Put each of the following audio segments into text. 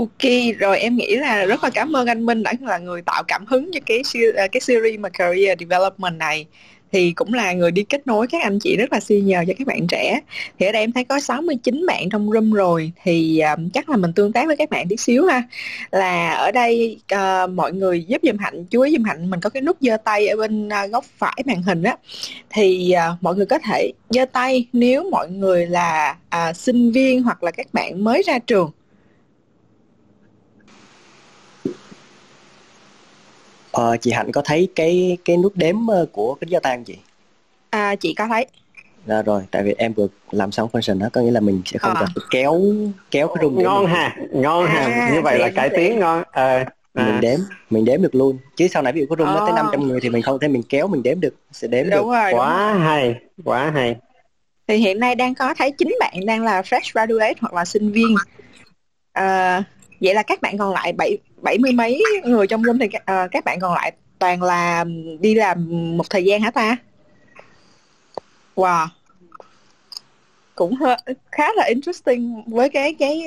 Ok, rồi em nghĩ là rất là cảm ơn anh Minh đã là người tạo cảm hứng cho cái à, cái series mà career development này. Thì cũng là người đi kết nối các anh chị rất là senior cho các bạn trẻ. Thì ở đây em thấy có 69 bạn trong room rồi. Thì um, chắc là mình tương tác với các bạn tí xíu ha. Là ở đây uh, mọi người giúp dùm hạnh chú ý dùm hạnh mình có cái nút giơ tay ở bên uh, góc phải màn hình á. Thì uh, mọi người có thể giơ tay nếu mọi người là uh, sinh viên hoặc là các bạn mới ra trường. Ờ, chị Hạnh có thấy cái cái nút đếm ờ, của cái giơ tay không chị? À, chị có thấy. Dạ rồi, tại vì em vừa làm xong function đó, có nghĩa là mình sẽ không Ờ. cần kéo kéo cái room để ngon mình, ha ngon À, ha như vậy thì là cải tiến ngon ờ mình à. đếm, mình đếm được luôn. Chứ sau này ví dụ có room nó tới Ờ. 500 người thì mình không thể mình kéo mình đếm được, sẽ đếm được. Đúng đúng rồi. quá hay quá hay Thì hiện nay đang có thấy chín bạn đang là fresh graduate hoặc là sinh viên. À, vậy là các bạn còn lại bảy bảy mươi mấy người trong room thì các- ờ, các bạn còn lại toàn là đi làm một thời gian hả ta? Wow. Cũng hơi, khá là interesting với cái cái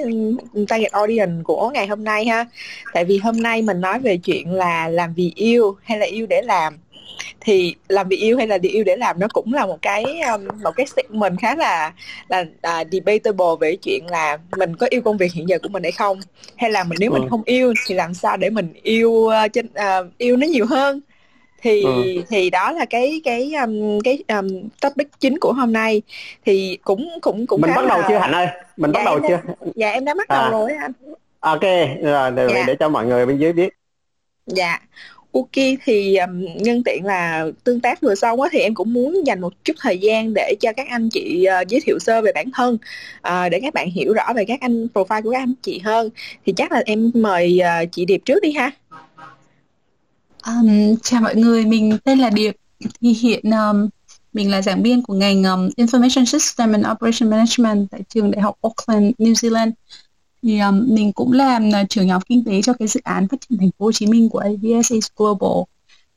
target audience của ngày hôm nay ha. Tại vì hôm nay mình nói về chuyện là làm vì yêu hay là yêu để làm thì làm vì yêu hay là đi yêu để làm nó cũng là một cái um, một cái segment khá là là à, debatable về chuyện là mình có yêu công việc hiện giờ của mình hay không hay là mình nếu mình Ừ. không yêu thì làm sao để mình yêu uh, trên uh, yêu nó nhiều hơn thì Ừ. thì đó là cái cái um, cái um, topic chính của hôm nay thì cũng cũng cũng mình bắt đầu là... chưa Hạnh ơi mình Dạ, bắt đầu chưa dạ em đã bắt đầu À. rồi á anh ok rồi để, Dạ. để cho mọi người bên dưới biết Dạ, ok thì um, nhân tiện là tương tác vừa xong á thì em cũng muốn dành một chút thời gian để cho các anh chị uh, giới thiệu sơ về bản thân uh, để các bạn hiểu rõ về các anh profile của các anh chị hơn thì chắc là em mời uh, chị Điệp trước đi ha. Um, chào mọi người, mình tên là Điệp. Thì hiện um, mình là giảng viên của ngành um, Information System and Operation Management tại trường Đại học Auckland, New Zealand. Thì um, mình cũng làm uh, trưởng nhóm kinh tế cho cái dự án phát triển thành phố Hồ Chí Minh của ABS Global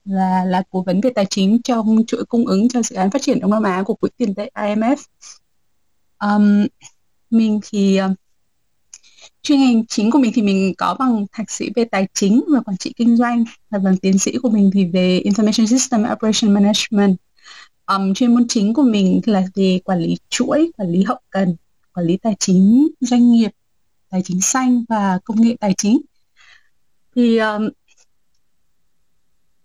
là là cố vấn về tài chính trong chuỗi cung ứng cho dự án phát triển Đông Nam Á của Quỹ tiền tệ IMF. Um, mình thì um, chuyên ngành chính của mình thì mình có bằng thạc sĩ về tài chính và quản trị kinh doanh và bằng tiến sĩ của mình thì về Information System Operation Management. Um, chuyên môn chính của mình là về quản lý chuỗi, quản lý hậu cần, quản lý tài chính doanh nghiệp, tài chính xanh và công nghệ tài chính. Thì um,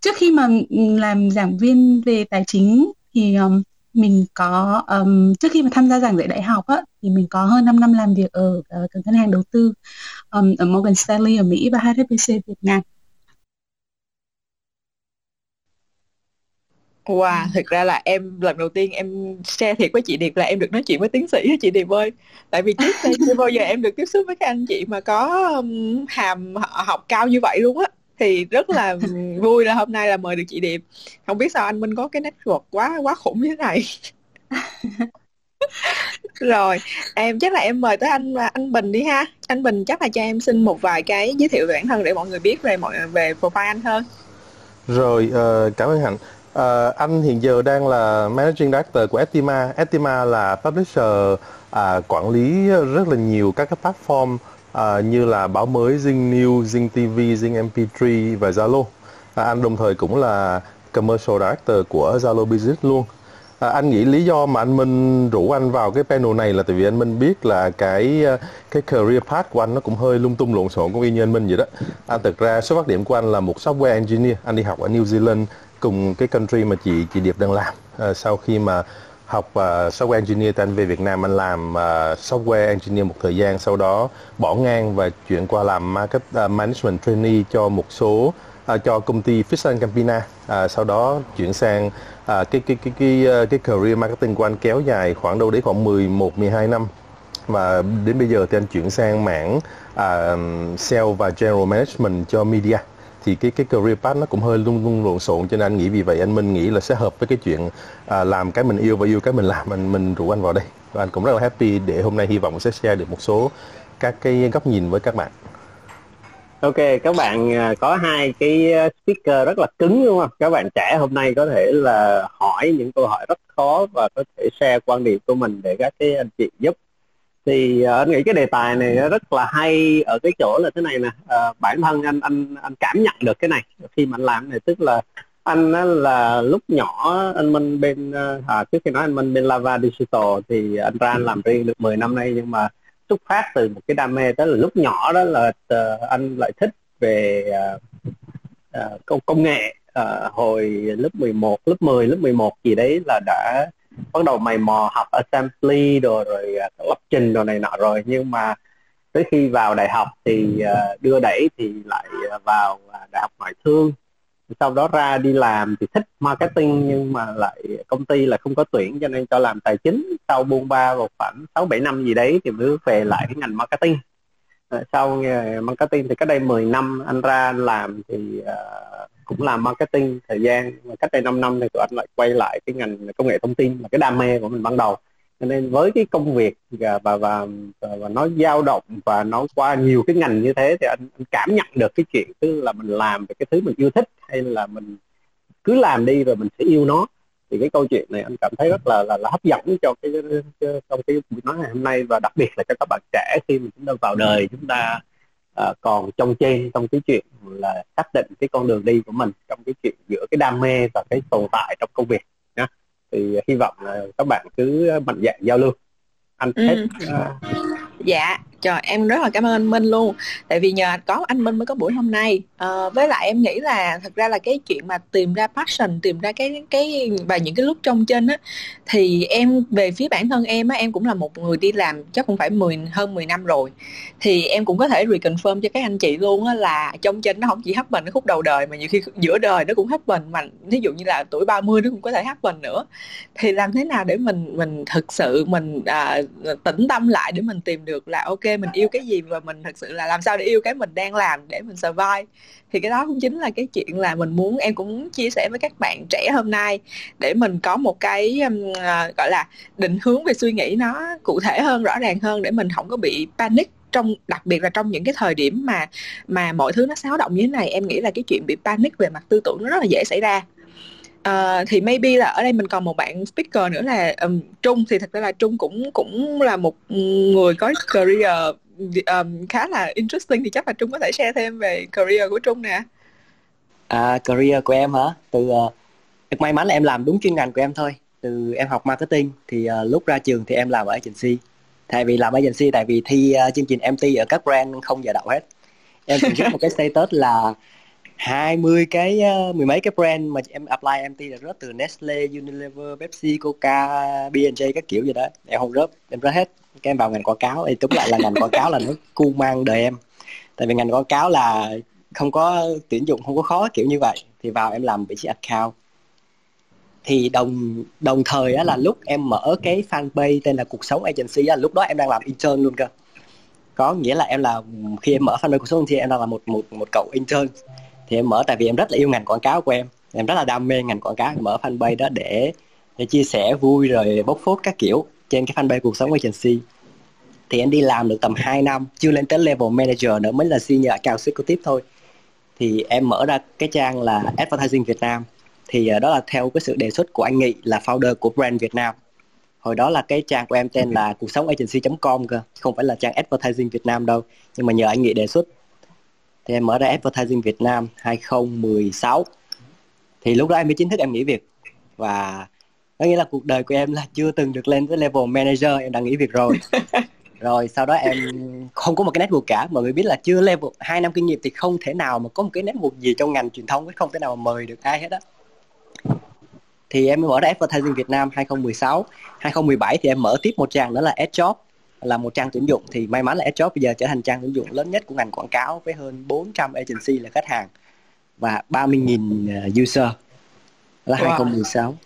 trước khi mà làm giảng viên về tài chính thì um, mình có um, trước khi mà tham gia giảng dạy đại học á thì mình có hơn 5 năm làm việc ở, ờ, ở ngân hàng đầu tư um, ở Morgan Stanley ở Mỹ và HSBC Việt Nam. Wow, thực ra là em lần đầu tiên em share thiệt với chị Điệp là em được nói chuyện với tiến sĩ chị Điệp ơi. Tại vì trước đây chưa bao giờ em được tiếp xúc với các anh chị mà có um, hàm học cao như vậy luôn á. Thì rất là vui là hôm nay là mời được chị Điệp. Không biết sao anh Minh có cái network quá quá khủng như thế này. Rồi, em chắc là em mời tới anh anh Bình đi ha. Anh Bình chắc là cho em xin một vài cái giới thiệu về bản thân để mọi người biết về mọi về profile anh hơn. Rồi, ờ, cảm ơn Hạnh. À, anh hiện giờ đang là Managing Director của Estima. Estima là publisher à, quản lý rất là nhiều các cái platform à, như là Báo Mới, Zing News, Zing TV, Zing MP3 và Zalo. À, anh đồng thời cũng là Commercial Director của Zalo Business luôn. À, anh nghĩ lý do mà anh Minh rủ anh vào cái panel này là tại vì anh Minh biết là cái à, cái career path của anh nó cũng hơi lung tung lộn xộn cũng y như anh Minh vậy đó. À, anh thực ra xuất phát điểm của anh là một software engineer, anh đi học ở New Zealand cùng cái country mà chị chị Điệp đang làm. À, sau khi mà học uh, software engineer thì anh về Việt Nam anh làm uh, software engineer một thời gian sau đó bỏ ngang và chuyển qua làm market uh, management trainee cho một số uh, cho công ty Fisher Campina. Uh, sau đó chuyển sang uh, cái cái cái cái cái career marketing của anh kéo dài khoảng đâu đấy khoảng 11 12 năm. Và đến bây giờ thì anh chuyển sang mảng uh, sale và general management cho media thì cái cái career path nó cũng hơi lung lung lộn xộn. Cho nên anh nghĩ vì vậy anh Minh nghĩ là sẽ hợp với cái chuyện à, làm cái mình yêu và yêu cái mình làm. Mình mình rủ anh vào đây. Và anh cũng rất là happy để hôm nay hy vọng sẽ share được một số các cái góc nhìn với các bạn. Ok, các bạn à, có hai cái à, speaker rất là cứng đúng không? Các bạn trẻ hôm nay có thể là hỏi những câu hỏi rất khó và có thể share quan điểm của mình để các cái anh chị giúp thì uh, anh nghĩ cái đề tài này rất là hay ở cái chỗ là thế này nè. Uh, bản thân anh anh anh cảm nhận được cái này. Khi mà anh làm này tức là anh là lúc nhỏ anh Minh bên ờ, à, trước khi nói anh Minh bên Lava Digital thì anh ra anh làm riêng được 10 năm nay. Nhưng mà xuất phát từ một cái đam mê đó là lúc nhỏ đó là uh, anh lại thích về uh, công công nghệ. Uh, hồi lớp 11, lớp 10, lớp 11 gì đấy là đã bắt đầu mày mò học assembly rồi à, rồi lập trình đồ này nọ rồi. Nhưng mà tới khi vào đại học thì à, đưa đẩy thì lại à, vào đại học ngoại thương. Sau đó ra đi làm thì thích marketing nhưng mà lại công ty là không có tuyển cho nên cho làm tài chính. Sau buôn ba vào khoảng sáu bảy năm gì đấy thì mới về lại cái ngành marketing. Sau marketing thì cách đây 10 năm anh ra làm thì uh, cũng làm marketing thời gian và cách đây 5 năm thì tụi anh lại quay lại cái ngành công nghệ thông tin là cái đam mê của mình ban đầu. Cho nên với cái công việc và và và, và nó dao động và nó qua nhiều cái ngành như thế thì anh, anh cảm nhận được cái chuyện tức là mình làm về cái thứ mình yêu thích hay là mình cứ làm đi rồi mình sẽ yêu nó. Thì cái câu chuyện này anh cảm thấy rất là là, là hấp dẫn cho cái trong cái buổi nói ngày hôm nay và đặc biệt là cho các bạn trẻ khi mà chúng ta vào đời chúng ta uh, còn trong trên trong cái chuyện là xác định cái con đường đi của mình trong cái chuyện giữa cái đam mê và cái tồn tại trong công việc nhá thì hy vọng là các bạn cứ mạnh dạn giao lưu anh ừ. hết uh, dạ trời em rất là cảm ơn anh Minh luôn. Tại vì nhờ có anh Minh mới có buổi hôm nay. À, với lại em nghĩ là thật ra là cái chuyện mà tìm ra passion tìm ra cái cái và những cái lúc trong trên á thì em về phía bản thân em á em cũng là một người đi làm chắc cũng phải 10 hơn 10 năm rồi. Thì em cũng có thể reconfirm cho các anh chị luôn á là trong trên nó không chỉ hấp mình nó khúc đầu đời mà nhiều khi giữa đời nó cũng hấp mình mà ví dụ như là tuổi 30 nó cũng có thể hấp mình nữa. Thì làm thế nào để mình mình thực sự mình à, tĩnh tâm lại để mình tìm được là ok mình yêu cái gì và mình thật sự là làm sao để yêu cái mình đang làm để mình survive. Thì cái đó cũng chính là cái chuyện là mình muốn em cũng muốn chia sẻ với các bạn trẻ hôm nay để mình có một cái um, uh, gọi là định hướng về suy nghĩ nó cụ thể hơn rõ ràng hơn để mình không có bị panic trong đặc biệt là trong những cái thời điểm mà mà mọi thứ nó xáo động như thế này. Em nghĩ là cái chuyện bị panic về mặt tư tưởng nó rất là dễ xảy ra. Uh, thì maybe là ở đây mình còn một bạn speaker nữa là um, Trung thì thật ra là Trung cũng cũng là một người có career um, khá là interesting thì chắc là Trung có thể share thêm về career của Trung nè. À career của em hả? Từ uh, may mắn là em làm đúng chuyên ngành của em thôi. Từ em học marketing thì uh, lúc ra trường thì em làm ở agency. Tại vì làm agency tại vì thi uh, chương trình MT ở các brand không giờ đậu hết. Em viết một cái status là 20 cái uh, mười mấy cái brand mà em apply MT là rớt từ Nestle, Unilever, Pepsi, Coca, B&J các kiểu gì đó. Em không rớt em rớt hết. Các em vào ngành quảng cáo thì đúng lại là ngành quảng cáo là nó cu mang đời em. Tại vì ngành quảng cáo là không có tuyển dụng không có khó kiểu như vậy. Thì vào em làm vị trí account. Thì đồng đồng thời á là lúc em mở cái fanpage tên là cuộc sống agency á lúc đó em đang làm intern luôn cơ. Có nghĩa là em là khi em mở fanpage cuộc sống thì em đang là một một một cậu intern thì em mở tại vì em rất là yêu ngành quảng cáo của em. Em rất là đam mê ngành quảng cáo em mở fanpage đó để để chia sẻ vui rồi bóc phốt các kiểu trên cái fanpage cuộc sống agency thì em đi làm được tầm 2 năm chưa lên tới level manager nữa mới là senior account executive thôi. Thì em mở ra cái trang là advertising Việt Nam. Thì ờ, đó là theo cái sự đề xuất của anh Nghị là founder của brand Việt Nam. Hồi đó là cái trang của em tên là cuộc sống agency.com cơ không phải là trang advertising Việt Nam đâu. Nhưng mà nhờ anh Nghị đề xuất thì em mở ra advertising Việt Nam 2016 thì lúc đó em mới chính thức em nghỉ việc. Và có nghĩa là cuộc đời của em là chưa từng được lên tới level manager em đã nghỉ việc rồi. Rồi sau đó em không có một cái network cả mọi người biết là chưa level hai năm kinh nghiệm thì không thể nào mà có một cái network gì trong ngành truyền thông không thể nào mà mời được ai hết á. Thì em mở ra advertising Việt Nam 2016 2017 thì em mở tiếp một trang nữa là AdJob là một trang tuyển dụng thì may mắn là AdJob bây giờ trở thành trang tuyển dụng lớn nhất của ngành quảng cáo với hơn 400 agency là khách hàng và 30.000 ờ, user. Là wow. 2016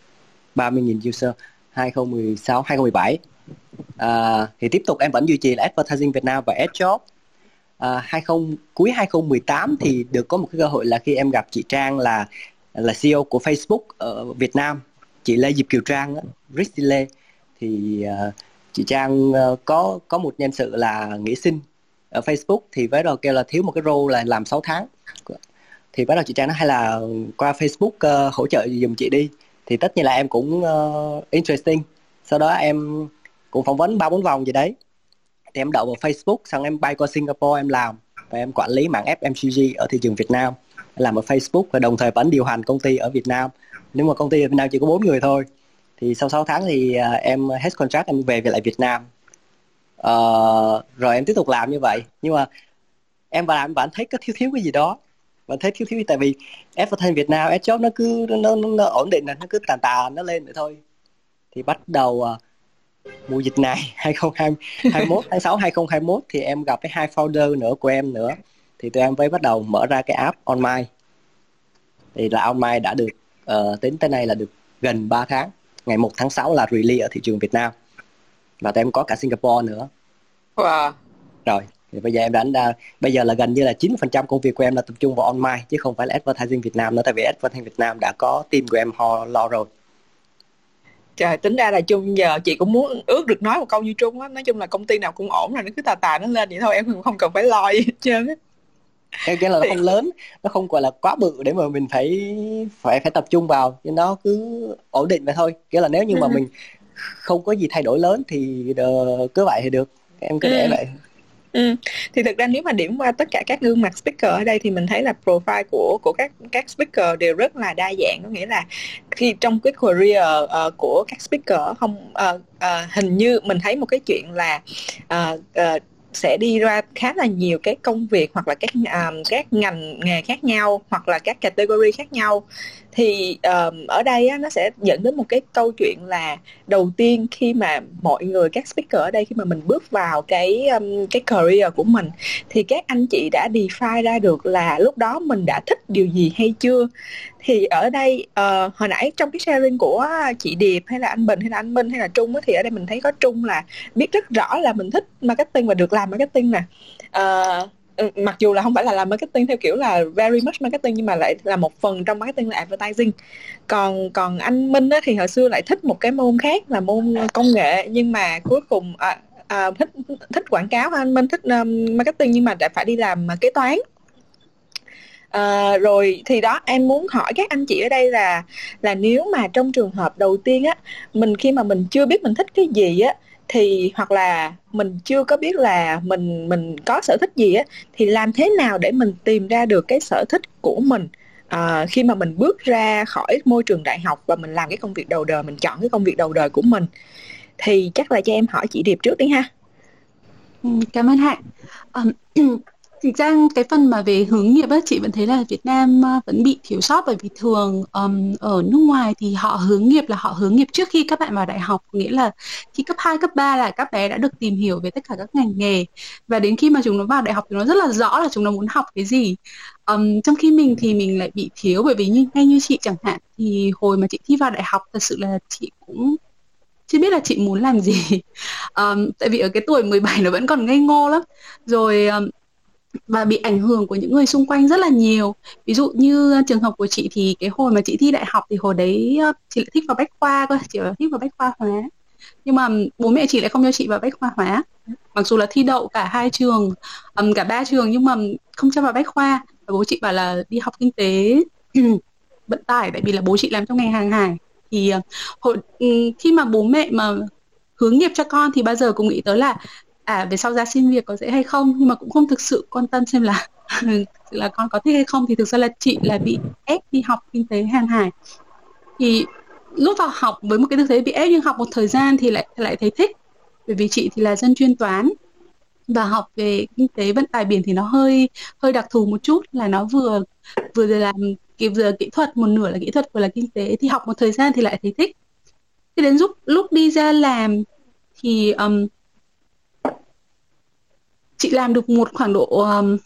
30.000 user. 2016 2017 à, thì tiếp tục em vẫn duy trì là advertising Việt Nam và AdJob à, 20 cuối 2018 thì được có một cái cơ hội là khi em gặp chị Trang là là CEO của Facebook ở Việt Nam. Chị Lê Diệp Kiều Trang Rich Lê. Thì uh, chị Trang ờ, có có một nhân sự là nghỉ sinh ở Facebook thì với đầu kêu là thiếu một cái role là làm 6 tháng. Thì bắt đầu chị Trang nói hay là qua Facebook uh, hỗ trợ dùm chị đi. Thì tất nhiên là em cũng uh, interesting. Sau đó em cũng phỏng vấn ba bốn vòng gì đấy. Thì em đậu vào Facebook xong em bay qua Singapore em làm. Và em quản lý mạng FMCG ở thị trường Việt Nam. Làm ở Facebook và đồng thời vẫn điều hành công ty ở Việt Nam. Nếu mà công ty ở Việt Nam chỉ có bốn người thôi thì sau 6 tháng thì uh, em hết contract em về về lại Việt Nam. Uh, rồi em tiếp tục làm như vậy. Nhưng mà em vào làm vẫn thấy có thiếu thiếu cái gì đó? Vẫn thấy thiếu thiếu tại vì advertising Việt Nam job nó cứ nó, nó, nó ổn định là nó cứ tàn tà nó lên vậy thôi. Thì bắt đầu uh, mùa dịch này 2021 tháng 6 2021 thì em gặp cái hai founder nữa của em nữa. Thì tụi em mới bắt đầu mở ra cái app online. Thì là online đã được uh, tính tới nay là được gần 3 tháng ngày 1 tháng 6 là release ở thị trường Việt Nam. Và tụi em có cả Singapore nữa. Wow. rồi thì bây giờ em đã ra bây giờ là gần như là 90% công việc của em là tập trung vào online chứ không phải là advertising Việt Nam nữa tại vì advertising Việt Nam đã có team của em họ lo rồi. Trời tính ra là chung giờ chị cũng muốn ước được nói một câu như trung á. Nói chung là công ty nào cũng ổn rồi nó cứ tà tà nó lên vậy thôi em không cần phải lo gì hết trơn á cái cái là nó không lớn nó không gọi là quá bự để mà mình phải phải phải tập trung vào nhưng nó cứ ổn định vậy thôi nghĩa là nếu như mà ừ. mình không có gì thay đổi lớn thì uh, cứ vậy thì được em cứ để ừ. vậy Ừ. Thì thực ra nếu mà điểm qua tất cả các gương mặt speaker ở đây thì mình thấy là profile của của các các speaker đều rất là đa dạng có nghĩa là khi trong cái career uh, của các speaker không uh, uh, hình như mình thấy một cái chuyện là uh, uh, sẽ đi ra khá là nhiều cái công việc hoặc là các um, các ngành nghề khác nhau hoặc là các category khác nhau thì um, ở đây á, nó sẽ dẫn đến một cái câu chuyện là đầu tiên khi mà mọi người các speaker ở đây khi mà mình bước vào cái um, cái career của mình thì các anh chị đã define ra được là lúc đó mình đã thích điều gì hay chưa? Thì ở đây uh, hồi nãy trong cái sharing của chị Điệp hay là anh Bình hay là anh Minh hay là Trung thì ở đây mình thấy có Trung là biết rất rõ là mình thích marketing và được làm marketing nè. Uh, Ừ, mặc dù là không phải là làm marketing theo kiểu là very much marketing nhưng mà lại là một phần trong marketing là advertising. Còn còn anh Minh á, thì hồi xưa lại thích một cái môn khác là môn công nghệ nhưng mà cuối cùng à, à, thích thích quảng cáo. Anh Minh thích um, marketing nhưng mà lại phải đi làm kế toán. À, rồi thì đó em muốn hỏi các anh chị ở đây là là nếu mà trong trường hợp đầu tiên á mình khi mà mình chưa biết mình thích cái gì á thì hoặc là mình chưa có biết là mình mình có sở thích gì á thì làm thế nào để mình tìm ra được cái sở thích của mình? À, khi mà mình bước ra khỏi môi trường đại học và mình làm cái công việc đầu đời mình chọn cái công việc đầu đời của mình thì chắc là cho em hỏi chị Điệp trước đi ha. Ừ, cảm ơn hạnh um, Thực ra cái phần mà về hướng nghiệp á, chị vẫn thấy là Việt Nam ờ, vẫn bị thiếu sót bởi vì thường um, ở nước ngoài thì họ hướng nghiệp là họ hướng nghiệp trước khi các bạn vào đại học, nghĩa là khi cấp 2, cấp 3 là các bé đã được tìm hiểu về tất cả các ngành nghề. Và đến khi mà chúng nó vào đại học thì nó rất là rõ là chúng nó muốn học cái gì. Um, trong khi mình thì mình lại bị thiếu bởi vì như ngay như chị chẳng hạn thì hồi mà chị thi vào đại học thật sự là chị cũng chưa biết là chị muốn làm gì. Um, tại vì ở cái tuổi 17 nó vẫn còn ngây ngô lắm. Rồi um, và bị ảnh hưởng của những người xung quanh rất là nhiều. Ví dụ như ờ, trường hợp của chị thì cái hồi mà chị thi đại học thì hồi đấy ờ, chị lại thích vào bách khoa cơ chị thích vào bách khoa hóa. Nhưng mà bố mẹ chị lại không cho chị vào bách khoa hóa. Mặc dù là thi đậu cả hai trường um, cả ba trường nhưng mà không cho vào bách khoa. Và bố chị bảo là đi học kinh tế vận tải tại vì là bố chị làm trong ngành hàng hải. Thì ờ, hồi khi mà bố mẹ mà hướng nghiệp cho con thì bao giờ cũng nghĩ tới là à về sau ra xin việc có dễ hay không? Nhưng mà cũng không thực sự quan tâm xem là là con có thích hay không. Thì thực ra là chị là bị ép đi học kinh tế hàng hải. Thì lúc vào học với một cái tư thế bị ép nhưng học một thời gian thì lại lại thấy thích. Bởi vì chị thì là dân chuyên toán. Và học về kinh tế vận tải biển thì nó hơi hơi đặc thù một chút là nó vừa vừa làm kịp vừa kỹ thuật một nửa là kỹ thuật vừa là kinh tế. Thì học một thời gian thì lại thấy thích. Thế đến lúc lúc đi ra làm thì um, chị làm được một khoảng độ um,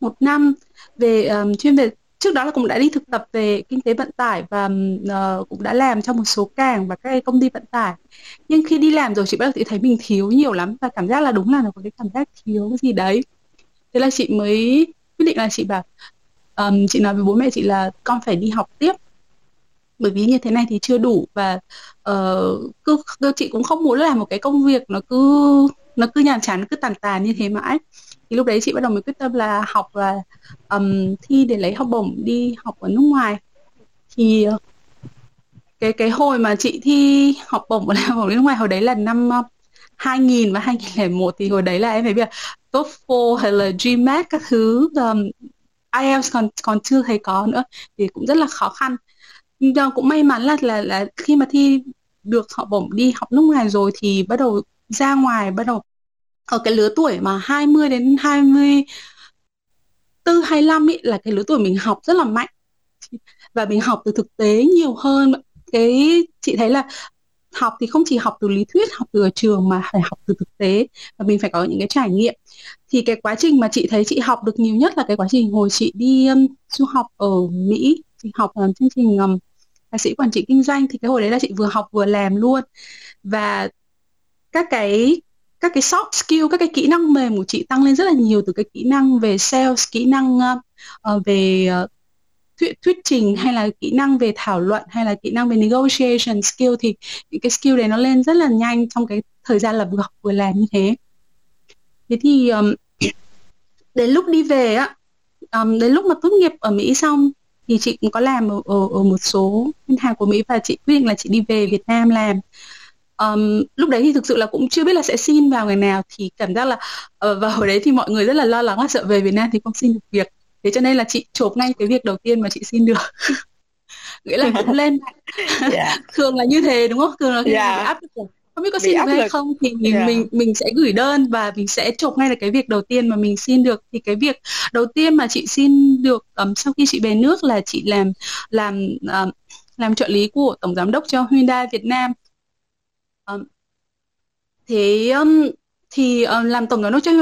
một năm về um, chuyên về trước đó là cũng đã đi thực tập về kinh tế vận tải và uh, cũng đã làm trong một số cảng và các công ty vận tải. Nhưng khi đi làm rồi chị bắt đầu chị thấy mình thiếu nhiều lắm và cảm giác là đúng là nó có cái cảm giác thiếu cái gì đấy. Thế là chị mới quyết định là chị bảo um, chị nói với bố mẹ chị là con phải đi học tiếp. Bởi vì như thế này thì chưa đủ và uh, cứ, cứ chị cũng không muốn làm một cái công việc nó cứ nó cứ nhàm chán cứ tàn tàn như thế mãi. Thì lúc đấy chị bắt đầu mới quyết tâm là học và um, thi để lấy học bổng đi học ở nước ngoài. Thì ờ, cái cái hồi mà chị thi học bổng và học bổng đi nước ngoài hồi đấy là năm 2000 và 2001 thì hồi đấy là em phải biết TOEFL hay là GMAT các thứ um, IELTS còn còn chưa thấy có nữa thì cũng rất là khó khăn. Nhưng cũng may mắn là là là khi mà thi được học bổng đi học nước ngoài rồi thì bắt đầu ra ngoài bắt đầu ở cái lứa tuổi mà 20 đến 20 tư 25 ý, là cái lứa tuổi mình học rất là mạnh. Và mình học từ thực tế nhiều hơn. Cái chị thấy là học thì không chỉ học từ lý thuyết học từ ở trường mà phải học từ thực tế. Và mình phải có những cái trải nghiệm. Thì cái quá trình mà chị thấy chị học được nhiều nhất là cái quá trình hồi chị đi um, du học ở Mỹ. Chị học um, chương trình um, thạc sĩ quản trị kinh doanh. Thì cái hồi đấy là chị vừa học vừa làm luôn. Và các cái các cái soft skill các cái kỹ năng mềm của chị tăng lên rất là nhiều từ cái kỹ năng về sales kỹ năng uh, về uh, thuyết, thuyết trình hay là kỹ năng về thảo luận hay là kỹ năng về negotiation skill thì những cái skill đấy nó lên rất là nhanh trong cái thời gian là vừa học vừa làm như thế. Thế thì um, đến lúc đi về á um, đến lúc mà tốt nghiệp ở Mỹ xong thì chị cũng có làm ở, ở, ở một số ngân hàng của Mỹ và chị quyết định là chị đi về Việt Nam làm um, lúc đấy thì thực sự là cũng chưa biết là sẽ xin vào ngày nào thì cảm giác là uh, và hồi đấy thì mọi người rất là lo lắng là sợ về Việt Nam thì không xin được việc thế cho nên là chị chộp ngay cái việc đầu tiên mà chị xin được nghĩa là cũng lên yeah. Dạ. thường là như thế đúng không thường là khi yeah. Dạ. áp lực không biết có xin được hay không thì mình yeah. Dạ. mình mình sẽ gửi đơn và mình sẽ chộp ngay là cái việc đầu tiên mà mình xin được thì cái việc đầu tiên mà chị xin được um, sau khi chị về nước là chị làm làm um, làm trợ lý của tổng giám đốc cho Hyundai Việt Nam um, thế um, thì um, làm tổng giám đốc cho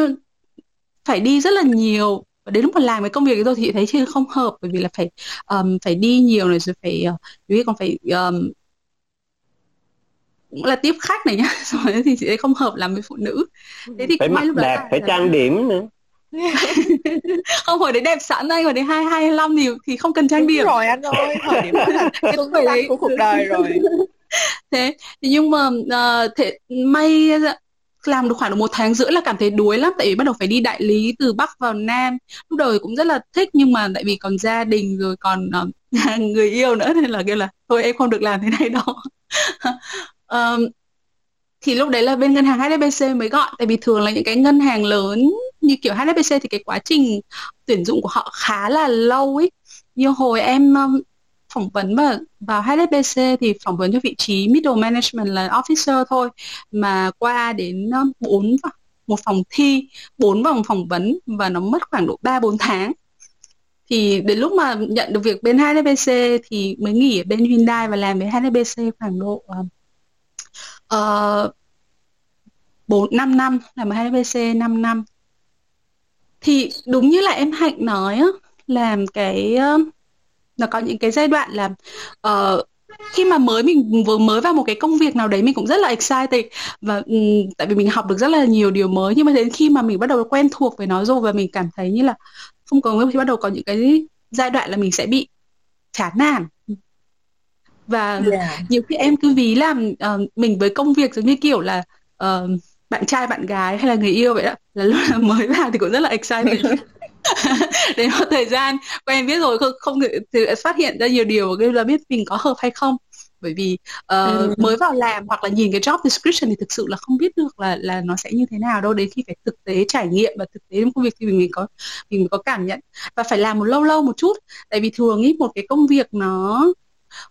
phải đi rất là nhiều. Và đến lúc mà làm cái công việc ấy rồi thì thấy chưa không hợp bởi vì là phải um, phải đi nhiều này rồi phải uh, còn phải um, cũng là tiếp khách này nhá rồi thì chị thấy không hợp làm với phụ nữ. Thế thì phải mặc lúc đẹp phải trang điểm nữa. Không hồi đấy đẹp sẵn anh hồi đấy hai hai năm thì thì không cần trang điểm. rồi anh ơi thời điểm đó là cái đấy của cuộc đời rồi thế nhưng mà uh, thế may làm được khoảng một tháng rưỡi là cảm thấy đuối lắm tại vì bắt đầu phải đi đại lý từ bắc vào nam. Lúc đầu thì cũng rất là thích nhưng mà tại vì còn gia đình rồi còn uh, người yêu nữa nên là kêu là thôi em không được làm thế này đâu. Um, thì lúc đấy là bên ngân hàng HSBC mới gọi tại vì thường là những cái ngân hàng lớn như kiểu HSBC thì cái quá trình tuyển dụng của họ khá là lâu ấy. Như hồi em phỏng vấn và vào HSBC thì phỏng vấn cho vị trí middle management là officer thôi. Mà qua đến um, bốn một phòng thi bốn vòng phỏng vấn và nó mất khoảng độ 3 4 tháng. Thì đến lúc mà nhận được việc bên HSBC thì mới nghỉ ở bên Hyundai và làm với HSBC khoảng độ uh, 4 5 năm làm ở HSBC 5 năm thì đúng như là em Hạnh nói á làm cái uh, nó có những cái giai đoạn là uh, khi mà mới mình vừa mới vào một cái công việc nào đấy mình cũng rất là excited và um, tại vì mình học được rất là nhiều điều mới. Nhưng mà đến khi mà mình bắt đầu quen thuộc với nó rồi và mình cảm thấy như là không có thì bắt đầu có những cái giai đoạn là mình sẽ bị chán nản. Và yeah. nhiều khi em cứ ví làm uh, mình với công việc giống như kiểu là uh, bạn trai bạn gái hay là người yêu vậy đó là lúc là mới vào thì cũng rất là excited đến một thời gian. Quen biết rồi không, không thì phát hiện ra nhiều điều cái là biết mình có hợp hay không. Bởi vì uh, ừ. mới vào làm hoặc là nhìn cái job description thì thực sự là không biết được là là nó sẽ như thế nào đâu. Đến khi phải thực tế trải nghiệm và thực tế trong công việc thì mình có mình mới có cảm nhận. Và phải làm một lâu lâu một chút. Tại vì thường ý một cái công việc nó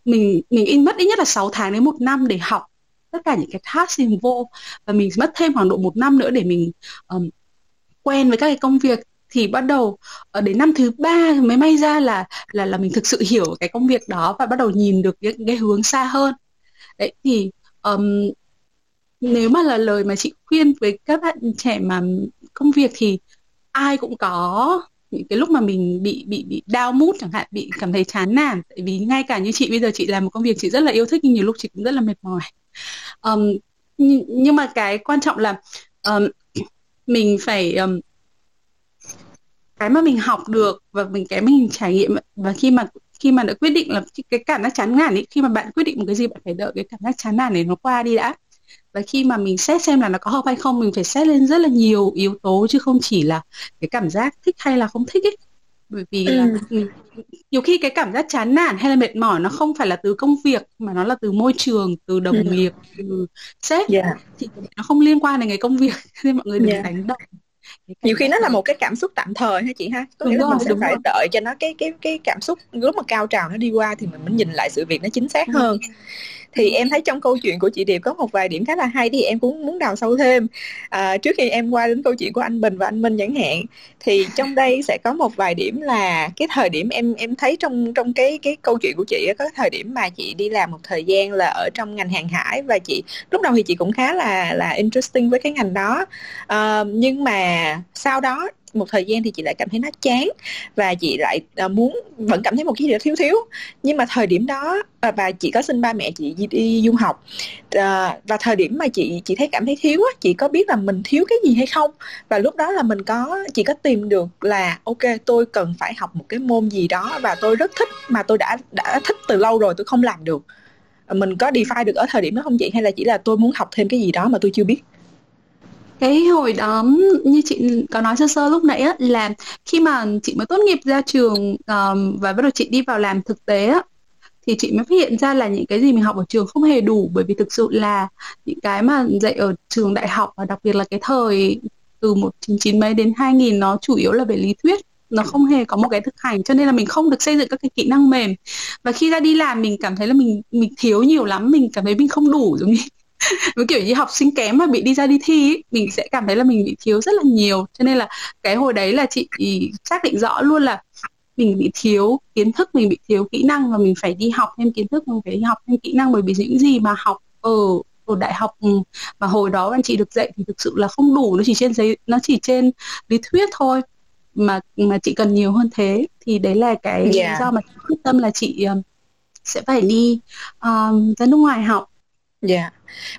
mình mình in mất ít nhất là 6 tháng đến một năm để học tất cả những cái task vô và mình mất thêm khoảng độ một năm nữa để mình um, quen với các cái công việc thì bắt đầu ở đến năm thứ ba mới may ra là là là mình thực sự hiểu cái công việc đó và bắt đầu nhìn được những cái hướng xa hơn. Đấy thì um, nếu mà là lời mà chị khuyên với các bạn trẻ mà công việc thì ai cũng có những cái lúc mà mình bị bị bị đau mút chẳng hạn bị cảm thấy chán nản. Tại vì ngay cả như chị bây giờ chị làm một công việc chị rất là yêu thích nhưng nhiều lúc chị cũng rất là mệt mỏi. Um, nhưng, nhưng mà cái quan trọng là um, mình phải um, cái mà mình học được và mình cái mình trải nghiệm và khi mà khi mà đã quyết định là cái cảm giác chán nản ấy khi mà bạn quyết định một cái gì bạn phải đợi cái cảm giác chán nản này nó qua đi đã và khi mà mình xét xem là nó có hợp hay không mình phải xét lên rất là nhiều yếu tố chứ không chỉ là cái cảm giác thích hay là không thích ấy bởi vì là ừ. nhiều khi cái cảm giác chán nản hay là mệt mỏi nó không phải là từ công việc mà nó là từ môi trường từ đồng ừ. nghiệp từ sếp yeah. thì nó không liên quan đến cái công việc nên mọi người đừng Yeah. đánh đồng nhiều khi nó là một cái cảm xúc tạm thời ha chị ha? Có nghĩa là rồi, mình sẽ phải rồi. đợi cho nó cái cái cái cảm xúc lúc mà cao trào nó đi qua thì mình mới nhìn lại sự việc nó chính xác hơn thì em thấy trong câu chuyện của chị Điệp có một vài điểm khá là hay thì em cũng muốn đào sâu thêm. À, trước khi em qua đến câu chuyện của anh Bình và anh Minh chẳng hạn thì trong đây sẽ có một vài điểm là cái thời điểm em em thấy trong trong cái cái câu chuyện của chị có thời điểm mà chị đi làm một thời gian là ở trong ngành hàng hải và chị lúc đầu thì chị cũng khá là là interesting với cái ngành đó. À, nhưng mà sau đó một thời gian thì chị lại cảm thấy nó chán và chị lại uh, muốn vẫn cảm thấy một cái gì đó thiếu thiếu. Nhưng mà thời điểm đó uh, và chị có xin ba mẹ chị đi, đi du học uh, và thời điểm mà chị chị thấy cảm thấy thiếu á chị có biết là mình thiếu cái gì hay không? Và lúc đó là mình có chị có tìm được là ok tôi cần phải học một cái môn gì đó và tôi rất thích mà tôi đã đã thích từ lâu rồi tôi không làm được. Mình có define được ở thời điểm đó không chị? Hay là chỉ là tôi muốn học thêm cái gì đó mà tôi chưa biết? Cái hồi đó như chị có nói sơ sơ lúc nãy á là khi mà chị mới tốt nghiệp ra trường um, và bắt đầu chị đi vào làm thực tế á thì chị mới phát hiện ra là những cái gì mình học ở trường không hề đủ. Bởi vì thực sự là những cái mà dạy ở trường đại học và đặc biệt là cái thời từ 199 mấy đến 2000 nó chủ yếu là về lý thuyết nó không hề có một cái thực hành cho nên là mình không được xây dựng các cái kỹ năng mềm. Và khi ra đi làm mình cảm thấy là mình mình thiếu nhiều lắm mình cảm thấy mình không đủ giống như giống kiểu như học sinh kém mà bị đi ra đi thi ấy, mình sẽ cảm thấy là mình bị thiếu rất là nhiều. Cho nên là cái hồi đấy là chị xác định rõ luôn là mình bị thiếu kiến thức mình bị thiếu kỹ năng và mình phải đi học thêm kiến thức mình phải đi học thêm kỹ năng bởi vì những gì mà học ở ở đại học ừ, mà hồi đó anh chị được dạy thì thực sự là không đủ nó chỉ trên giấy nó chỉ trên lý thuyết thôi mà mà chị cần nhiều hơn thế. Thì đấy là cái lý Dạ. do mà quyết tâm là chị um, sẽ phải đi um, ra nước ngoài học Dạ.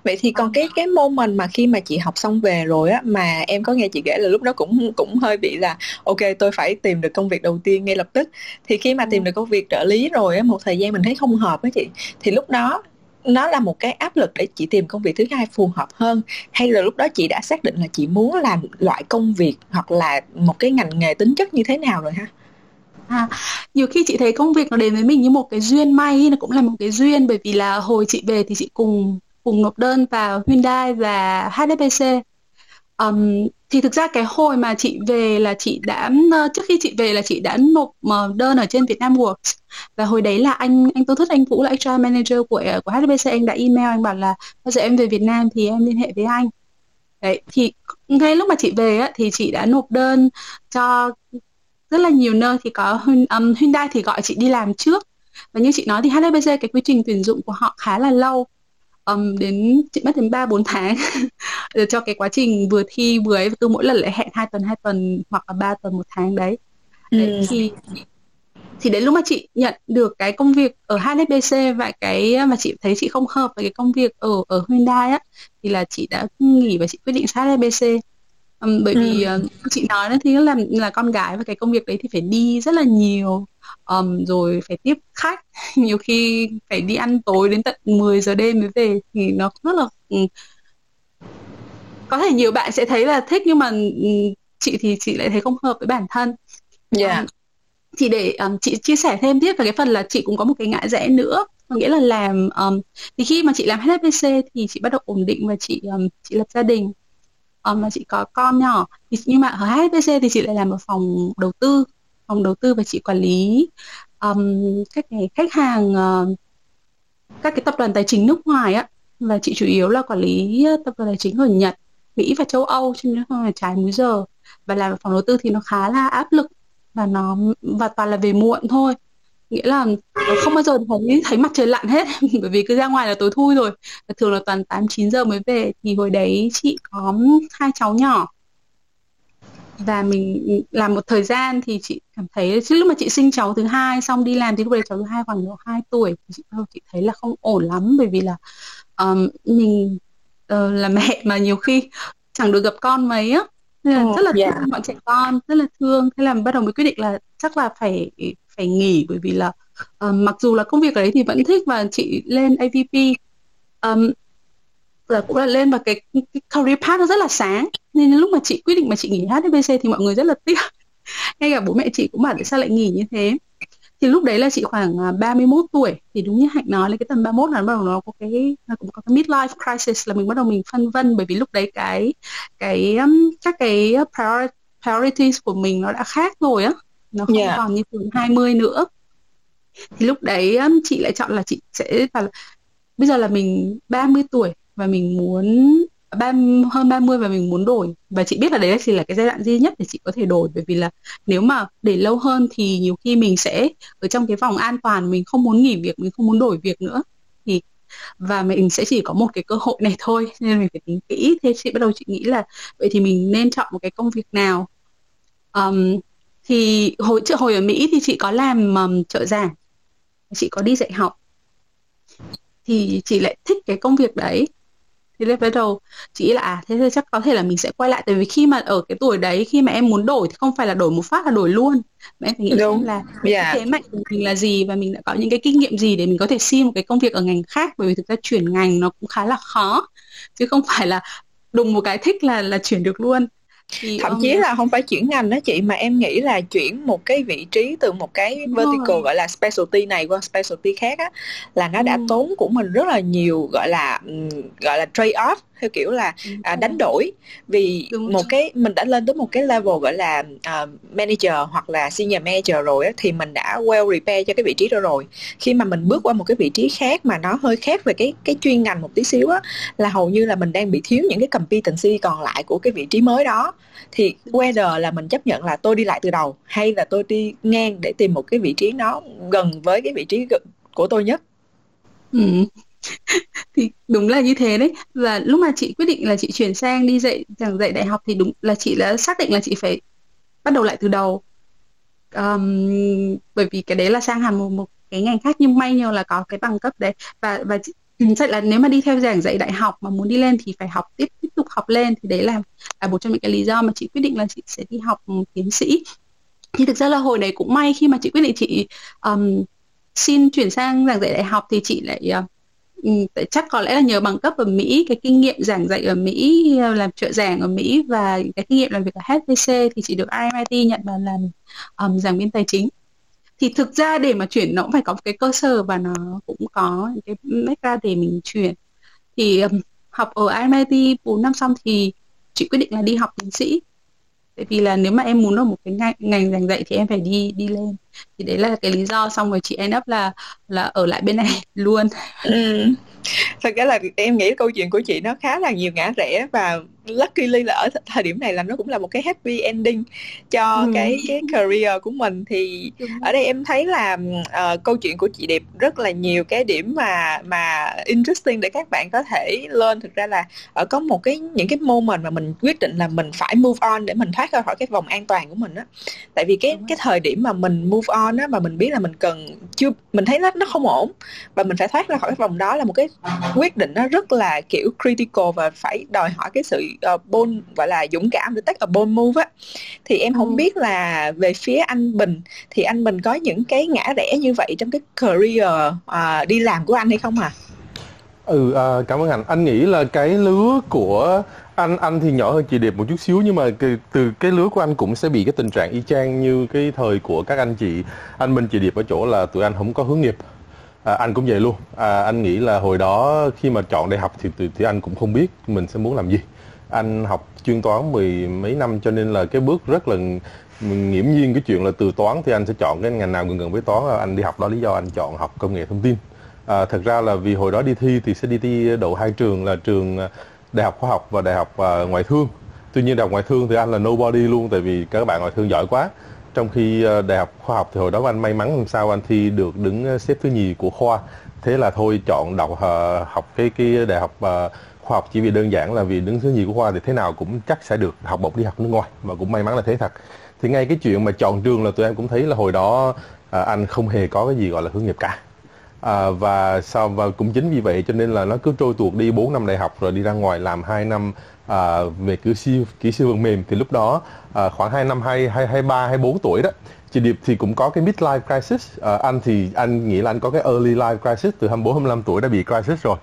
Vậy thì còn cái cái moment mà khi mà chị học xong về rồi á mà em có nghe chị kể là lúc đó cũng cũng hơi bị là ok tôi phải tìm được công việc đầu tiên ngay lập tức. Thì khi mà tìm được công việc trợ lý rồi á một thời gian mình thấy không hợp á chị thì lúc đó nó là một cái áp lực để chị tìm công việc thứ hai phù hợp hơn hay là lúc đó chị đã xác định là chị muốn làm loại công việc hoặc là một cái ngành nghề tính chất như thế nào rồi ha? À, nhiều khi chị thấy công việc nó đến với mình như một cái duyên may nó cũng là một cái duyên. Bởi vì là hồi chị về thì chị cùng cùng nộp đơn vào Hyundai và HSBC Um, thì thực ra cái hồi mà chị về là chị đã ờ, trước khi chị về là chị đã nộp ờ, đơn ở trên Vietnam Works. Và hồi đấy là anh anh Tô Thất Anh Vũ là HR manager của ờ, của HSBC anh đã email anh bảo là bây giờ em về Việt Nam thì em liên hệ với anh. Đấy thì ngay lúc mà chị về á, thì chị đã nộp đơn cho rất là nhiều nơi thì có um, Hyundai thì gọi chị đi làm trước và như chị nói thì HSBC cái quy trình tuyển dụng của họ khá là lâu um, đến chị mất đến 3 4 tháng cho cái quá trình vừa thi vừa ấy cứ mỗi lần lại hẹn hai tuần hai tuần hoặc là 3 tuần một tháng đấy. đấy Ừ. thì thì đến lúc mà chị nhận được cái công việc ở HSBC và cái mà chị thấy chị không hợp với cái công việc ở ở Hyundai á thì là chị đã nghỉ và chị quyết định sang HSBC Ừm, bởi vì Ừ. ờ, chị nói đó thì là là con gái và cái công việc đấy thì phải đi rất là nhiều. Ừm, rồi phải tiếp khách. Nhiều khi phải đi ăn tối đến tận 10 giờ đêm mới về thì nó rất là có thể nhiều bạn sẽ thấy là thích nhưng mà chị thì chị lại thấy không hợp với bản thân. Dạ. Ừm, thì để um, chị chia sẻ thêm tiếp về cái phần là chị cũng có một cái ngã rẽ nữa có nghĩa là làm um, thì khi mà chị làm HSBC thì chị bắt đầu ổn định và chị um, chị lập gia đình um, chị có con nhỏ thì nhưng mà ở HSBC thì chị lại làm ở phòng đầu tư phòng đầu tư và chị quản lý um, các cái khách hàng uh, các cái tập đoàn tài chính nước ngoài á. Và chị chủ yếu là quản lý ờ, tập đoàn tài chính ở Nhật Mỹ và châu Âu chứ không là trái múi giờ. Và làm phòng đầu tư thì nó khá là áp lực và nó và toàn là về muộn thôi nghĩa là không bao giờ thấy thấy mặt trời lặn hết bởi vì cứ ra ngoài là tối thui rồi. Và thường là toàn 8 9 giờ mới về. Thì hồi đấy chị có hai cháu nhỏ. Và mình làm một thời gian thì chị cảm thấy chứ lúc mà chị sinh cháu thứ hai xong đi làm thì lúc đấy cháu thứ hai khoảng độ 2 tuổi thì chị, chị thấy là không ổn lắm. Bởi vì là um, mình uh, là mẹ mà nhiều khi chẳng được gặp con mấy á nên là Ồ, rất là dạ. thương bọn trẻ con rất là thương. Thế là bắt đầu mới quyết định là chắc là phải phải nghỉ bởi vì là uh, mặc dù là công việc ở đấy thì vẫn thích và chị lên AVP um, là cũng là lên vào cái, cái career path nó rất là sáng. Nên lúc mà chị quyết định mà chị nghỉ HSBC thì mọi người rất là tiếc. Ngay cả bố mẹ chị cũng bảo tại sao lại nghỉ như thế thì lúc đấy là chị khoảng 31 à, tuổi thì đúng như hạnh nói là cái tầm 31 là bắt đầu nó có cái nó cũng có cái midlife crisis là mình bắt đầu mình phân vân bởi vì lúc đấy cái cái các cái priorities của mình nó đã khác rồi á nó không yeah. còn như tuổi 20 nữa thì lúc đấy chị lại chọn là chị sẽ là bây giờ là mình 30 tuổi và mình muốn ba hơn 30 và mình muốn đổi. Và chị biết là đấy chỉ là cái giai đoạn duy nhất để chị có thể đổi. Bởi vì là nếu mà để lâu hơn thì nhiều khi mình sẽ ở trong cái vòng an toàn mình không muốn nghỉ việc mình không muốn đổi việc nữa. Thì và mình sẽ chỉ có một cái cơ hội này thôi. Nên mình phải tính kỹ. Thế chị bắt đầu chị nghĩ là vậy thì mình nên chọn một cái công việc nào? Um, thì hồi trước hồi ở Mỹ thì chị có làm um, trợ giảng. Chị có đi dạy học. Thì chị lại thích cái công việc đấy thì lên bắt đầu chị nghĩ là à thế thì chắc có thể là mình sẽ quay lại. Tại vì khi mà ở cái tuổi đấy khi mà em muốn đổi thì không phải là đổi một phát là đổi luôn. Mà em phải nghĩ Đúng. là yeah. thế mạnh của mình là gì và mình đã có những cái kinh nghiệm gì để mình có thể xin một cái công việc ở ngành khác. Bởi vì thực ra chuyển ngành nó cũng khá là khó chứ không phải là đùng một cái thích là là chuyển được luôn thì thậm chí là không phải chuyển ngành đó chị mà em nghĩ là chuyển một cái vị trí từ một cái vertical rồi. gọi là specialty này qua specialty khác á là nó đã ừ. tốn của mình rất là nhiều gọi là gọi là trade off theo kiểu là à, đánh đổi. Vì Đúng một cái mình đã lên tới một cái level gọi là uh, manager hoặc là senior manager rồi á, thì mình đã well repair cho cái vị trí đó rồi. Khi mà mình bước qua một cái vị trí khác mà nó hơi khác về cái cái chuyên ngành một tí xíu á là hầu như là mình đang bị thiếu những cái competency còn lại của cái vị trí mới đó. Thì whether là mình chấp nhận là tôi đi lại từ đầu hay là tôi đi ngang để tìm một cái vị trí nó gần với cái vị trí của tôi nhất. Ừ thì đúng là như thế đấy. Và lúc mà chị quyết định là chị chuyển sang đi dạy giảng dạy đại học thì đúng là chị đã xác định là chị phải bắt đầu lại từ đầu. Um, bởi vì cái đấy là sang hẳn một, một cái ngành khác nhưng may nhờ là có cái bằng cấp đấy. Và và chắc ừ, là nếu mà đi theo giảng dạy đại học mà muốn đi lên thì phải học tiếp tiếp tục học lên thì đấy là là một trong những cái lý do mà chị quyết định là chị sẽ đi học tiến sĩ. Thì thực ra là hồi đấy cũng may khi mà chị quyết định chị um, xin chuyển sang giảng dạy đại học thì chị lại uh, Ừ, chắc có lẽ là nhờ bằng cấp ở Mỹ cái kinh nghiệm giảng dạy ở Mỹ làm trợ giảng ở Mỹ và cái kinh nghiệm làm việc ở HTC thì chị được MIT nhận vào làm um, giảng viên tài chính. Thì thực ra để mà chuyển nó cũng phải có một cái cơ sở và nó cũng có cái background để mình chuyển. Thì um, học ở MIT 4 năm xong thì chị quyết định là đi học tiến sĩ tại vì là nếu mà em muốn ở một cái ngành, ngành giảng dạy thì em phải đi đi lên. Thì đấy là cái lý do xong rồi chị end up là là ở lại bên này luôn. Ừ. Thật ra là em nghĩ câu chuyện của chị nó khá là nhiều ngã rẽ và luckily là ở thời điểm này là nó cũng là một cái happy ending cho ừ. cái cái career của mình thì ừ. ở đây em thấy là uh, câu chuyện của chị đẹp rất là nhiều cái điểm mà mà interesting để các bạn có thể lên thực ra là ở có một cái những cái moment mà mình quyết định là mình phải move on để mình thoát ra khỏi cái vòng an toàn của mình á tại vì cái cái thời điểm mà mình move on á mà mình biết là mình cần chưa mình thấy nó nó không ổn và mình phải thoát ra khỏi cái vòng đó là một cái quyết định nó rất là kiểu critical và phải đòi hỏi cái sự uh, bold gọi là dũng cảm để take a bold move á thì em không ừ. biết là về phía anh Bình thì anh Bình có những cái ngã rẽ như vậy trong cái career uh, đi làm của anh hay không à? Ừ, à, cảm ơn anh. Anh nghĩ là cái lứa của anh anh thì nhỏ hơn chị Điệp một chút xíu nhưng mà từ cái lứa của anh cũng sẽ bị cái tình trạng y chang như cái thời của các anh chị anh Minh chị Điệp ở chỗ là tụi anh không có hướng nghiệp à, anh cũng vậy luôn à, anh nghĩ là hồi đó khi mà chọn đại học thì, thì thì anh cũng không biết mình sẽ muốn làm gì anh học chuyên toán mười mấy năm cho nên là cái bước rất là nghiễm nhiên cái chuyện là từ toán thì anh sẽ chọn cái ngành nào gần gần với toán. Anh đi học đó lý do anh chọn học công nghệ thông tin. À, thật ra là vì hồi đó đi thi thì sẽ đi thi đậu hai trường là trường à, đại học khoa học và đại học à, ngoại thương. Tuy nhiên đại học ngoại thương thì anh là nobody luôn tại vì các bạn ngoại thương giỏi quá. Trong khi à, đại học khoa học thì hồi đó anh may mắn làm sao anh thi được đứng xếp thứ nhì của khoa. Thế là thôi chọn đọc học cái cái đại học khoa học chỉ vì đơn giản là vì đứng thứ nhì của khoa thì thế nào cũng chắc sẽ được học bổng đi học nước ngoài và cũng may mắn là thế thật. Thì ngay cái chuyện mà chọn trường là tụi em cũng thấy là hồi đó à, anh không hề có cái gì gọi là hướng nghiệp cả. À, và sau và cũng chính vì vậy cho nên là nó cứ trôi tuột đi 4 năm đại học rồi đi ra ngoài làm 2 năm à, về kỹ sư kỹ sư phần mềm. Thì lúc đó à, khoảng 2 năm hai hai hai ba hai bốn tuổi đó chị Điệp thì cũng có cái midlife crisis. À, anh thì anh nghĩ là anh có cái early life crisis từ 24 25 tuổi đã bị crisis rồi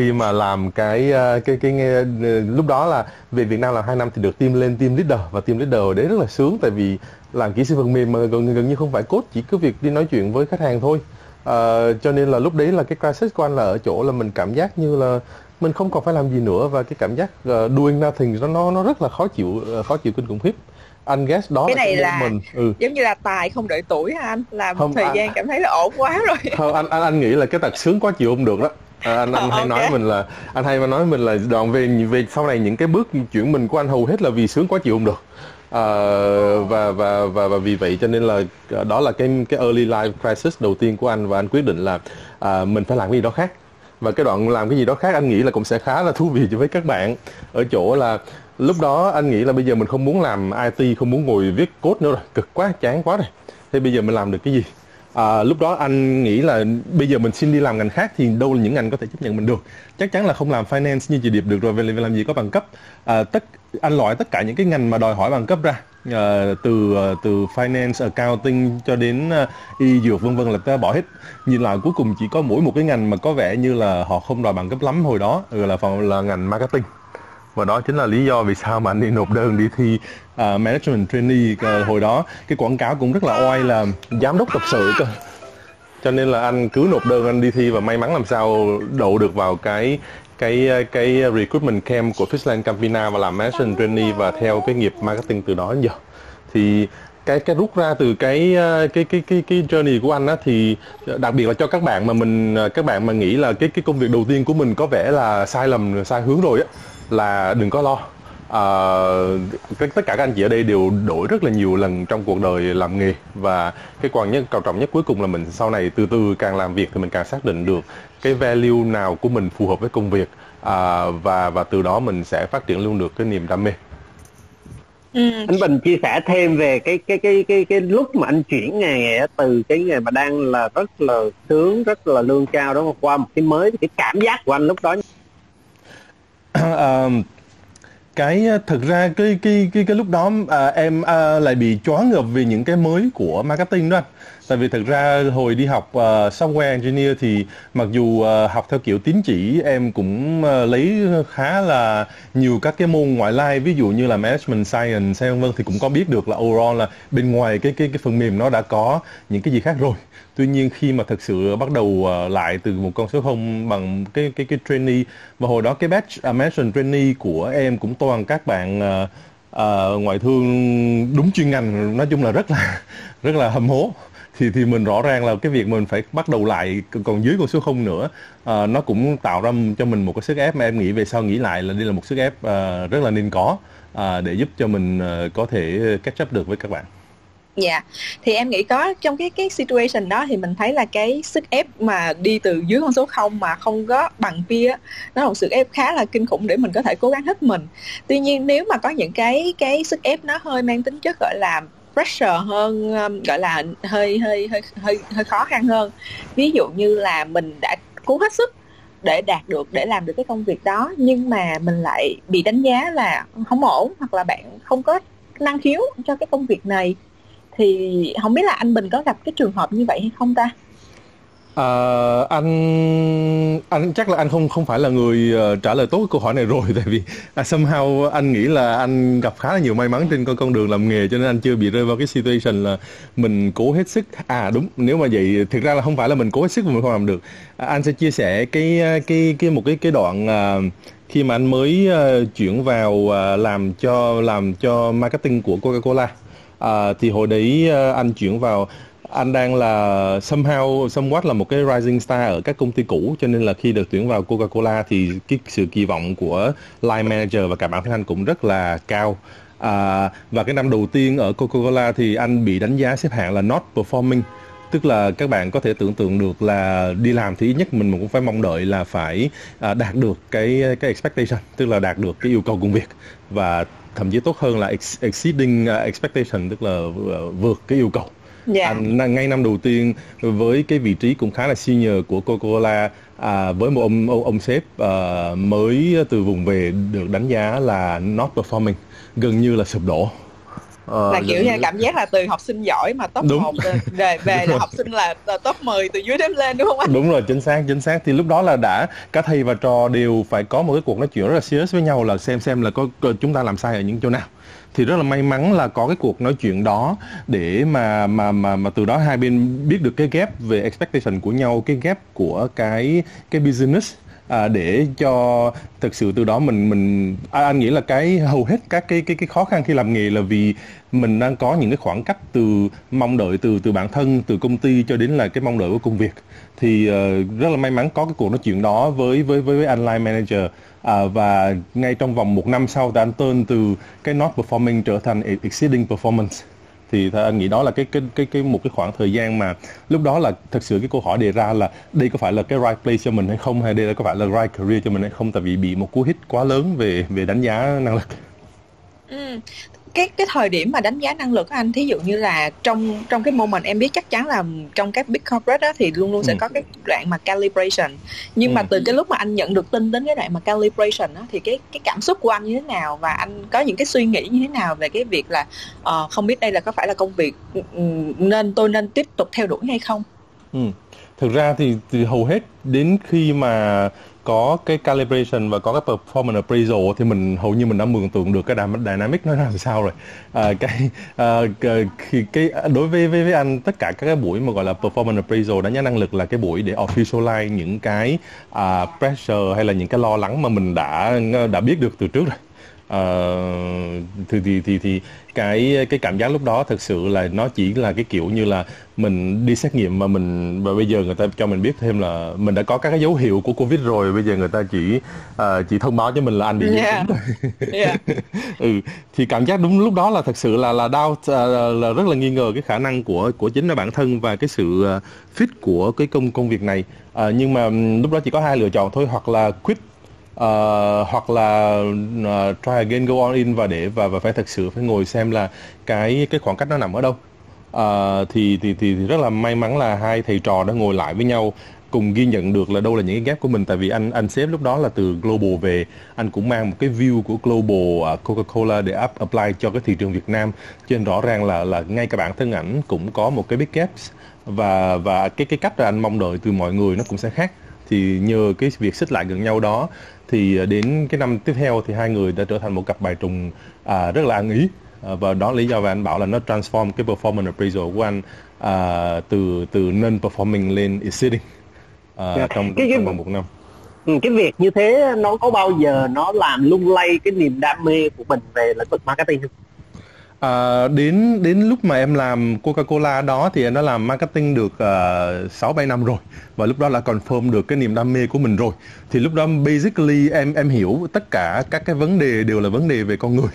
khi mà làm cái ờ, cái cái, cái lúc đó là về Việt Nam làm hai năm thì được team lên team leader và team leader đấy rất là sướng tại vì làm kỹ sư phần mềm mà gần gần như không phải code chỉ có việc đi nói chuyện với khách hàng thôi. Uh, cho nên là lúc đấy là cái crisis của anh là ở chỗ là mình cảm giác như là mình không còn phải làm gì nữa và cái cảm giác uh, doing nothing nó nó nó rất là khó chịu khó chịu kinh khủng khiếp. Anh guess đó cái này là, là mình ừ. giống như là tài không đợi tuổi hả anh? Làm Không, một thời à- gian cảm thấy là ổn quá rồi. Không anh anh anh nghĩ là cái tật sướng quá chịu không được đó à, anh anh Ờ, hay ok. nói mình là anh hay nói mình là đoạn về về sau này những cái bước chuyển mình của anh hầu hết là vì sướng quá chịu không được. À, và, và và và vì vậy cho nên là ờ, đó là cái cái early life crisis đầu tiên của anh và anh quyết định là à, mình phải làm cái gì đó khác. Và cái đoạn làm cái gì đó khác anh nghĩ là cũng sẽ khá là thú vị với các bạn. Ở chỗ là lúc đó anh nghĩ là bây giờ mình không muốn làm IT không muốn ngồi viết code nữa rồi cực quá chán quá rồi. Thế bây giờ mình làm được cái gì à, lúc đó anh nghĩ là bây giờ mình xin đi làm ngành khác thì đâu là những ngành có thể chấp nhận mình được. Chắc chắn là không làm finance như chị Điệp được rồi về làm gì có bằng cấp. À, tất anh loại tất cả những cái ngành mà đòi hỏi bằng cấp ra. À, từ à, từ finance accounting cho đến à, y dược vân vân là ta bỏ hết. Nhìn lại cuối cùng chỉ có mỗi một cái ngành mà có vẻ như là họ không đòi bằng cấp lắm hồi đó gọi là phòng là ngành marketing. Và đó chính là lý do vì sao mà anh đi nộp đơn đi thi uh, management trainee uh, hồi đó. Cái quảng cáo cũng rất là oai là giám đốc tập sự cơ. Cho nên là anh cứ nộp đơn anh đi thi và may mắn làm sao đậu được vào cái cái cái recruitment camp của Fishland Campina và làm management trainee và theo cái nghiệp marketing từ đó đến giờ. Thì cái cái rút ra từ cái à, cái cái cái cái journey của anh á thì đặc biệt là cho các bạn mà mình các bạn mà nghĩ là cái cái công việc đầu tiên của mình có vẻ là sai lầm sai hướng rồi á là đừng có lo à, tất cả các anh chị ở đây đều đổi rất là nhiều lần trong cuộc đời làm nghề. Và cái quan nhất quan trọng nhất cuối cùng là mình sau này từ từ càng làm việc thì mình càng xác định được cái value nào của mình phù hợp với công việc. À, và và từ đó mình sẽ phát triển luôn được cái niềm đam mê. Ừ. anh Bình chia sẻ thêm về cái cái cái cái cái lúc mà anh chuyển nghề á, từ cái nghề mà đang là rất là sướng rất là lương cao đó qua một cái mới cái cảm giác của anh lúc đó. À, cái ờ, thực ra cái cái cái cái lúc đó à, em à, lại bị choáng ngợp vì những cái mới của marketing đó anh. tại vì thực ra hồi đi học uh, software engineer thì mặc dù uh, học theo kiểu tín chỉ em cũng uh, lấy khá là nhiều các cái môn ngoại lai ví dụ như là management science vân vân thì cũng có biết được là overall là bên ngoài cái cái cái phần mềm nó đã có những cái gì khác rồi tuy nhiên khi mà thực sự bắt đầu ờ, lại từ một con số không bằng cái cái cái trainee và hồi đó cái batch uh, trainee của em cũng toàn các bạn uh, uh, ngoại thương đúng chuyên ngành nói chung là rất là rất là hâm hố. Thì thì mình rõ ràng là cái việc mình phải bắt đầu lại còn dưới con số không nữa uh, nó cũng tạo ra cho mình một cái sức ép mà em nghĩ về sau nghĩ lại là đây là một sức ép uh, rất là nên có uh, để giúp cho mình uh, có thể catch up được với các bạn. Dạ, thì em nghĩ có trong cái cái situation đó thì mình thấy là cái sức ép mà đi từ dưới con số 0 mà không có bằng kia nó là một sự ép khá là kinh khủng để mình có thể cố gắng hết mình. Tuy nhiên nếu mà có những cái cái sức ép nó hơi mang tính chất gọi là pressure hơn um, gọi là hơi hơi hơi hơi hơi khó khăn hơn. Ví dụ như là mình đã cố hết sức để đạt được để làm được cái công việc đó nhưng mà mình lại bị đánh giá là không ổn hoặc là bạn không có năng khiếu cho cái công việc này thì không biết là anh Bình có gặp cái trường hợp như vậy hay không ta? À, anh anh chắc là anh không không phải là người ờ, trả lời tốt câu hỏi này rồi tại vì à, somehow anh nghĩ là anh gặp khá là nhiều may mắn trên con con đường làm nghề cho nên anh chưa bị rơi vào cái situation là mình cố hết sức. À đúng nếu mà vậy thực ra là không phải là mình cố hết sức mà mình không làm được. À, anh sẽ chia sẻ cái cái cái một cái cái đoạn à, khi mà anh mới uh, chuyển vào uh, làm cho làm cho marketing của Coca-Cola à, thì hồi đấy ờ, anh chuyển vào anh đang là somehow somewhat là một cái rising star ở các công ty cũ cho nên là khi được tuyển vào Coca-Cola thì cái sự kỳ vọng của line manager và cả bản thân anh cũng rất là cao. À, và cái năm đầu tiên ở Coca-Cola thì anh bị đánh giá xếp hạng là not performing. Tức là các bạn có thể tưởng tượng được là đi làm thì ít nhất mình cũng phải mong đợi là phải à, đạt được cái cái expectation tức là đạt được cái yêu cầu công việc. Và thậm chí tốt hơn là ex- exceeding uh, expectation tức là uh, vượt cái yêu cầu Dạ. anh ngay năm đầu tiên với cái vị trí cũng khá là senior của Coca-Cola à, với một ông ông, ông sếp à, mới từ vùng về được đánh giá là not performing gần như là sụp đổ Ờ, là kiểu như cảm giác là từ học sinh giỏi mà top Đúng. 1 về về là học sinh là top 10 từ dưới đến lên đúng không anh? đúng rồi chính xác chính xác. Thì lúc đó là đã cả thầy và trò đều phải có một cái cuộc nói chuyện rất là serious với nhau là xem xem là có có chúng ta làm sai ở những chỗ nào. Thì rất là may mắn là có cái cuộc nói chuyện đó để mà mà mà mà từ đó hai bên biết được cái gap về expectation của nhau cái gap của cái cái business à, để cho thực sự từ đó mình mình à, anh nghĩ là cái hầu hết các cái cái cái khó khăn khi làm nghề là vì mình đang có những cái khoảng cách từ mong đợi từ từ bản thân từ công ty cho đến là cái mong đợi của công việc. Thì uh, rất là may mắn có cái cuộc nói chuyện đó với với với, với anh line manager. À, và ngay trong vòng một năm sau thì anh tên từ cái not performing trở thành e-, exceeding performance thì anh nghĩ đó là cái cái cái cái một cái khoảng thời gian mà lúc đó là thật sự cái câu hỏi đề ra là đây có phải là cái right place cho mình hay không, hay đây có phải là right career cho mình hay không tại vì bị một cú hit quá lớn về về đánh giá năng lực. Ừ cái cái thời điểm mà đánh giá năng lực của anh thí dụ như là trong trong cái moment em biết chắc chắn là trong các big corporate đó thì luôn luôn sẽ ừ. có cái đoạn mà calibration nhưng ừ. mà từ cái lúc mà anh nhận được tin đến cái đoạn mà calibration đó thì cái cái cảm xúc của anh như thế nào và anh có những cái suy nghĩ như thế nào về cái việc là uh, không biết đây là có phải là công việc nên tôi nên tiếp tục theo đuổi hay không ừ. thực ra thì, thì hầu hết đến khi mà có cái calibration và có cái performance appraisal thì mình hầu như mình đã mường tượng được cái dynamic nó làm sao rồi. À, cái à, cái, cái à, đối với, với với anh tất cả các cái buổi mà gọi là performance appraisal đánh giá năng lực là cái buổi để officialize những cái uh, pressure hay là những cái lo lắng mà mình đã đã biết được từ trước rồi uh, thì, thì thì thì cái cái cảm giác lúc đó thực sự là nó chỉ là cái kiểu như là mình đi xét nghiệm mà mình và bây giờ người ta cho mình biết thêm là mình đã có các cái dấu hiệu của covid rồi bây giờ người ta chỉ uh, chỉ thông báo cho mình là anh bị nhiễm yeah. yeah. ừ thì cảm giác đúng lúc đó là thật sự là là đau uh, là rất là nghi ngờ cái khả năng của của chính là bản thân và cái sự fit của cái công công việc này uh, nhưng mà lúc đó chỉ có hai lựa chọn thôi hoặc là quit uh, hoặc là uh, try again go all in và để và và phải thật sự phải ngồi xem là cái cái khoảng cách nó nằm ở đâu. Uh, thì, thì thì thì rất là may mắn là hai thầy trò đã ngồi lại với nhau cùng ghi nhận được là đâu là những cái gap của mình. Tại vì anh anh sếp lúc đó là từ global về anh cũng mang một cái view của global à, Coca-Cola để up, apply cho cái thị trường Việt Nam. Cho nên rõ ràng là là ngay cả bản thân ảnh cũng có một cái big gaps. Và và cái cái cách là anh mong đợi từ mọi người nó cũng sẽ khác. Thì nhờ cái việc xích lại gần nhau đó thì à, đến cái năm tiếp theo thì hai người đã trở thành một cặp bài trùng à, rất là ăn ý à, và đó lý do mà anh bảo là nó transform cái performance appraisal của anh à, từ từ non performing lên exceeding à, yeah. Dạ. trong, cái, trong vòng một năm ừ, cái việc như thế nó có bao giờ nó làm lung lay cái niềm đam mê của mình về lĩnh vực marketing không? À, đến đến lúc mà em làm Coca-Cola đó thì em đã làm marketing được uh, bảy năm rồi và lúc đó là confirm được cái niềm đam mê của mình rồi. Thì lúc đó basically em em hiểu tất cả các cái vấn đề đều là vấn đề về con người.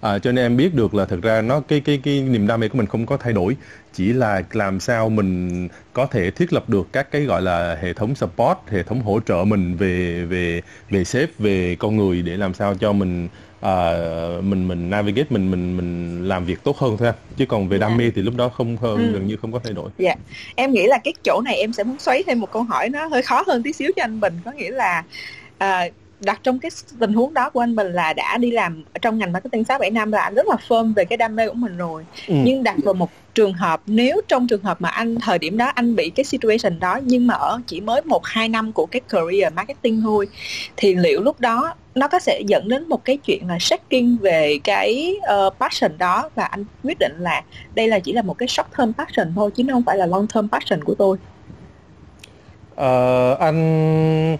À, cho nên em biết được là thực ra nó cái cái cái niềm đam mê của mình không có thay đổi chỉ là làm sao mình có thể thiết lập được các cái gọi là hệ thống support hệ thống hỗ trợ mình về về về sếp về con người để làm sao cho mình uh, mình mình navigate mình mình mình làm việc tốt hơn thôi em chứ còn về đam. Dạ. mê thì lúc đó không hơn ừ. gần như không có thay đổi. Dạ. Em nghĩ là cái chỗ này em sẽ muốn xoáy thêm một câu hỏi nó hơi khó hơn tí xíu cho anh Bình có nghĩa là uh, đặt trong cái tình huống đó của anh Bình là đã đi làm trong ngành marketing 6 7 năm là anh rất là firm về cái đam mê của mình rồi. Ừ. Nhưng đặt vào một trường hợp nếu trong trường hợp mà anh thời điểm đó anh bị cái situation đó nhưng mà ở chỉ mới một hai năm của cái career marketing thôi thì liệu lúc đó nó có sẽ dẫn đến một cái chuyện là shaking về cái uh, passion đó và anh quyết định là đây là chỉ là một cái short term passion thôi chứ nó không phải là long term passion của tôi. Uh, anh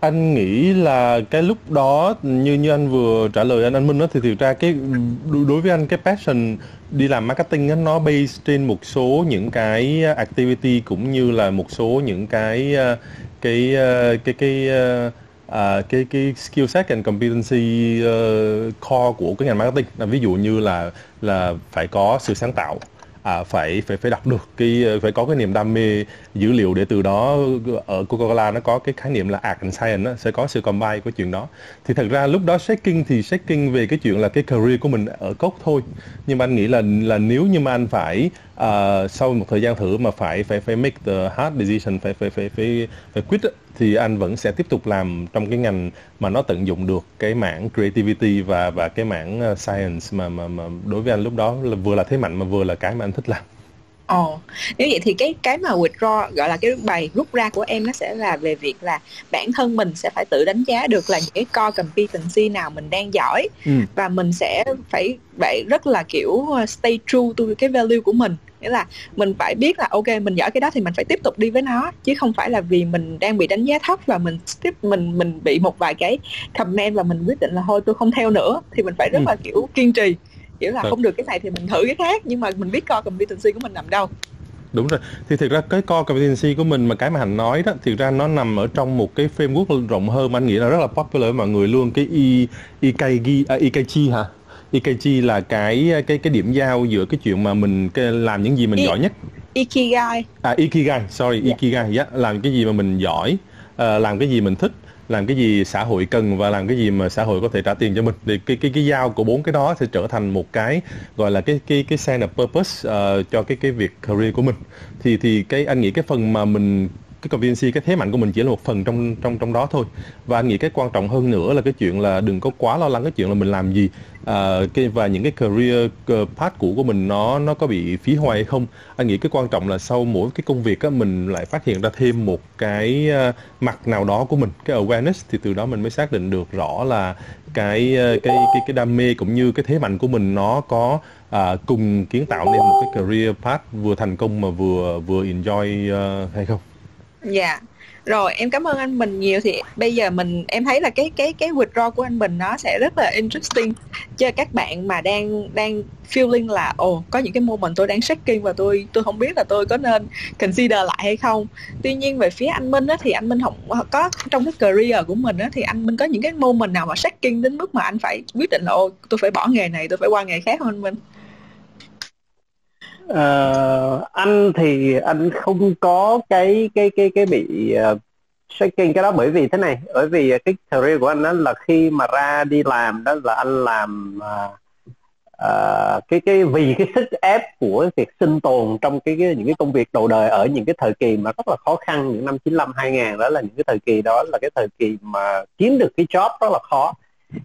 anh nghĩ là cái lúc đó như như anh vừa trả lời anh anh Minh đó thì thực ra cái đối với anh cái passion đi làm marketing đó, nó based trên một số những cái à, activity cũng như là một số những cái à, à, cái cái cái cái cái cái skill set and competency uh, core của cái ngành marketing. Là ví dụ như là là phải có sự sáng tạo à, phải phải phải đọc được cái phải có cái niềm đam mê dữ liệu để từ đó ở Coca-Cola nó có cái khái niệm là art and science đó, sẽ có sự combine của chuyện đó. Thì thật ra lúc đó shaking thì shaking về cái chuyện là cái career của mình ở cốc thôi. Nhưng mà anh nghĩ là là nếu như mà anh phải uh, sau một thời gian thử mà phải phải phải make the hard decision phải phải phải phải phải quit thì anh vẫn sẽ tiếp tục làm trong cái ngành mà nó tận dụng được cái mảng creativity và và cái mảng uh, science mà mà mà đối với anh lúc đó là vừa là thế mạnh mà vừa là cái mà anh thích làm. Ồ, nếu vậy thì cái cái mà withdraw gọi là cái bài rút ra của em nó sẽ là về việc là bản thân mình sẽ phải tự đánh giá được là những cái core competency nào mình đang giỏi ừ. và mình sẽ phải phải rất là kiểu uh, stay true to cái value của mình nghĩa là mình phải biết là ok mình giỏi cái đó thì mình phải tiếp tục đi với nó chứ không phải là vì mình đang bị đánh giá thấp và mình tiếp mình mình bị một vài cái comment và mình quyết định là thôi tôi không theo nữa. Thì mình phải rất ừ. là kiểu kiên trì. Kiểu là không được cái này thì mình thử cái khác nhưng mà mình biết core competency của mình nằm đâu. Đúng rồi. Thì thực ra cái core competency của mình mà cái mà hạnh nói đó thực ra nó nằm ở trong một cái framework rộng hơn mà anh nghĩ là rất là popular với mọi người luôn cái e EKG à, EKG hả EKG là cái cái cái điểm giao giữa cái chuyện mà mình cái, làm những gì mình I, giỏi nhất Ikigai à Ikigai sorry yeah. Dạ. Ikigai yeah, làm cái gì mà mình giỏi uh, làm cái gì mình thích làm cái gì xã hội cần và làm cái gì mà xã hội có thể trả tiền cho mình thì cái cái cái giao của bốn cái đó sẽ trở thành một cái gọi là cái cái cái sense of purpose uh, cho cái cái việc career của mình thì thì cái anh nghĩ cái phần mà mình cái convenience cái thế mạnh của mình chỉ là một phần trong trong trong đó thôi. Và anh nghĩ cái quan trọng hơn nữa là cái chuyện là đừng có quá lo lắng cái chuyện là mình làm gì. À, cái và những cái career ờ, path cũ của mình nó nó có bị phí hoài hay không? Anh nghĩ cái quan trọng là sau mỗi cái công việc á mình lại phát hiện ra thêm một cái uh, mặt nào đó của mình cái awareness thì từ đó mình mới xác định được rõ là cái ờ, cái cái cái đam mê cũng như cái thế mạnh của mình nó có à, cùng kiến tạo nên một cái career path vừa thành công mà vừa vừa enjoy uh, hay không? Dạ. Rồi em cảm ơn anh Bình nhiều. Thì bây giờ mình em thấy là cái cái cái withdraw của anh Bình nó sẽ rất là interesting. Cho các bạn mà đang đang feeling là ồ oh, có những cái moment tôi đang shaking và tôi tôi không biết là tôi có nên consider lại hay không. Tuy nhiên về phía anh Minh á, thì anh Minh không có trong cái career của mình á, thì anh Minh có những cái moment nào mà shaking đến mức mà anh phải quyết định là ô tôi phải bỏ nghề này tôi phải qua nghề khác không anh Minh? Uh, anh thì anh không có cái cái cái cái bị ờ, uh, shaking cái đó bởi vì thế này bởi vì cái career của anh đó là khi mà ra đi làm đó là anh làm uh, uh, cái cái vì cái sức ép của việc sinh tồn trong cái, cái những cái công việc đầu đời ở những cái thời kỳ mà rất là khó khăn những năm 95 2000 đó là những cái thời kỳ đó là cái thời kỳ mà kiếm được cái job rất là khó.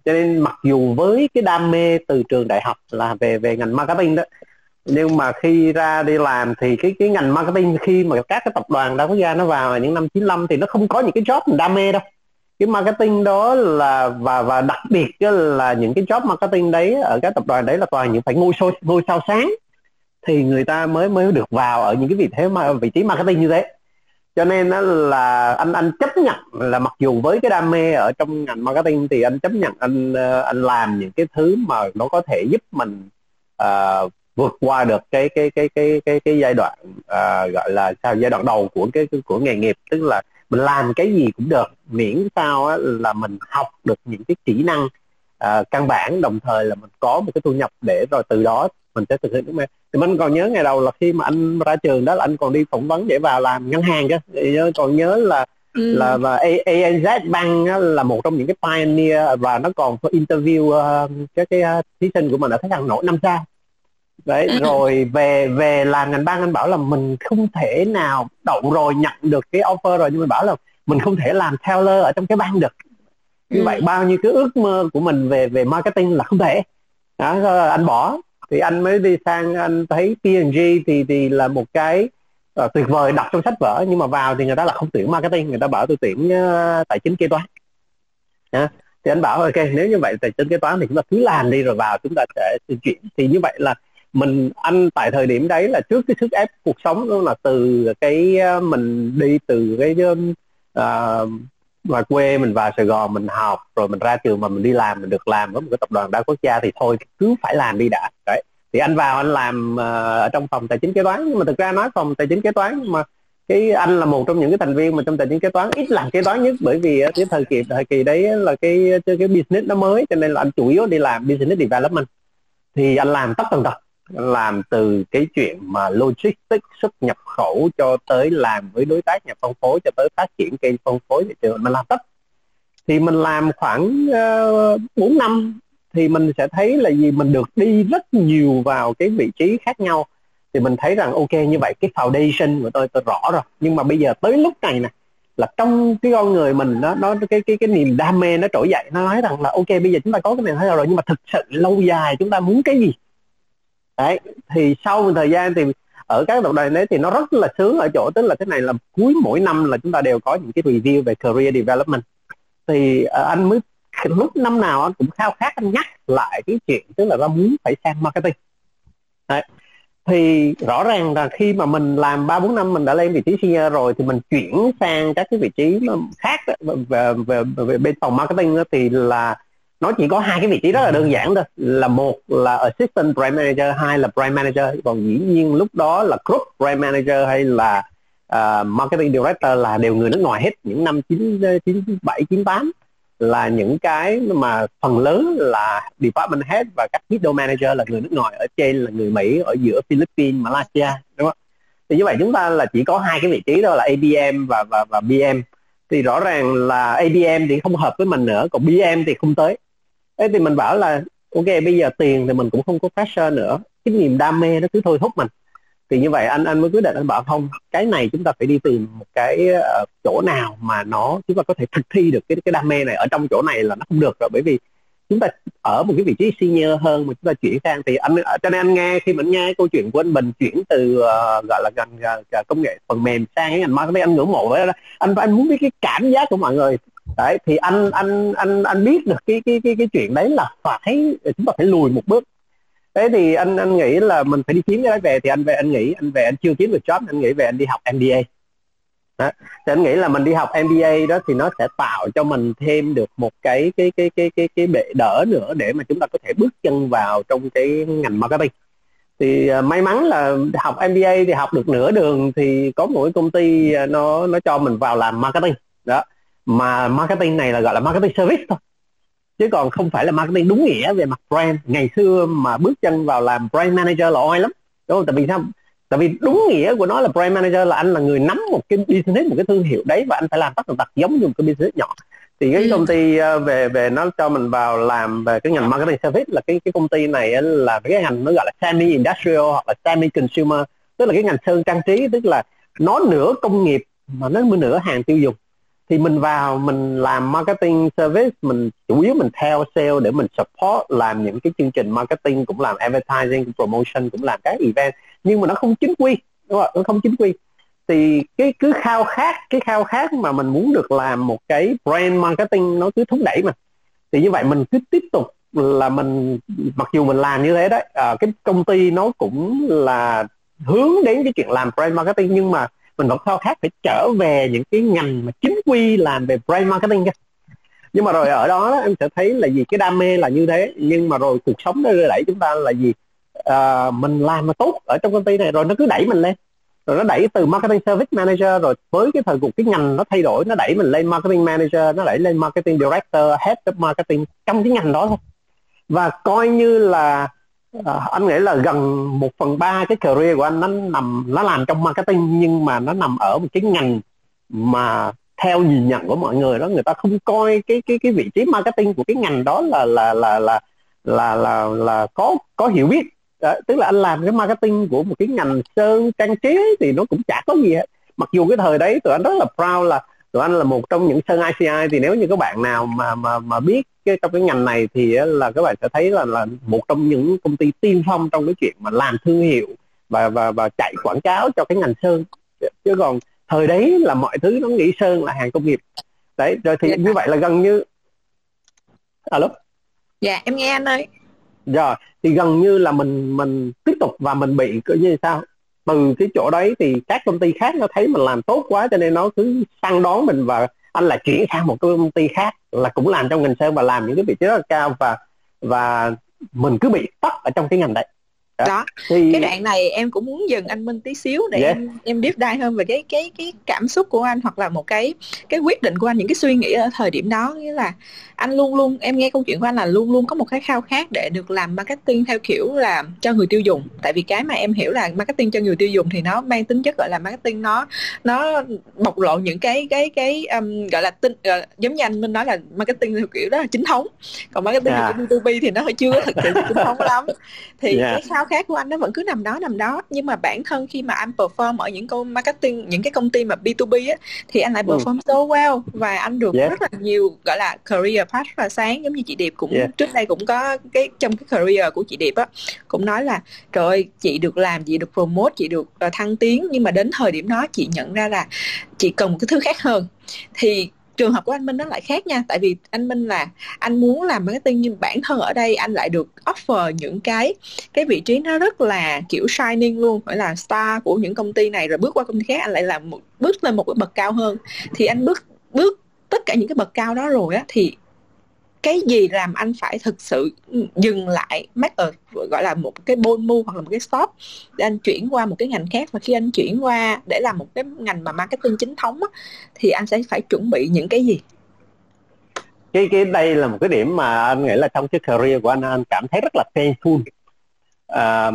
Cho nên mặc dù với cái đam mê từ trường đại học là về về ngành marketing đó nhưng mà khi ra đi làm thì cái cái ngành marketing khi mà các cái tập đoàn đa quốc gia nó vào những năm 95 thì nó không có những cái job mình đam mê đâu. Cái marketing đó là và và đặc biệt là những cái job marketing đấy ở các tập đoàn đấy là toàn những phải ngôi sao ngôi sao sáng. Thì người ta mới mới được vào ở những cái vị thế mà vị trí marketing như thế. Cho nên là anh anh chấp nhận là mặc dù với cái đam mê ở trong ngành marketing thì anh chấp nhận anh ờ, anh làm những cái thứ mà nó có thể giúp mình uh, vượt qua được cái cái cái cái cái cái giai đoạn à, gọi là sao giai đoạn đầu của cái của nghề nghiệp. Tức là mình làm cái gì cũng được miễn sao á, là mình học được những cái kỹ năng à, căn bản. Đồng thời là mình có một cái thu nhập để rồi từ đó mình sẽ thực hiện đúng không thì mình còn nhớ ngày đầu là khi mà anh ra trường đó là anh còn đi phỏng vấn để vào làm ngân hàng cơ. Thì còn nhớ là ừ. là và ANZ Bank là một trong những cái pioneer và nó còn có interview uh, cái cái uh, thí sinh của mình ở khách hàng nổi năm sao đấy ừ. rồi về về làm ngành ban anh bảo là mình không thể nào đậu rồi nhận được cái offer rồi nhưng mình bảo là mình không thể làm teller ở trong cái ban được như ừ. vậy bao nhiêu cái ước mơ của mình về về marketing là không thể đó anh bỏ thì anh mới đi sang anh thấy P&G thì thì là một cái uh, tuyệt vời đọc trong sách vở nhưng mà vào thì người ta là không tuyển marketing người ta bảo tôi tuyển uh, tài chính kế toán à, thì anh bảo ok nếu như vậy tài chính kế toán thì chúng ta cứ làm đi rồi vào chúng ta sẽ chuyển thì như vậy là mình anh tại thời điểm đấy là trước cái sức ép cuộc sống đó là từ cái ờ, mình đi từ cái uh, ngoài quê mình vào Sài Gòn mình học rồi mình ra trường mà mình đi làm mình được làm với một cái tập đoàn đa quốc gia thì thôi cứ phải làm đi đã. Đấy thì anh vào anh làm uh, ở trong phòng tài chính kế toán. Nhưng mà thực ra nói phòng tài chính kế toán mà cái anh là một trong những cái thành viên mà trong tài chính kế toán ít làm kế toán nhất bởi vì cái thời kỳ thời kỳ đấy là cái cái business nó mới cho nên là anh chủ yếu đi làm business development. Thì anh làm tất tần tật làm từ cái chuyện mà logistics xuất nhập khẩu cho tới làm với đối tác nhà phân phối cho tới phát triển kênh phân phối thị trường. Mình làm tất. Thì mình làm khoảng ờ, uh, 4 năm thì mình sẽ thấy là gì? Mình được đi rất nhiều vào cái vị trí khác nhau. Thì mình thấy rằng ok như vậy cái foundation của tôi tôi rõ rồi. Nhưng mà bây giờ tới lúc này nè là trong cái con người mình nó nó cái cái cái niềm đam mê nó trỗi dậy. Nó nói rằng là ok bây giờ chúng ta có cái này thế rồi nhưng mà thực sự lâu dài chúng ta muốn cái gì? Đấy thì sau một thời gian thì ở các tập đoàn đấy thì nó rất là sướng ở chỗ tức là thế này là cuối mỗi năm là chúng ta đều có những cái review về career development thì uh, anh mới lúc năm nào anh cũng khao khát anh nhắc lại cái chuyện tức là ra muốn phải sang marketing đấy. thì rõ ràng là khi mà mình làm ba bốn năm mình đã lên vị trí senior rồi thì mình chuyển sang các cái vị trí khác về, về, về bên phòng marketing đó, thì là nó chỉ có hai cái vị trí rất là đơn giản thôi. Là một là assistant brand manager hai là brand manager. Còn dĩ nhiên lúc đó là group brand manager hay là uh, marketing director là đều người nước ngoài hết. Những năm chín chín bảy chín tám là những cái mà phần lớn là department head và các middle manager là người nước ngoài ở trên là người Mỹ ở giữa Philippines Malaysia đúng không? Thì như vậy chúng ta là chỉ có hai cái vị trí đó là ABM và và và BM thì rõ ràng là ABM thì không hợp với mình nữa còn BM thì không tới thế thì mình bảo là ok bây giờ tiền thì mình cũng không có pressure nữa. Cái niềm đam mê nó cứ thôi thúc mình. Thì như vậy anh anh mới quyết định anh bảo không cái này chúng ta phải đi tìm một cái uh, chỗ nào mà nó chúng ta có thể thực thi được cái cái đam mê này ở trong chỗ này là nó không được rồi. Bởi vì chúng ta ở một cái vị trí senior hơn mà chúng ta chuyển sang thì anh ờ, cho nên anh nghe khi mình nghe câu chuyện của anh Bình chuyển từ uh, gọi là ngành uh, công nghệ phần mềm sang cái ngành marketing anh ngưỡng mộ đấy anh anh muốn biết cái cảm giác của mọi người đấy thì anh anh anh anh biết được cái cái cái cái chuyện đấy là phải chúng ta phải lùi một bước. Thế thì anh anh nghĩ là mình phải đi kiếm cái đó về thì anh về anh nghĩ anh về anh chưa kiếm được job anh nghĩ về anh đi học MBA đó. thì anh nghĩ là mình đi học MBA đó thì nó sẽ tạo cho mình thêm được một cái cái cái cái cái cái bệ đỡ nữa để mà chúng ta có thể bước chân vào trong cái ngành marketing. Thì uh, may mắn là học MBA thì học được nửa đường thì có một cái công ty uh, nó nó cho mình vào làm marketing. Đó mà marketing này là gọi là marketing service thôi. Chứ còn không phải là marketing đúng nghĩa về mặt brand. Ngày xưa mà bước chân vào làm brand manager là oai lắm. Đúng không? Tại vì sao? Tại vì đúng nghĩa của nó là brand manager là anh là người nắm một cái business một cái thương hiệu đấy và anh phải làm tất tần tật giống như một cái business nhỏ. Thì cái ừ. công ty ờ, về về nó cho mình vào làm về cái ngành marketing service là cái cái công ty này là cái ngành nó gọi là semi industrial hoặc là semi consumer. Tức là cái ngành sơn trang trí tức là nó nửa công nghiệp mà nó nửa hàng tiêu dùng thì mình vào mình làm marketing service mình chủ yếu mình theo sale để mình support làm những cái chương trình marketing cũng làm advertising cũng promotion cũng làm các event. Nhưng mà nó không chính quy đúng không nó không chính quy. Thì cái cứ khao khát cái khao khát mà mình muốn được làm một cái brand marketing nó cứ thúc đẩy mà. Thì như vậy mình cứ tiếp tục là mình mặc dù mình làm như thế đấy à, cái công ty nó cũng là hướng đến cái chuyện làm brand marketing nhưng mà mình vẫn khao khát phải trở về những cái ngành mà chính quy làm về brand marketing kia nhưng mà rồi ở đó, đó em sẽ thấy là gì? Cái đam mê là như thế. Nhưng mà rồi cuộc sống nó đưa đẩy chúng ta là gì? À, mình làm mà tốt ở trong công ty này rồi nó cứ đẩy mình lên. Rồi nó đẩy từ marketing service manager rồi với cái thời cuộc cái ngành nó thay đổi nó đẩy mình lên marketing manager nó đẩy lên marketing director head of marketing trong cái ngành đó thôi. Và coi như là à, anh nghĩ là gần một phần ba cái career của anh nó nằm nó làm trong marketing nhưng mà nó nằm ở một cái ngành mà theo nhìn nhận của mọi người đó người ta không coi cái cái cái vị trí marketing của cái ngành đó là là là là là là, là có có hiểu biết. Đó, tức là anh làm cái marketing của một cái ngành sơn trang trí thì nó cũng chả có gì hết. Mặc dù cái thời đấy tụi anh rất là proud là tụi anh là một trong những sơn ICI thì nếu như các bạn nào mà mà mà biết cái trong cái ngành này thì là các bạn sẽ thấy là là một trong những công ty tiên phong trong cái chuyện mà làm thương hiệu và và và chạy quảng cáo cho cái ngành sơn. Chứ còn thời đấy là mọi thứ nó nghĩ sơn là hàng công nghiệp. Đấy rồi thì dạ. như vậy là gần như alo? Dạ em nghe anh ơi. Rồi thì gần như là mình mình tiếp tục và mình bị cái như sao từ cái chỗ đấy thì các công ty khác nó thấy mình làm tốt quá cho nên nó cứ săn đón mình và anh lại chuyển sang một cái công ty khác là cũng làm trong ngành sơn và làm những cái vị trí rất là cao và và mình cứ bị tắt ở trong cái ngành đấy đó, đó. Thì... cái đoạn này em cũng muốn dừng anh Minh tí xíu để yeah. em em deep dive hơn về cái cái cái cảm xúc của anh hoặc là một cái cái quyết định của anh những cái suy nghĩ ở thời điểm đó nghĩa là anh luôn luôn em nghe câu chuyện của anh là luôn luôn có một cái khao khát để được làm marketing theo kiểu là cho người tiêu dùng tại vì cái mà em hiểu là marketing cho người tiêu dùng thì nó mang tính chất gọi là marketing nó nó bộc lộ những cái cái cái um, gọi là tin uh, giống như anh Minh nói là marketing theo kiểu đó là chính thống còn marketing yeah. của B2B thì nó chưa thực sự chính thống lắm thì yeah. cái khao khao khát của anh nó vẫn cứ nằm đó nằm đó nhưng mà bản thân khi mà anh perform ở những công marketing những cái công ty mà B2B á thì anh lại ừ. perform ừ. so well và anh được yeah. rất là nhiều gọi là career path rất là sáng giống như chị Điệp cũng yeah. trước đây cũng có cái trong cái career của chị Điệp á cũng nói là trời ơi chị được làm chị được promote chị được uh, thăng tiến nhưng mà đến thời điểm đó chị nhận ra là chị cần một cái thứ khác hơn thì trường hợp của anh Minh nó lại khác nha. Tại vì anh Minh là, anh muốn làm marketing nhưng bản thân ở đây anh lại được offer những cái cái vị trí nó rất là, kiểu, shining luôn. Phải là star của những công ty này rồi bước qua công ty khác, anh lại làm một, bước lên một cái bậc cao hơn. Thì anh bước bước tất cả những cái bậc cao đó rồi á, thì cái gì làm anh phải thực sự dừng lại make a gọi là một cái bold move hoặc là một cái stop để anh chuyển qua một cái ngành khác. Và khi anh chuyển qua để làm một cái ngành mà marketing chính thống á, thì anh sẽ phải chuẩn bị những cái gì? Cái cái đây là một cái điểm mà anh nghĩ là trong cái career của anh anh cảm thấy rất là painful. À,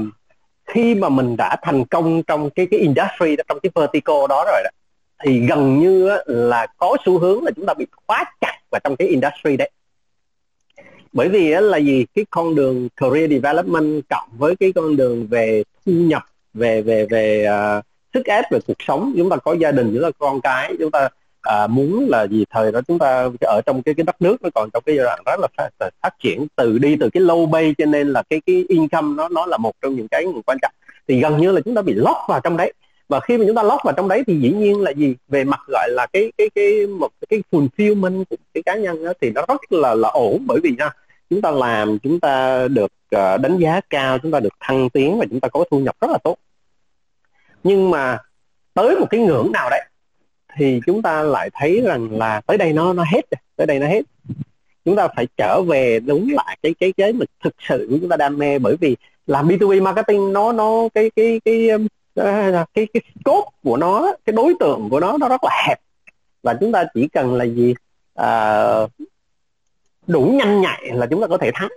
khi mà mình đã thành công trong cái cái industry trong cái vertical đó rồi đó thì gần như là có xu hướng là chúng ta bị khóa chặt vào trong cái industry đấy bởi vì là gì? Cái con đường career development cộng với cái con đường về thu nhập về về về uh, sức ép về cuộc sống. Chúng ta có gia đình chúng ta có con cái chúng ta uh, muốn là gì? Thời đó chúng ta ở trong cái cái đất nước nó còn trong cái giai đoạn rất là phát, phát triển từ đi từ cái low base cho nên là cái cái income nó nó là một trong những cái quan trọng. Thì gần như là chúng ta bị lock vào trong đấy và khi mà chúng ta lót vào trong đấy thì dĩ nhiên là gì? Về mặt gọi là cái cái cái một cái fulfillment của cái cá nhân đó thì nó rất là là ổn. Bởi vì nha chúng ta làm chúng ta được uh, đánh giá cao chúng ta được thăng tiến và chúng ta có thu nhập rất là tốt. Nhưng mà tới một cái ngưỡng nào đấy thì chúng ta lại thấy rằng là tới đây nó nó hết rồi tới đây nó hết. Chúng ta phải trở về đúng lại cái cái cái mà thực sự của chúng ta đam mê. Bởi vì làm B2B marketing nó nó cái cái cái cái cái, cái, cái scope của nó cái đối tượng của nó nó rất là hẹp. Và chúng ta chỉ cần là gì? À, đủ nhanh nhạy là chúng ta có thể thắng.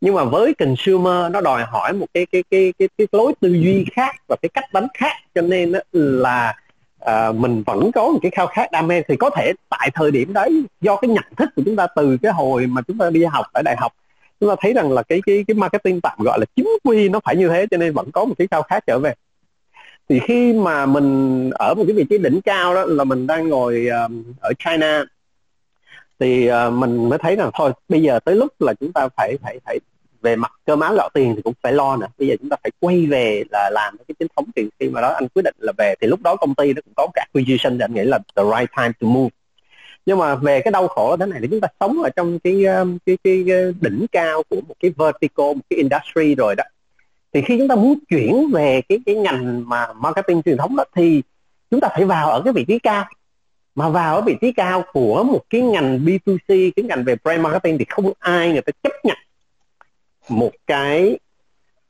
Nhưng mà với consumer nó đòi hỏi một cái cái cái cái, cái lối tư duy khác và cái cách đánh khác. Cho nên là à, mình vẫn có một cái khao khát đam mê. Thì có thể tại thời điểm đấy do cái nhận thức của chúng ta từ cái hồi mà chúng ta đi học ở đại học chúng ta thấy rằng là cái cái cái marketing tạm gọi là chính quy nó phải như thế cho nên vẫn có một cái khao khát trở về thì khi mà mình ở một cái vị trí đỉnh cao đó là mình đang ngồi uh, ở China thì uh, mình mới thấy là thôi bây giờ tới lúc là chúng ta phải phải phải về mặt cơ áo gạo tiền thì cũng phải lo nữa bây giờ chúng ta phải quay về là làm cái chính thống thì khi mà đó anh quyết định là về thì lúc đó công ty nó cũng có cả acquisition thì anh nghĩ là the right time to move. Nhưng mà về cái đau khổ thế này thì chúng ta sống ở trong cái cái cái, cái đỉnh cao của một cái vertical một cái industry rồi đó thì khi chúng ta muốn chuyển về cái cái ngành mà marketing truyền thống đó thì chúng ta phải vào ở cái vị trí cao. Mà vào ở vị trí cao của một cái ngành B2C cái ngành về brand marketing thì không ai người ta chấp nhận một cái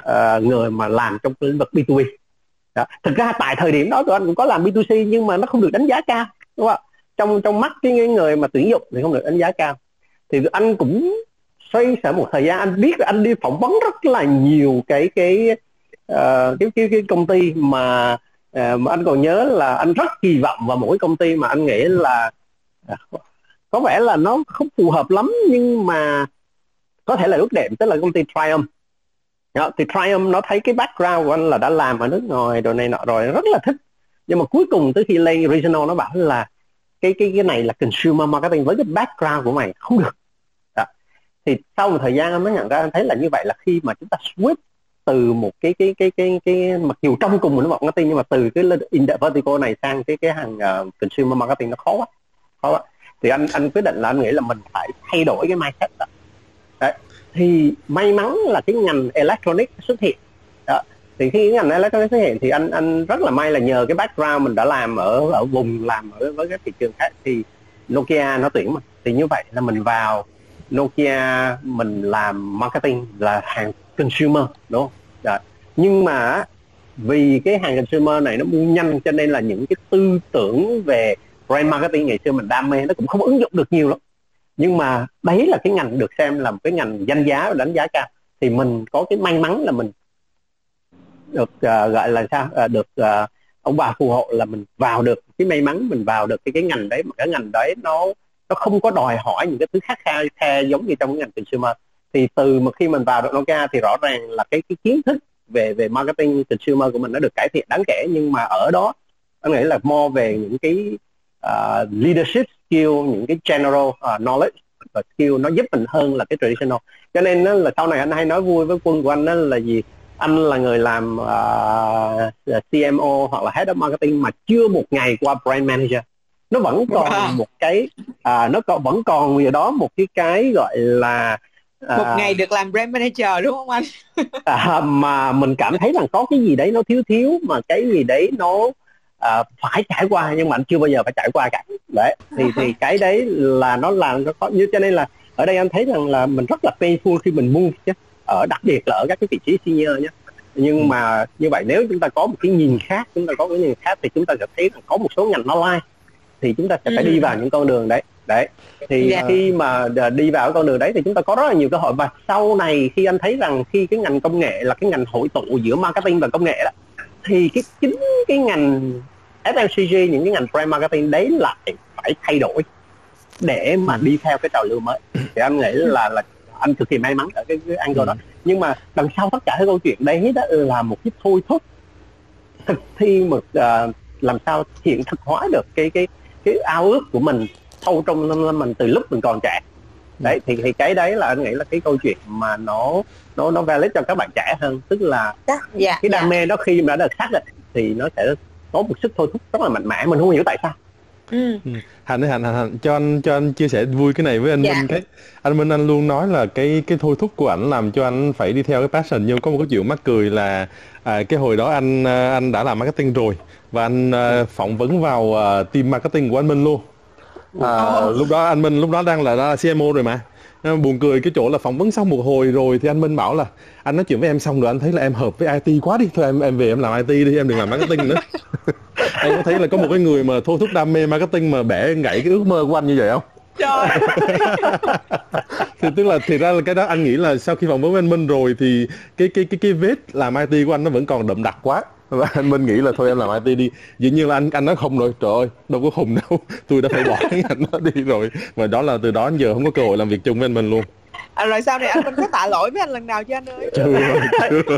uh, người mà làm trong lĩnh vực B2B đó. thực ra tại thời điểm đó tụi anh cũng có làm B2C nhưng mà nó không được đánh giá cao đúng không trong trong mắt cái người mà tuyển dụng thì không được đánh giá cao. Thì anh cũng xoay sở một thời gian. Anh biết là anh đi phỏng vấn rất là nhiều cái cái uh, cái, cái cái công ty mà ờ, mà anh còn nhớ là anh rất kỳ vọng vào mỗi công ty mà anh nghĩ là ờ, có vẻ là nó không phù hợp lắm nhưng mà có thể là ước đẹp tức là công ty Triumph. Đó, thì Triumph nó thấy cái background của anh là đã làm ở nước ngoài rồi này nọ rồi rất là thích. Nhưng mà cuối cùng tới khi lên regional nó bảo là cái cái cái này là consumer marketing với cái background của mày không được thì sau một thời gian anh mới nhận ra anh thấy là như vậy là khi mà chúng ta switch từ một cái cái cái cái cái mặc dù trong cùng một nó marketing nhưng mà từ cái vertical này sang cái cái hàng uh, consumer marketing nó khó quá khó quá thì anh anh quyết định là anh nghĩ là mình phải thay đổi cái mindset đó Đấy. thì may mắn là cái ngành electronic xuất hiện đó. thì khi cái ngành electronic xuất hiện thì anh anh rất là may là nhờ cái background mình đã làm ở ở vùng làm ở với các thị trường khác thì Nokia nó tuyển mà thì như vậy là mình vào Nokia mình làm marketing là hàng consumer đúng không? Đấy. nhưng mà vì cái hàng consumer này nó mua nhanh cho nên là những cái tư tưởng về brand marketing ngày xưa mình đam mê nó cũng không ứng dụng được nhiều lắm. Nhưng mà đấy là cái ngành được xem là một cái ngành danh giá và đánh giá cao. Thì mình có cái may mắn là mình được uh, gọi là sao? Uh, được uh, ông bà phù hộ là mình vào được cái may mắn mình vào được cái cái ngành đấy mà cái ngành đấy nó nó không có đòi hỏi những cái thứ khác khe giống như trong cái ngành consumer. Thì từ mà khi mình vào được Nokia thì rõ ràng là cái cái kiến thức về về marketing consumer của mình nó được cải thiện đáng kể. Nhưng mà ở đó anh nghĩ là more về những cái uh, leadership skill những cái general uh, knowledge và skill nó giúp mình hơn là cái traditional. Cho nên đó là sau này anh hay nói vui với quân của anh đó là gì? Anh là người làm à, uh, CMO hoặc là head of marketing mà chưa một ngày qua brand manager nó vẫn còn wow. một cái à, nó còn vẫn còn gì đó một cái cái gọi là à, một ngày được làm brand manager đúng không anh? à, mà mình cảm thấy rằng có cái gì đấy nó thiếu thiếu mà cái gì đấy nó à, phải trải qua nhưng mà anh chưa bao giờ phải trải qua cả. Đấy thì thì cái đấy là nó làm nó khó như cho nên là ở đây anh thấy rằng là mình rất là painful khi mình move chứ. Ở đặc biệt là ở các cái vị trí senior nhé nhưng ừ. mà như vậy nếu chúng ta có một cái nhìn khác chúng ta có cái nhìn khác thì chúng ta sẽ thấy rằng có một số ngành lai thì chúng ta sẽ phải đi ừ. vào những con đường đấy đấy thì yeah. Dạ. khi mà đi vào con đường đấy thì chúng ta có rất là nhiều cơ hội và sau này khi anh thấy rằng khi cái ngành công nghệ là cái ngành hội tụ giữa marketing và công nghệ đó thì cái chính cái ngành FMCG những cái ngành brand marketing đấy lại phải thay đổi để mà ừ. đi theo cái trào lưu mới thì anh nghĩ là là anh cực kỳ may mắn ở cái, cái angle đó nhưng mà đằng sau tất cả cái câu chuyện đấy đó là một cái thôi thúc thực thi một uh, làm sao hiện thực hóa được cái cái cái ao ước của mình sâu trong tâm mình từ lúc mình còn trẻ đấy thì thì cái đấy là anh nghĩ là cái câu chuyện mà nó nó nó valid cho các bạn trẻ hơn tức là yeah, dạ, dạ, cái đam yeah. Dạ. mê đó khi mà đã được xác định thì nó sẽ có một sức thôi thúc rất là mạnh mẽ mình không hiểu tại sao Ừ. ừ. Hạnh ơi Hạnh, Hạnh cho anh cho anh chia sẻ vui cái này với anh dạ. Minh cái anh Minh anh luôn nói là cái cái thôi thúc của ảnh làm cho anh phải đi theo cái passion nhưng có một cái chuyện mắc cười là à, cái hồi đó anh à, anh đã làm marketing rồi và anh uh, phỏng vấn vào uh, team marketing của anh Minh luôn. À, lúc đó anh Minh lúc đó đang là, là CMO rồi mà. Buồn cười cái chỗ là phỏng vấn xong một hồi rồi thì anh Minh bảo là anh nói chuyện với em xong rồi anh thấy là em hợp với IT quá đi. Thôi em em về em làm IT đi em đừng làm marketing nữa. Em có thấy là có một cái người mà thôi thúc đam mê marketing mà bẻ gãy cái ước mơ của anh như vậy không? Trời. thì tức là thì ra là cái đó anh nghĩ là sau khi phỏng vấn với anh Minh rồi thì cái cái cái cái vết làm IT của anh nó vẫn còn đậm đặc quá và anh Minh nghĩ là thôi em làm IT đi. Dĩ nhiên là anh anh nói không rồi. Trời ơi đâu có khùng đâu. Tôi đã phải bỏ cái ngành đó đi rồi. Và đó là từ đó đến giờ không có cơ hội làm việc chung với anh Minh luôn. À, rồi sau này anh Minh có tạ lỗi với anh lần nào chưa anh ơi? Chưa, chưa.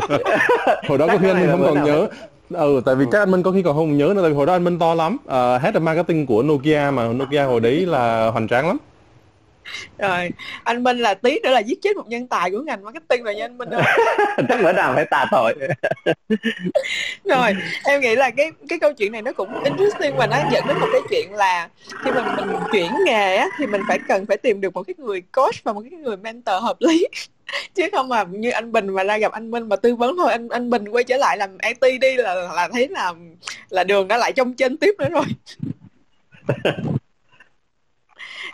hồi đó có khi anh Minh không còn nhớ. ừ tại vì chắc anh Minh có khi còn không nhớ nữa tại vì hồi đó anh Minh to lắm. Uh, head of marketing của Nokia mà Nokia hồi đấy là hoành tráng lắm rồi anh Minh là tí nữa là giết chết một nhân tài của ngành marketing rồi nha anh Minh ơi. Chắc bữa nào phải tà tội? Rồi em nghĩ là cái cái câu chuyện này nó cũng interesting và nó dẫn đến một cái chuyện là khi mình mình chuyển nghề á thì mình phải cần phải tìm được một cái người coach và một cái người mentor hợp lý. Chứ không mà như anh Bình mà ra gặp anh Minh mà tư vấn thôi anh anh Bình quay trở lại làm IT đi là là thấy là là đường đã lại trong trên tiếp nữa rồi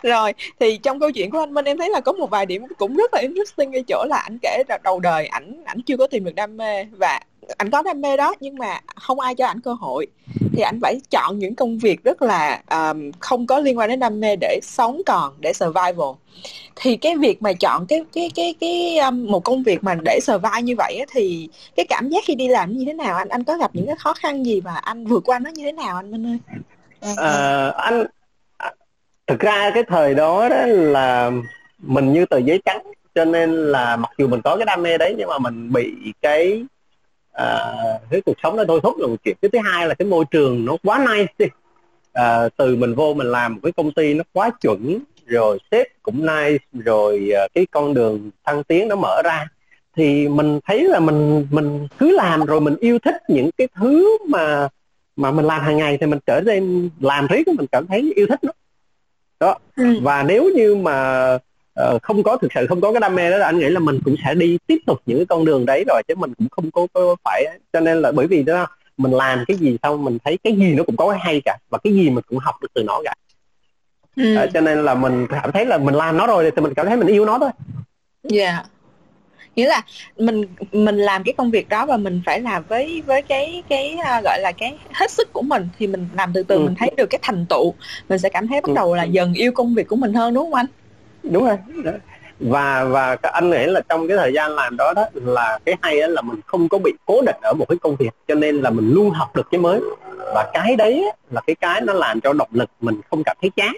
rồi thì trong câu chuyện của anh Minh em thấy là có một vài điểm cũng rất là interesting ở chỗ là anh kể là đầu đời ảnh ảnh chưa có tìm được đam mê và anh có đam mê đó nhưng mà không ai cho ảnh cơ hội. Thì anh phải chọn những công việc rất là um, không có liên quan đến đam mê để sống còn để survival. Thì cái việc mà chọn cái cái cái cái um, một công việc mà để survive như vậy á, thì cái cảm giác khi đi làm như thế nào? Anh anh có gặp những cái khó khăn gì và anh vượt qua nó như thế nào anh Minh ơi? À, anh thực ra cái thời đó đó là mình như tờ giấy trắng cho nên là mặc dù mình có cái đam mê đấy nhưng mà mình bị cái à, cái cuộc sống nó thôi thúc là một chuyện cái thứ hai là cái môi trường nó quá nice đi. À, từ mình vô mình làm một cái công ty nó quá chuẩn rồi sếp cũng nice rồi à, cái con đường thăng tiến nó mở ra. Thì mình thấy là mình mình cứ làm rồi mình yêu thích những cái thứ mà mà mình làm hàng ngày thì mình trở nên làm riết mình cảm thấy yêu thích nó đó ừ. và nếu như mà uh, không có thực sự không có cái đam mê đó anh nghĩ là mình cũng sẽ đi tiếp tục những cái con đường đấy rồi chứ mình cũng không có, có phải cho nên là bởi vì đó mình làm cái gì xong mình thấy cái gì nó cũng có cái hay cả và cái gì mình cũng học được từ nó cả ừ. uh, cho nên là mình cảm thấy là mình làm nó rồi thì mình cảm thấy mình yêu nó thôi dạ yeah nghĩa là mình mình làm cái công việc đó và mình phải làm với với cái cái uh, gọi là cái hết sức của mình thì mình làm từ từ ừ. mình thấy được cái thành tựu. Mình sẽ cảm thấy bắt ừ. đầu là dần yêu công việc của mình hơn đúng không anh? Đúng rồi. Và và anh nghĩ là trong cái thời gian làm đó đó là cái hay là mình không có bị cố định ở một cái công việc cho nên là mình luôn học được cái mới. Và cái đấy là cái cái nó làm cho động lực mình không cảm thấy chán.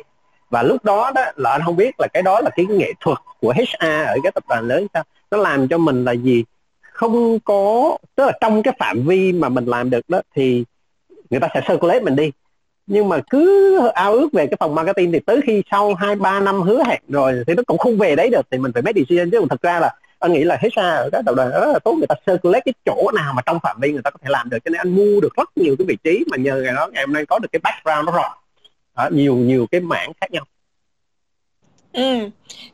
Và lúc đó đó là anh không biết là cái đó là cái nghệ thuật của HR ở cái tập đoàn lớn sao nó làm cho mình là gì? Không có tức là trong cái phạm vi mà mình làm được đó thì người ta sẽ circulate mình đi. Nhưng mà cứ ao ước về cái phòng marketing thì tới khi sau hai ba năm hứa hẹn rồi thì nó cũng không về đấy được thì mình phải make decision. Chứ thực ra là anh nghĩ là hết ra ở các tập đoàn rất là tốt người ta circulate cái chỗ nào mà trong phạm vi người ta có thể làm được. Cho nên anh mua được rất nhiều cái vị trí mà nhờ ngày đó ngày hôm nay có được cái background nó rộng đó, nhiều nhiều cái mảng khác nhau. Ừ.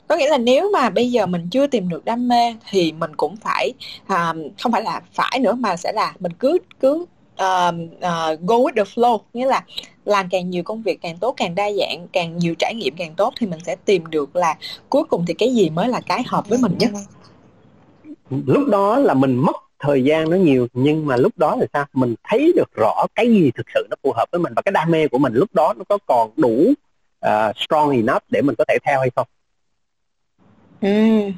Có nghĩa là nếu mà bây giờ mình chưa tìm được đam mê thì mình cũng phải à, không phải là phải nữa mà sẽ là mình cứ cứ uh, uh, go with the flow. Nghĩa là làm càng nhiều công việc càng tốt càng đa dạng càng nhiều trải nghiệm càng tốt thì mình sẽ tìm được là cuối cùng thì cái gì mới là cái hợp với mình nhất. Lúc đó là mình mất thời gian nó nhiều nhưng mà lúc đó là sao? Mình thấy được rõ cái gì thực sự nó phù hợp với mình và cái đam mê của mình lúc đó nó có còn đủ uh, strong enough để mình có thể theo hay không? Ừ.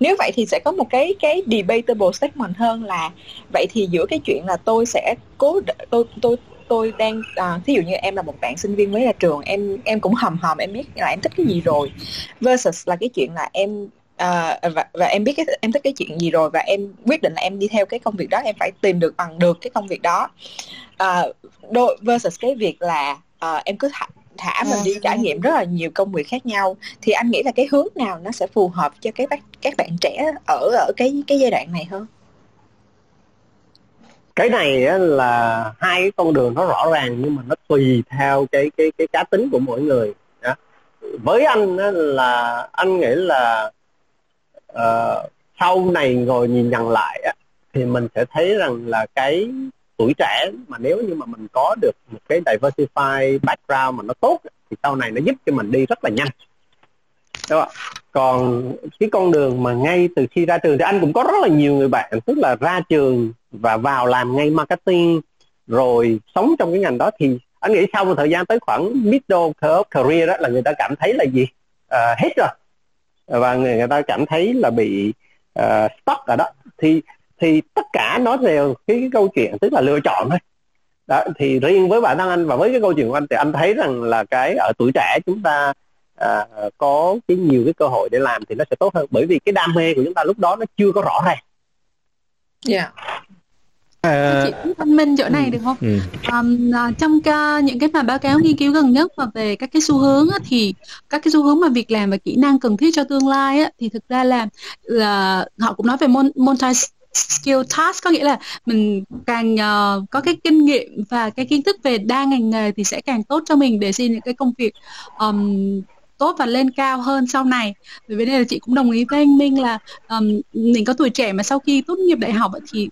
nếu vậy thì sẽ có một cái cái debatable segment hơn là vậy thì giữa cái chuyện là tôi sẽ cố tôi tôi tôi đang à, thí dụ như em là một bạn sinh viên mới ra trường em em cũng hầm hầm em biết là em thích cái gì rồi versus là cái chuyện là em à, và và em biết cái em thích cái chuyện gì rồi và em quyết định là em đi theo cái công việc đó em phải tìm được bằng được cái công việc đó. À, versus cái việc là à, em cứ thả, mình đi trải nghiệm rất là nhiều công việc khác nhau. Thì anh nghĩ là cái hướng nào nó sẽ phù hợp cho các các bạn trẻ ở ở cái cái giai đoạn này hơn? Cái này là hai cái con đường nó rõ ràng nhưng mà nó tùy theo cái cái cái cá tính của mỗi người. Với anh là anh nghĩ là uh, sau này ngồi nhìn nhận lại thì mình sẽ thấy rằng là cái tuổi trẻ mà nếu như mà mình có được một cái diversify background mà nó tốt thì sau này nó giúp cho mình đi rất là nhanh. Đúng không? còn cái con đường mà ngay từ khi ra trường thì anh cũng có rất là nhiều người bạn tức là ra trường và vào làm ngay marketing rồi sống trong cái ngành đó. Thì anh nghĩ sau một thời gian tới khoảng middle career đó là người ta cảm thấy là gì? Uh, hết rồi. Và người, người ta cảm thấy là bị uh, stuck ở đó. Thì thì tất cả nó đều cái, cái câu chuyện tức là lựa chọn thôi đó thì riêng với bản thân anh và với cái câu chuyện của anh thì anh thấy rằng là cái ở tuổi trẻ chúng ta à, có cái nhiều cái cơ hội để làm thì nó sẽ tốt hơn bởi vì cái đam mê của chúng ta lúc đó nó chưa có rõ ràng. Dạ. Yeah. À... Chị phân minh chỗ này ừ. được không? Ừ. Um, trong ca, những cái mà báo cáo nghiên cứu gần nhất mà về các cái xu hướng á, thì các cái xu hướng mà việc làm và kỹ năng cần thiết cho tương lai á, thì thực ra là, là họ cũng nói về multi skill task có nghĩa là mình càng uh, có cái kinh nghiệm và cái kiến thức về đa ngành nghề thì sẽ càng tốt cho mình để xin những cái công việc um, tốt và lên cao hơn sau này. Vì vậy là chị cũng đồng ý với anh Minh là um, mình có tuổi trẻ mà sau khi tốt nghiệp đại học thì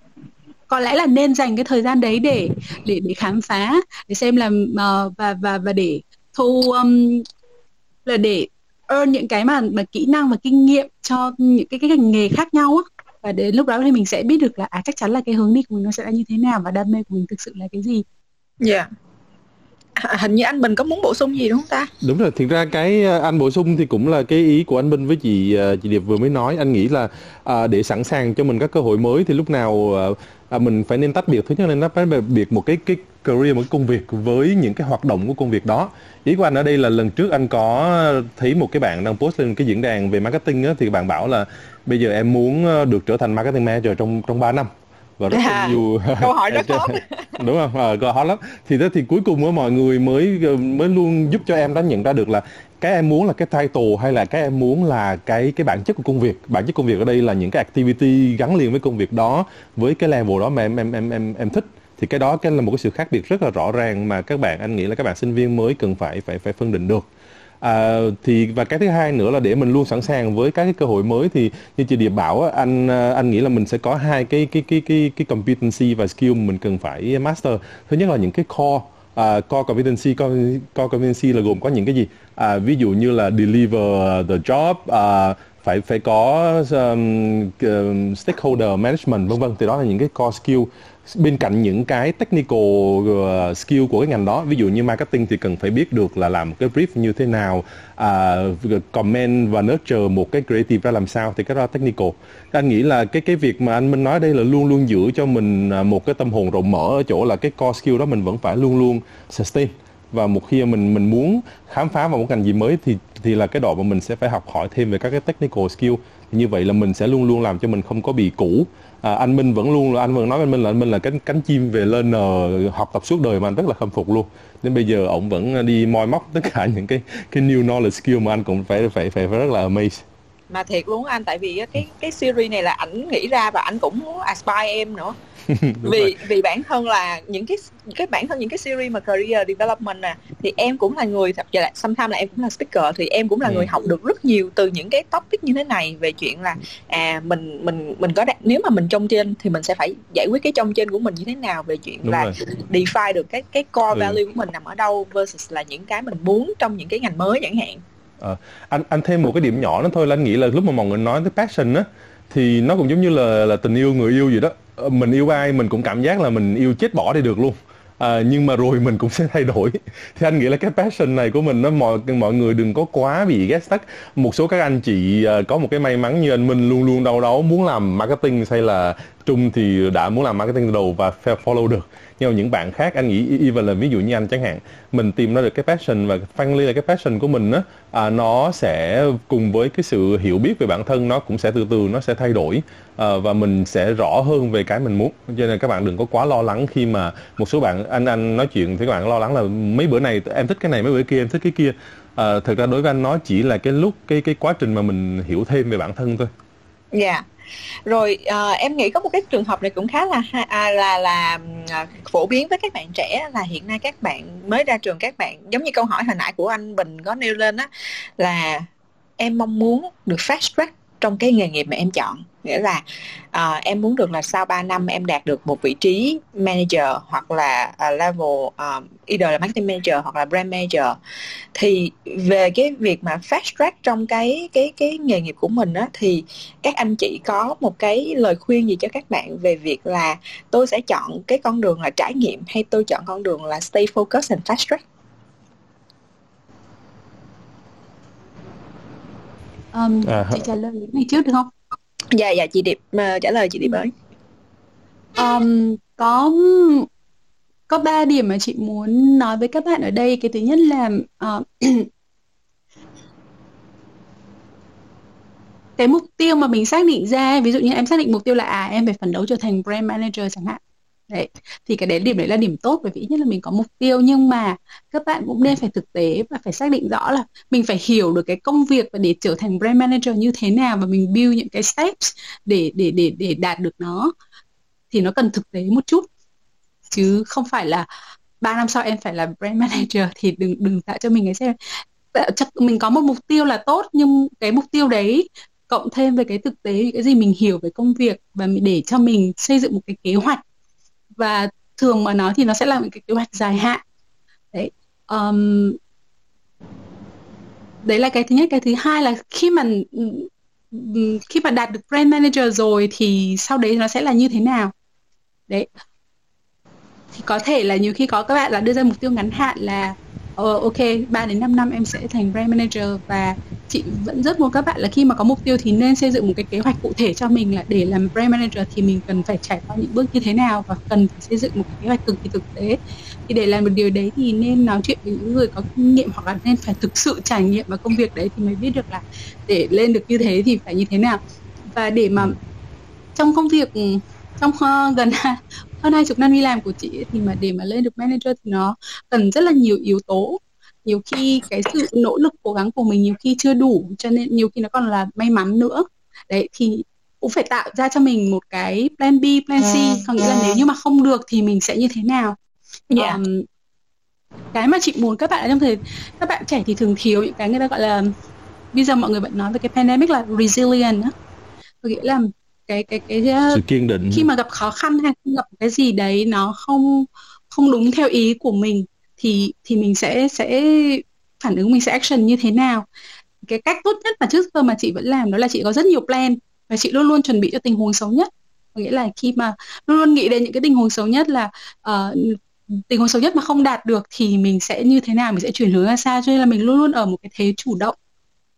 có lẽ là nên dành cái thời gian đấy để để để khám phá để xem là uh, và và và để thu um, là để earn những cái mà mà kỹ năng và kinh nghiệm cho những cái cái ngành nghề khác nhau á và đến lúc đó thì mình sẽ biết được là à chắc chắn là cái hướng đi của mình nó sẽ là như thế nào và đam mê của mình thực sự là cái gì. Dạ. Yeah hình như anh Bình có muốn bổ sung gì đúng không ta? Đúng rồi, thực ra cái ờ, anh bổ sung thì cũng là cái ý của anh Bình với chị ờ, chị Điệp vừa mới nói. Anh nghĩ là à, để sẵn sàng cho mình các cơ hội mới thì lúc nào à, mình phải nên tách biệt thứ nhất là nên tách biệt một cái cái career một cái công việc với những cái hoạt động của công việc đó. Ý của anh ở đây là lần trước anh có thấy một cái bạn đang post lên cái diễn đàn về marketing á, thì bạn bảo là bây giờ em muốn được trở thành marketing manager trong trong 3 năm. Và rất là nhiều câu hỏi rất khó đúng không? À, câu hỏi lắm. Thì thế thì cuối cùng á mọi người mới mới luôn giúp cho em đã nhận ra được là cái em muốn là cái title hay là cái em muốn là cái cái bản chất của công việc. Bản chất công việc ở đây là những cái activity gắn liền với công việc đó với cái level đó mà em em em em em thích. Thì cái đó cái là một cái sự khác biệt rất là rõ ràng mà các bạn anh nghĩ là các bạn sinh viên mới cần phải phải phải phân định được À, thì và cái thứ hai nữa là để mình luôn sẵn sàng với các cái cơ hội mới thì như chị Điệp bảo anh anh nghĩ là mình sẽ có hai cái cái cái cái cái competency và skill mình cần phải master. Thứ nhất là những cái core uh, core competency core, core competency là gồm có những cái gì? À, ví dụ như là deliver the job uh, phải phải có um, uh, stakeholder management vân vân thì đó là những cái core skill bên cạnh những cái technical ờ, skill của cái ngành đó ví dụ như marketing thì cần phải biết được là làm cái brief như thế nào uh, comment và nurture một cái creative ra làm sao thì cái đó là technical. Anh nghĩ là cái cái việc mà anh Minh nói đây là luôn luôn giữ cho mình à, một cái tâm hồn rộng mở ở chỗ là cái core skill đó mình vẫn phải luôn luôn sustain. Và một khi mình mình muốn khám phá vào một ngành gì mới thì thì là cái độ mà mình sẽ phải học hỏi thêm về các cái technical skill. Như vậy là mình sẽ luôn luôn làm cho mình không có bị cũ à, anh Minh vẫn luôn là anh vẫn nói với anh Minh là anh Minh là cánh cánh chim về learner ờ, học tập suốt đời mà anh rất là khâm phục luôn. Đến bây giờ ông vẫn ờ, đi moi móc tất cả những cái cái new knowledge skill mà anh cũng phải phải phải, phải rất là amazed. Mà thiệt luôn anh tại vì cái cái series này là ảnh nghĩ ra và ảnh cũng muốn aspire em nữa. vì rồi. vì bản thân là những cái cái bản thân những cái series mà career development nè thì em cũng là người thật là sometimes là em cũng là speaker thì em cũng là ừ. người học được rất nhiều từ những cái topic như thế này về chuyện là à mình mình mình có nếu mà mình trong trên thì mình sẽ phải giải quyết cái trong trên của mình như thế nào về chuyện Đúng là rồi. define được cái cái core ừ. value của mình nằm ở đâu versus là những cái mình muốn trong những cái ngành mới chẳng hạn À, anh anh thêm một cái điểm nhỏ nữa thôi là anh nghĩ là lúc mà mọi người nói tới passion á thì nó cũng giống như là là tình yêu người yêu gì đó Ờ, mình yêu ai mình cũng cảm giác là mình yêu chết bỏ đi được luôn. À, nhưng mà rồi mình cũng sẽ thay đổi. Thì anh nghĩ là cái passion này của mình nó mọi mọi người đừng có quá bị ghét tắt. Một số các anh chị uh, có một cái may mắn như anh Minh luôn luôn đâu đó muốn làm marketing hay là Trung thì đã muốn làm marketing từ đầu và follow được nhưng mà những bạn khác. Anh nghĩ even là ví dụ như anh chẳng hạn mình tìm ra được cái passion và finally là cái passion của mình á à, nó sẽ cùng với cái sự hiểu biết về bản thân nó cũng sẽ từ từ nó sẽ thay đổi à, và mình sẽ rõ hơn về cái mình muốn. Cho nên các bạn đừng có quá lo lắng khi mà một số bạn anh anh nói chuyện thì các bạn lo lắng là mấy bữa này em thích cái này mấy bữa kia em thích cái kia. À, thực ra đối với anh nó chỉ là cái lúc cái cái quá trình mà mình hiểu thêm về bản thân thôi. Dạ. yeah rồi uh, em nghĩ có một cái trường hợp này cũng khá là à, là là uh, phổ biến với các bạn trẻ là hiện nay các bạn mới ra trường các bạn giống như câu hỏi hồi nãy của anh Bình có nêu lên á là em mong muốn được fast track trong cái nghề nghiệp mà em chọn. Nghĩa là uh, em muốn được là sau 3 năm em đạt được một vị trí manager hoặc là uh, level uh, either là marketing manager hoặc là brand manager thì về cái việc mà fast track trong cái cái cái nghề nghiệp của mình á thì các anh chị có một cái lời khuyên gì cho các bạn về việc là tôi sẽ chọn cái con đường là trải nghiệm hay tôi chọn con đường là stay focused and fast track? Um, à, chị trả lời những này trước được không? Dạ dạ chị điệp uh, trả lời chị điệp ơi. Um, có có ba điểm mà chị muốn nói với các bạn ở đây. Cái thứ nhất là uh, cái mục tiêu mà mình xác định ra ví dụ như em xác định mục tiêu là à em phải phấn đấu trở thành brand manager chẳng hạn đấy, thì cái đấy điểm đấy là điểm tốt, bởi vì ít nhất là mình có mục tiêu. Nhưng mà các bạn cũng nên phải thực tế và phải xác định rõ là mình phải hiểu được cái công việc và để trở thành brand manager như thế nào và mình build những cái steps để để để để đạt được nó. Thì nó cần thực tế một chút. Chứ không phải là ba năm sau em phải là brand manager thì đừng đừng tạo cho mình cái xem. Mình có một mục tiêu là tốt, nhưng cái mục tiêu đấy, cộng thêm với cái thực tế cái gì mình hiểu về công việc và để cho mình xây dựng một cái kế hoạch và thường mà nói thì nó sẽ là một cái kế hoạch dài hạn. Đấy um, đấy là cái thứ nhất. Cái thứ hai là khi mà khi mà đạt được brand manager rồi thì sau đấy nó sẽ là như thế nào? Đấy thì có thể là nhiều khi có các bạn là đưa ra mục tiêu ngắn hạn là uh, ok 3 đến 5 năm em sẽ thành brand manager và chị vẫn rất muốn các bạn là khi mà có mục tiêu thì nên xây dựng một cái kế hoạch cụ thể cho mình là để làm brand manager thì mình cần phải trải qua những bước như thế nào và cần phải xây dựng một kế hoạch cực kỳ thực tế. Thì để làm một điều đấy thì nên nói chuyện với những người có kinh nghiệm hoặc là nên phải thực sự trải nghiệm vào công việc đấy thì mới biết được là để lên được như thế thì phải như thế nào. Và để mà trong công việc trong uh, gần hơn hai chục năm đi làm của chị thì mà để mà lên được manager thì nó cần rất là nhiều yếu tố. Nhiều khi cái sự nỗ lực cố gắng của mình nhiều khi chưa đủ cho nên nhiều khi nó còn là may mắn nữa. Đấy thì cũng phải tạo ra cho mình một cái plan B, plan C. Ừ, có nghĩa là nếu như mà không được thì mình sẽ như thế nào. Yeah. Um, cái mà chị muốn các bạn trong thời các bạn trẻ thì thường thiếu những cái người ta gọi là bây giờ mọi người vẫn nói về cái pandemic là resilient á. Có nghĩa là cái cái cái sự kiên định. khi mà gặp khó khăn hay gặp cái gì đấy nó không không đúng theo ý của mình thì thì mình sẽ sẽ phản ứng mình sẽ action như thế nào. Cái cách tốt nhất mà trước giờ mà chị vẫn làm đó là chị có rất nhiều plan và chị luôn luôn chuẩn bị cho tình huống xấu nhất. Nghĩa là khi mà luôn luôn nghĩ đến những cái tình huống xấu nhất là uh, tình huống xấu nhất mà không đạt được thì mình sẽ như thế nào mình sẽ chuyển hướng ra sao. Cho nên là mình luôn luôn ở một cái thế chủ động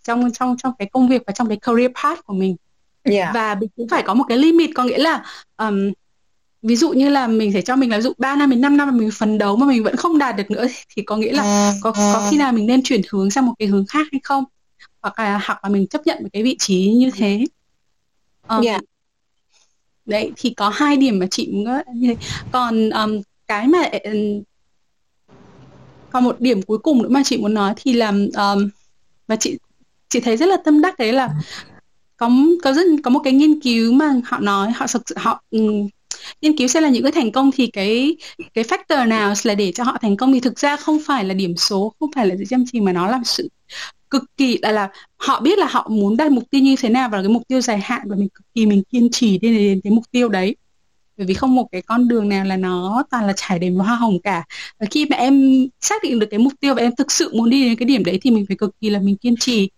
trong trong trong cái công việc và trong cái career path của mình yeah. và mình cũng phải có một cái limit có nghĩa là um, ví dụ như là mình sẽ cho mình là ví dụ 3 năm đến 5 năm mà mình phấn đấu mà mình vẫn không đạt được nữa thì có nghĩa là có có khi nào mình nên chuyển hướng sang một cái hướng khác hay không hoặc là hoặc là mình chấp nhận một cái vị trí như thế um, yeah. đấy thì có hai điểm mà chị muốn còn um, cái mà um, còn một điểm cuối cùng nữa mà chị muốn nói thì là um, và chị chị thấy rất là tâm đắc đấy là có có rất có một cái nghiên cứu mà họ nói họ thực sự họ um, nghiên cứu xem là những cái thành công thì cái cái factor nào là để cho họ thành công thì thực ra không phải là điểm số không phải là sự chăm chỉ mà nó là sự cực kỳ là là họ biết là họ muốn đạt mục tiêu như thế nào và cái mục tiêu dài hạn và mình cực kỳ mình kiên trì đến đến cái mục tiêu đấy. Bởi vì không một cái con đường nào là nó toàn là trải đầy hoa hồng cả. Và khi mà em xác định được cái mục tiêu và em thực sự muốn đi đến cái điểm đấy thì mình phải cực kỳ là mình kiên trì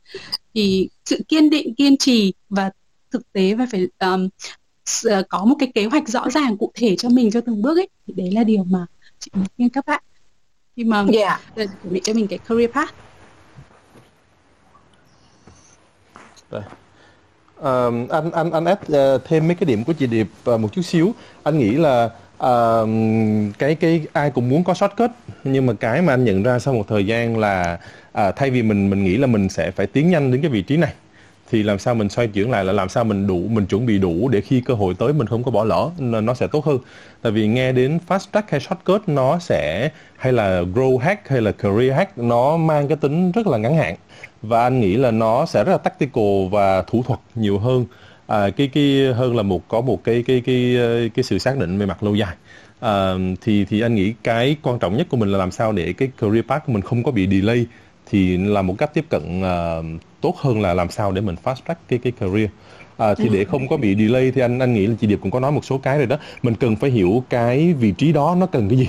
thì sự kiên định kiên trì và thực tế và phải um, có một cái kế hoạch rõ ràng cụ thể cho mình cho từng bước ấy thì đấy là điều mà chị muốn khuyên các bạn khi mà yeah. chuẩn bị cho mình cái career path Rồi. Uh, anh anh anh ép uh, thêm mấy cái điểm của chị Điệp uh, một chút xíu. Anh nghĩ là uh, cái cái ai cũng muốn có shortcut nhưng mà cái mà anh nhận ra sau một thời gian là à, thay vì mình mình nghĩ là mình sẽ phải tiến nhanh đến cái vị trí này thì làm sao mình xoay chuyển lại là làm sao mình đủ mình chuẩn bị đủ để khi cơ hội tới mình không có bỏ lỡ nó sẽ tốt hơn. Tại vì nghe đến fast track hay shortcut nó sẽ hay là grow hack hay là career hack nó mang cái tính rất là ngắn hạn. Và anh nghĩ là nó sẽ rất là tactical và thủ thuật nhiều hơn. À, cái cái hơn là một có một cái cái cái cái sự xác định về mặt lâu dài à, thì thì anh nghĩ cái quan trọng nhất của mình là làm sao để cái career path của mình không có bị delay thì là một cách tiếp cận uh, tốt hơn là làm sao để mình fast track cái cái career. À, thì để không có bị delay thì anh anh nghĩ là chị Điệp cũng có nói một số cái rồi đó. Mình cần phải hiểu cái vị trí đó nó cần cái gì.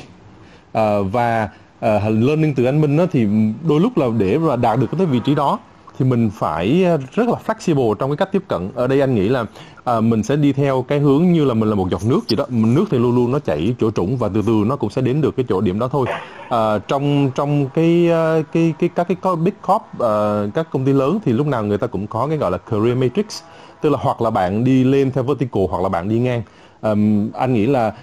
À, và uh, learning từ anh Minh đó thì đôi lúc là để mà đạt được cái vị trí đó thì mình phải ờ, rất là flexible trong cái cách tiếp cận. Ở đây anh nghĩ là à, mình sẽ đi theo cái hướng như là mình là một giọt nước gì đó. Nước thì luôn luôn nó chảy chỗ trũng và từ từ nó cũng sẽ đến được cái chỗ điểm đó thôi. À, trong trong cái cái cái các cái big corp à, các công ty lớn thì lúc nào người ta cũng có cái gọi là career matrix tức là hoặc là bạn đi lên theo vertical hoặc là bạn đi ngang um, anh nghĩ là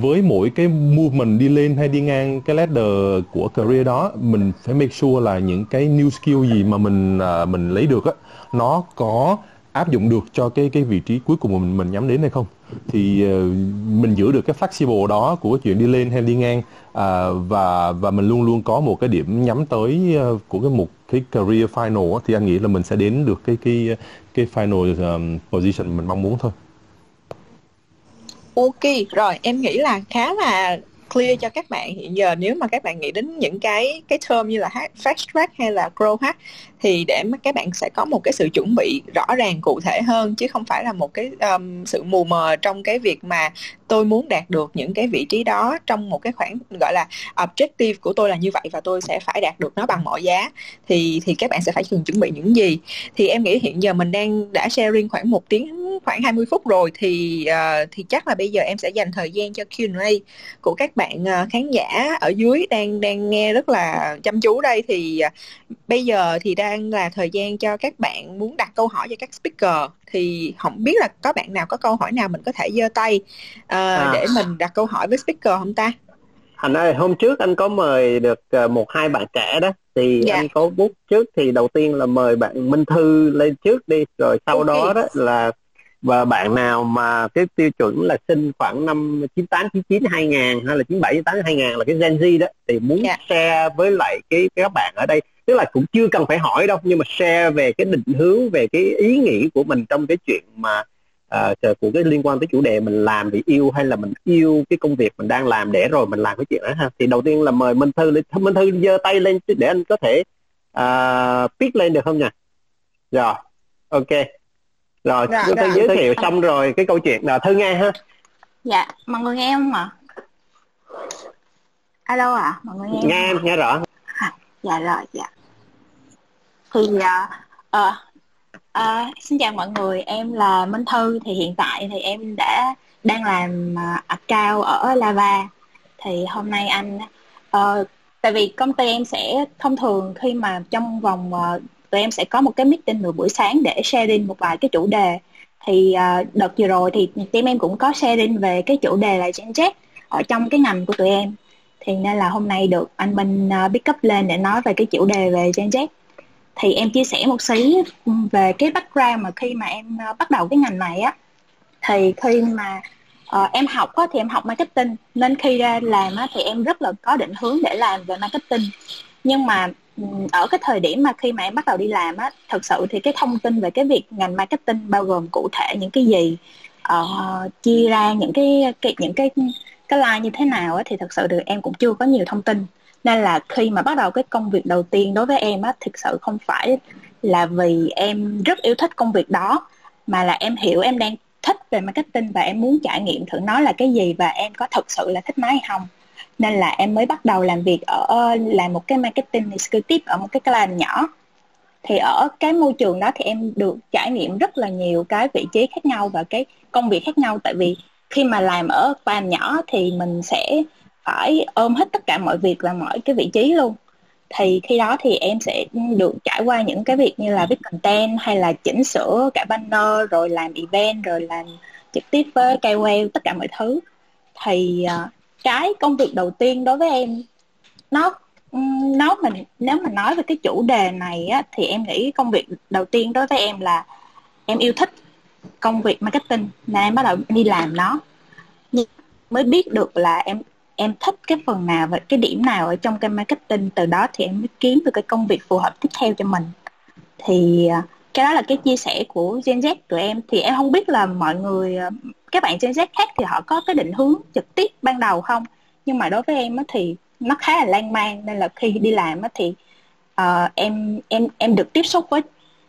với mỗi cái movement đi lên hay đi ngang cái ladder của career đó mình phải make sure là những cái new skill gì mà mình uh, mình lấy được á nó có áp dụng được cho cái cái vị trí cuối cùng mà mình mình nhắm đến hay không. Thì uh, mình giữ được cái flexible đó của chuyện đi lên hay đi ngang uh, và và mình luôn luôn có một cái điểm nhắm tới uh, của cái một cái career final thì anh nghĩ là mình sẽ đến được cái cái cái final um, position mình mong muốn thôi ok, rồi, em nghĩ là khá là clear cho các bạn hiện giờ. Nếu mà các bạn nghĩ đến những cái cái term như là fast track hay là grow hack thì để mà các bạn sẽ có một cái sự chuẩn bị rõ ràng cụ thể hơn chứ không phải là một cái um, sự mù mờ trong cái việc mà tôi muốn đạt được những cái vị trí đó trong một cái khoảng gọi là objective của tôi là như vậy và tôi sẽ phải đạt được nó bằng mọi giá. Thì thì các bạn sẽ phải cần chuẩn bị những gì? Thì em nghĩ hiện giờ mình đang đã sharing khoảng một tiếng khoảng 20 phút rồi thì uh, thì chắc là bây giờ em sẽ dành thời gian cho Q&A của các bạn uh, khán giả ở dưới đang đang nghe rất là chăm chú đây. Thì uh, bây giờ thì đang là thời gian cho các bạn muốn đặt câu hỏi cho các speaker thì không biết là có bạn nào có câu hỏi nào mình có thể giơ tay uh, à. để mình đặt câu hỏi với speaker không ta Thành ơi, hôm trước anh có mời được một hai bạn trẻ đó thì dạ. anh có bút trước thì đầu tiên là mời bạn Minh Thư lên trước đi rồi sau okay. đó đó là và bạn nào mà cái tiêu chuẩn là sinh khoảng năm 98 99 2000 hay là 97 98 2000 là cái Gen Z đó thì muốn yeah. Dạ. share với lại cái các bạn ở đây tức là cũng chưa cần phải hỏi đâu nhưng mà share về cái định hướng về cái ý nghĩ của mình trong cái chuyện mà uh, của cái liên quan tới chủ đề mình làm vì yêu hay là mình yêu cái công việc mình đang làm để rồi mình làm cái chuyện đó ha. Thì đầu tiên là mời Minh Thư Minh Thư giơ tay lên để anh có thể uh, pick lên được không nhỉ? Rồi ok. Rồi dạ, chúng ta dạ, giới thiệu dạ. xong rồi cái câu chuyện. Là thư nghe ha. Dạ mọi người nghe không ạ? Alo ạ à? mọi người nghe nghe em nghe rõ. Dạ rồi dạ thì uh, uh, uh, xin chào mọi người em là Minh Thư. Thì hiện tại thì em đã đang làm uh, account ở Lava. Thì hôm nay anh uh, tại vì công ty em sẽ thông thường khi mà trong vòng uh, tụi em sẽ có một cái meeting vào buổi sáng để sharing một vài cái chủ đề. Thì uh, đợt vừa rồi thì team em cũng có sharing về cái chủ đề là Gen Z ở trong cái ngành của tụi em. Thì nên là hôm nay được anh Minh uh, pick up lên để nói về cái chủ đề về Gen Z thì em chia sẻ một xí ừ, về cái background mà khi mà em ờ, bắt đầu cái ngành này á. Thì khi mà uh, em học á, thì em học marketing. Nên khi ra làm á, thì em rất là có định hướng để làm về marketing. Nhưng mà ừ, ở cái thời điểm mà khi mà em bắt đầu đi làm á thật sự thì cái thông tin về cái việc ngành marketing bao gồm cụ thể những cái gì uh, chia ra những cái, cái những cái cái line như thế nào á thì thật sự được em cũng chưa có nhiều thông tin nên là khi mà bắt đầu cái công việc đầu tiên đối với em á, thực sự không phải là vì em rất yêu thích công việc đó, mà là em hiểu em đang thích về marketing và em muốn trải nghiệm thử nó là cái gì và em có thực sự là thích nó hay không. Nên là em mới bắt đầu làm việc ở làm một cái marketing executive ở một cái client nhỏ. Thì ở cái môi trường đó thì em được trải nghiệm rất là nhiều cái vị trí khác nhau và cái công việc khác nhau. Tại vì khi mà làm ở client nhỏ thì mình sẽ phải ôm hết tất cả mọi việc và mọi cái vị trí luôn. Thì khi đó thì em sẽ được trải qua những cái việc như là viết content hay là chỉnh sửa cả banner rồi làm event rồi làm trực tiếp với KOL tất cả mọi thứ. Thì uh, cái công việc đầu tiên đối với em nó nó mình nếu mà nói về cái chủ đề này á, thì em nghĩ công việc đầu tiên đối với em là em yêu thích công việc marketing nên em bắt đầu đi làm nó. Nhưng mới biết được là em em thích cái phần nào và cái điểm nào ở trong cái marketing từ đó thì em mới kiếm được cái công việc phù hợp tiếp theo cho mình. Thì à, cái đó là cái chia sẻ của Gen Z tụi em. Thì em không biết là mọi người à, các bạn Gen Z khác thì họ có cái định hướng trực tiếp ban đầu không? Nhưng mà đối với em thì nó khá là lan man nên là khi đi làm thì uh, em em em được tiếp xúc với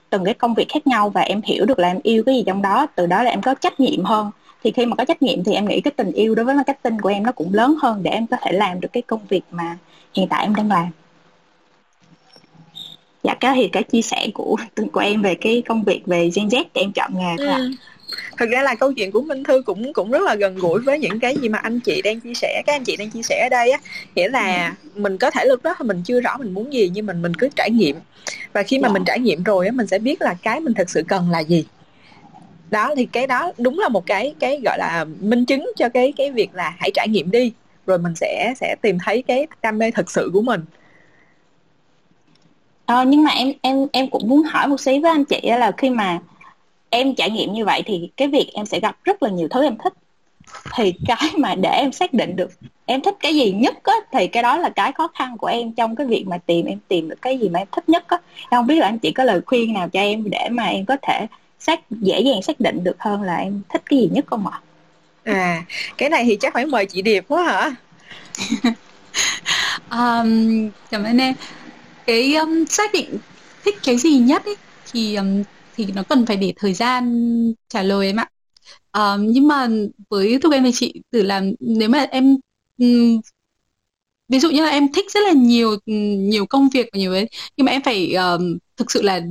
từng cái công việc khác nhau và em hiểu được là em yêu cái gì trong đó. Từ đó là em có trách nhiệm hơn thì khi mà có trách nhiệm thì em nghĩ cái tình yêu đối với marketing của em nó cũng lớn hơn để em có thể làm được cái công việc mà hiện tại em đang làm dạ cái thì cái chia sẻ của của em về cái công việc về Gen Z để em chọn nghề thôi ạ. Ừ thực ra là câu chuyện của minh thư cũng cũng rất là gần gũi với những cái gì mà anh chị đang chia sẻ các anh chị đang chia sẻ ở đây á nghĩa là ừ. mình có thể lúc đó mình chưa rõ mình muốn gì nhưng mình mình cứ trải nghiệm và khi mà dạ. mình trải nghiệm rồi á mình sẽ biết là cái mình thật sự cần là gì đó thì cái đó đúng là một cái cái gọi là minh chứng cho cái cái việc là hãy trải nghiệm đi rồi mình sẽ sẽ tìm thấy cái đam mê thật sự của mình. Ờ, nhưng mà em em em cũng muốn hỏi một xí với anh chị là khi mà em trải nghiệm như vậy thì cái việc em sẽ gặp rất là nhiều thứ em thích. Thì cái mà để em xác định được em thích cái gì nhất á thì cái đó là cái khó khăn của em trong cái việc mà tìm em tìm được cái gì mà em thích nhất á. Em không biết là anh chị có lời khuyên nào cho em để mà em có thể xác dễ dàng xác định được hơn là em thích cái gì nhất không ạ? À cái này thì chắc phải mời chị điệp quá hả? Um, cảm ơn em. Cái um, xác định thích cái gì nhất ấy, thì um, thì nó cần phải để thời gian trả lời em ạ. Uh, nhưng mà với thuộc em thì chị tự làm nếu mà em um, ví dụ như là em thích rất là nhiều nhiều công việc và nhiều ấy nhưng mà em phải um, thực sự là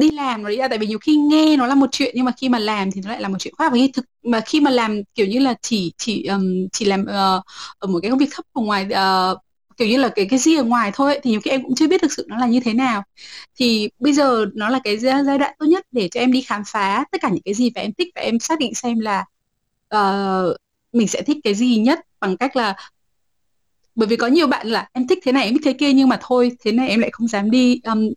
đi làm nó đi ra. Tại vì nhiều khi nghe nó là một chuyện nhưng mà khi mà làm thì nó lại là một chuyện khác. Và thực mà khi mà làm kiểu như là chỉ chỉ um, chỉ làm uh, ở một cái công việc thấp ở ngoài uh, kiểu như là cái cái gì ở ngoài thôi ấy, thì nhiều khi em cũng chưa biết thực sự nó là như thế nào. Thì bây giờ nó là cái giai đoạn tốt nhất để cho em đi khám phá tất cả những cái gì và em thích. Và em xác định xem là uh, mình sẽ thích cái gì nhất bằng cách là bởi vì có nhiều bạn là em thích thế này em thích thế kia nhưng mà thôi thế này em lại không dám đi um,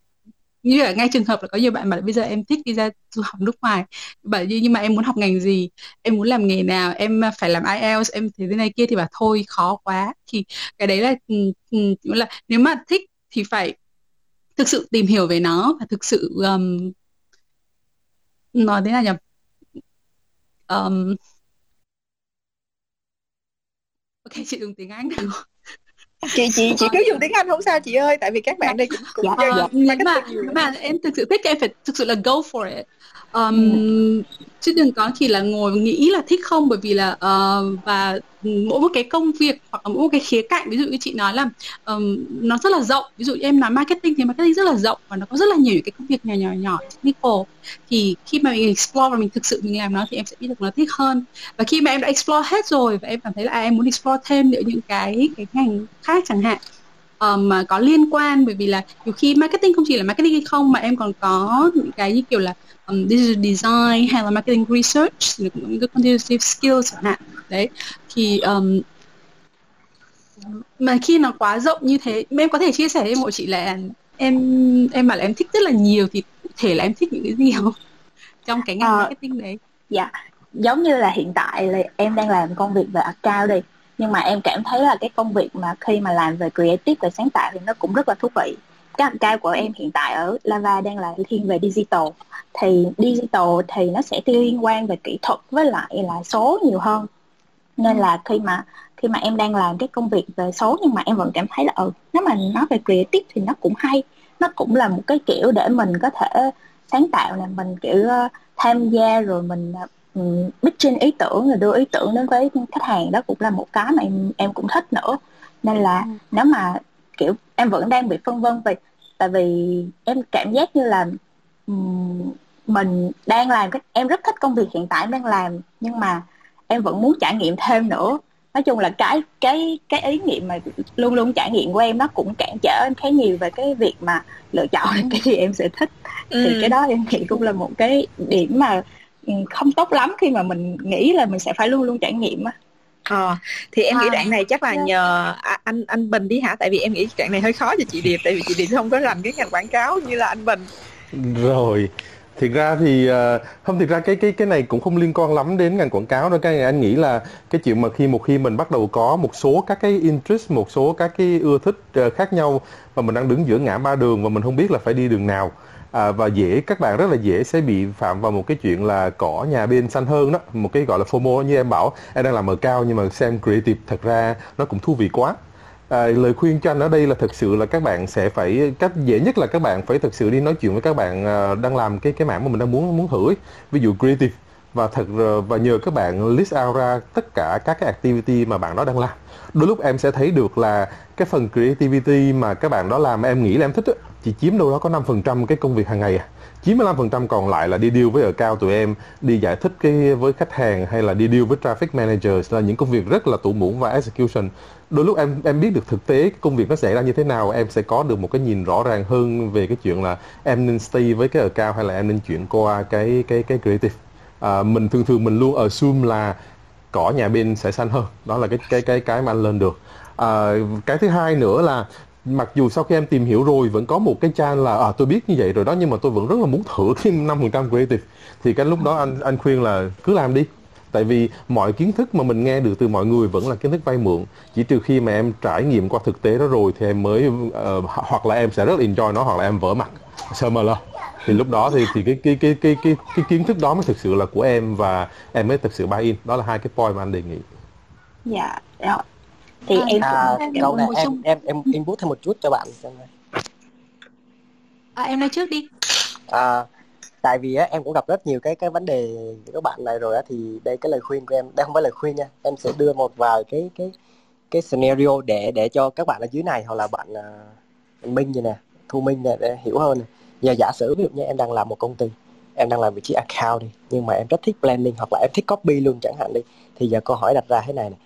như là ngay trường hợp là có nhiều bạn mà bây giờ em thích đi ra du học nước ngoài. Bảo như nhưng mà em muốn học ngành gì? Em muốn làm nghề nào? Em à, phải làm IELTS em thế thế này kia. Thì bảo thôi khó quá. Thì cái đấy là, ừ, ừ, là nếu mà thích thì phải thực sự tìm hiểu về nó và thực sự um, nói thế nào nhỉ? Um, ok chị dùng tiếng Anh được chị chị chị cứ dùng tiếng Anh không sao chị ơi tại vì các bạn đây cũng cũng dạ, dạ. nếu mà nếu mà em thực sự thích em phải thực sự là go for it. Um, chứ đừng có chỉ là ngồi nghĩ là thích không bởi vì là uh, và mỗi một cái công việc hoặc là mỗi một cái khía cạnh ví dụ như chị nói là um, nó rất là rộng. Ví dụ như em nói marketing thì marketing rất là rộng và nó có rất là nhiều những cái công việc nhỏ nhỏ nhỏ technical. Thì khi mà mình explore và mình thực sự mình làm nó thì em sẽ biết được nó thích hơn. Và khi mà em đã explore hết rồi và em cảm thấy là à, em muốn explore thêm nữa những cái cái ngành khác chẳng hạn um, mà có liên quan. Bởi vì là nhiều khi marketing không chỉ là marketing hay không mà em còn có những cái như kiểu là um, digital design hay là marketing research những cái quantitative skills chẳng hạn đấy thì um, mà khi nó quá rộng như thế em có thể chia sẻ với mọi chị là em em bảo là em thích rất là nhiều thì cụ thể là em thích những cái gì không? Trong cái ngành uh, marketing đấy. dạ giống như là hiện tại là em đang làm công việc về account đi nhưng mà em cảm thấy là cái công việc mà khi mà làm về creative về sáng tạo thì nó cũng rất là thú vị. Cái account của em hiện tại ở Lava đang là thiên về digital thì digital thì nó sẽ liên quan về kỹ thuật với lại là số nhiều hơn nên là khi mà khi mà em đang làm cái công việc về số nhưng mà em vẫn cảm thấy là ừ nếu mà nói về creative thì nó cũng hay. Nó cũng là một cái kiểu để mình có thể sáng tạo là mình kiểu ờ, tham gia rồi mình um, pitching ý tưởng rồi đưa ý tưởng đến với khách hàng. Đó cũng là một cái mà em em cũng thích nữa. Nên là ừ. nếu mà kiểu em vẫn đang bị phân vân vì tại vì em cảm giác như là um, mình đang làm cái em rất thích công việc hiện tại em đang làm nhưng mà em vẫn muốn trải nghiệm thêm nữa nói chung là cái cái cái ý nghiệm mà luôn luôn trải nghiệm của em nó cũng cản trở em khá nhiều về cái việc mà lựa chọn cái gì em sẽ thích ừ. thì cái đó em nghĩ cũng là một cái điểm mà ừ, không tốt lắm khi mà mình nghĩ là mình sẽ phải luôn luôn trải nghiệm á Ờ, thì em nghĩ đoạn này chắc là nhờ anh anh Bình đi hả? Tại vì em nghĩ đoạn này hơi khó cho chị Điệp tại vì chị Điệp không có làm cái ngành quảng cáo như là anh Bình. Rồi, thực ra thì ờ, không thực ra cái cái cái này cũng không liên quan lắm đến ngành quảng cáo đâu. Cái này anh nghĩ là cái chuyện mà khi một khi mình bắt đầu có một số các cái interest một số các cái ưa thích ờ, khác nhau và mình đang đứng giữa ngã ba đường và mình không biết là phải đi đường nào à, và dễ các bạn rất là dễ sẽ bị phạm vào một cái chuyện là cỏ nhà bên xanh hơn đó. Một cái gọi là FOMO như em bảo em đang làm ở cao nhưng mà xem creative thật ra nó cũng thú vị quá à, lời khuyên cho anh ở đây là thực sự là các bạn sẽ phải cách dễ nhất là các bạn phải thực sự đi nói chuyện với các bạn à, đang làm cái cái mảng mà mình đang muốn muốn thử ấy. ví dụ creative. Và thật ờ, và nhờ các bạn list out ra tất cả các cái activity mà bạn đó đang làm. Đôi lúc em sẽ thấy được là cái phần creativity mà các bạn đó làm em nghĩ là em thích ấy, chỉ chiếm đâu đó có 5% cái công việc hàng ngày à. 95% còn lại là đi deal với ở cao tụi em đi giải thích cái với khách hàng hay là đi deal với traffic managers là những công việc rất là tủ muỗng và execution đôi lúc em em biết được thực tế công việc nó xảy ra như thế nào em sẽ có được một cái nhìn rõ ràng hơn về cái chuyện là em nên stay với cái ở cao hay là em nên chuyển qua cái cái cái creative. À, mình thường thường mình luôn assume là cỏ nhà bên sẽ xanh hơn. Đó là cái cái cái cái mà anh lên được. À, cái thứ hai nữa là mặc dù sau khi em tìm hiểu rồi vẫn có một cái trang là à tôi biết như vậy rồi đó nhưng mà tôi vẫn rất là muốn thử cái năm phần trăm creative. Thì cái lúc đó anh anh khuyên là cứ làm đi tại vì mọi kiến thức mà mình nghe được từ mọi người vẫn là kiến thức vay mượn. Chỉ trừ khi mà em trải nghiệm qua thực tế đó rồi thì em mới uh, hoặc là em sẽ rất là enjoy nó hoặc là em vỡ mặt. Sơ mờ lo? Thì lúc đó thì thì cái cái cái cái cái cái kiến thức đó mới thực sự là của em và em mới thực sự buy in. Đó là hai cái point mà anh đề nghị. Dạ rồi thì à, em à, câu này em, em em input thêm một chút cho bạn à, em nói trước đi. À, tại vì á, em cũng gặp rất nhiều cái cái vấn đề các bạn này rồi á thì đây cái lời khuyên của em đây không phải lời khuyên nha em sẽ đưa một vài cái cái cái scenario để để cho các bạn ở dưới này hoặc là bạn uh, Minh như nè Thu Minh nè để hiểu hơn này. giờ giả sử ví dụ như em đang làm một công ty em đang làm vị trí account đi nhưng mà em rất thích planning hoặc là em thích copy luôn chẳng hạn đi thì giờ câu hỏi đặt ra thế này này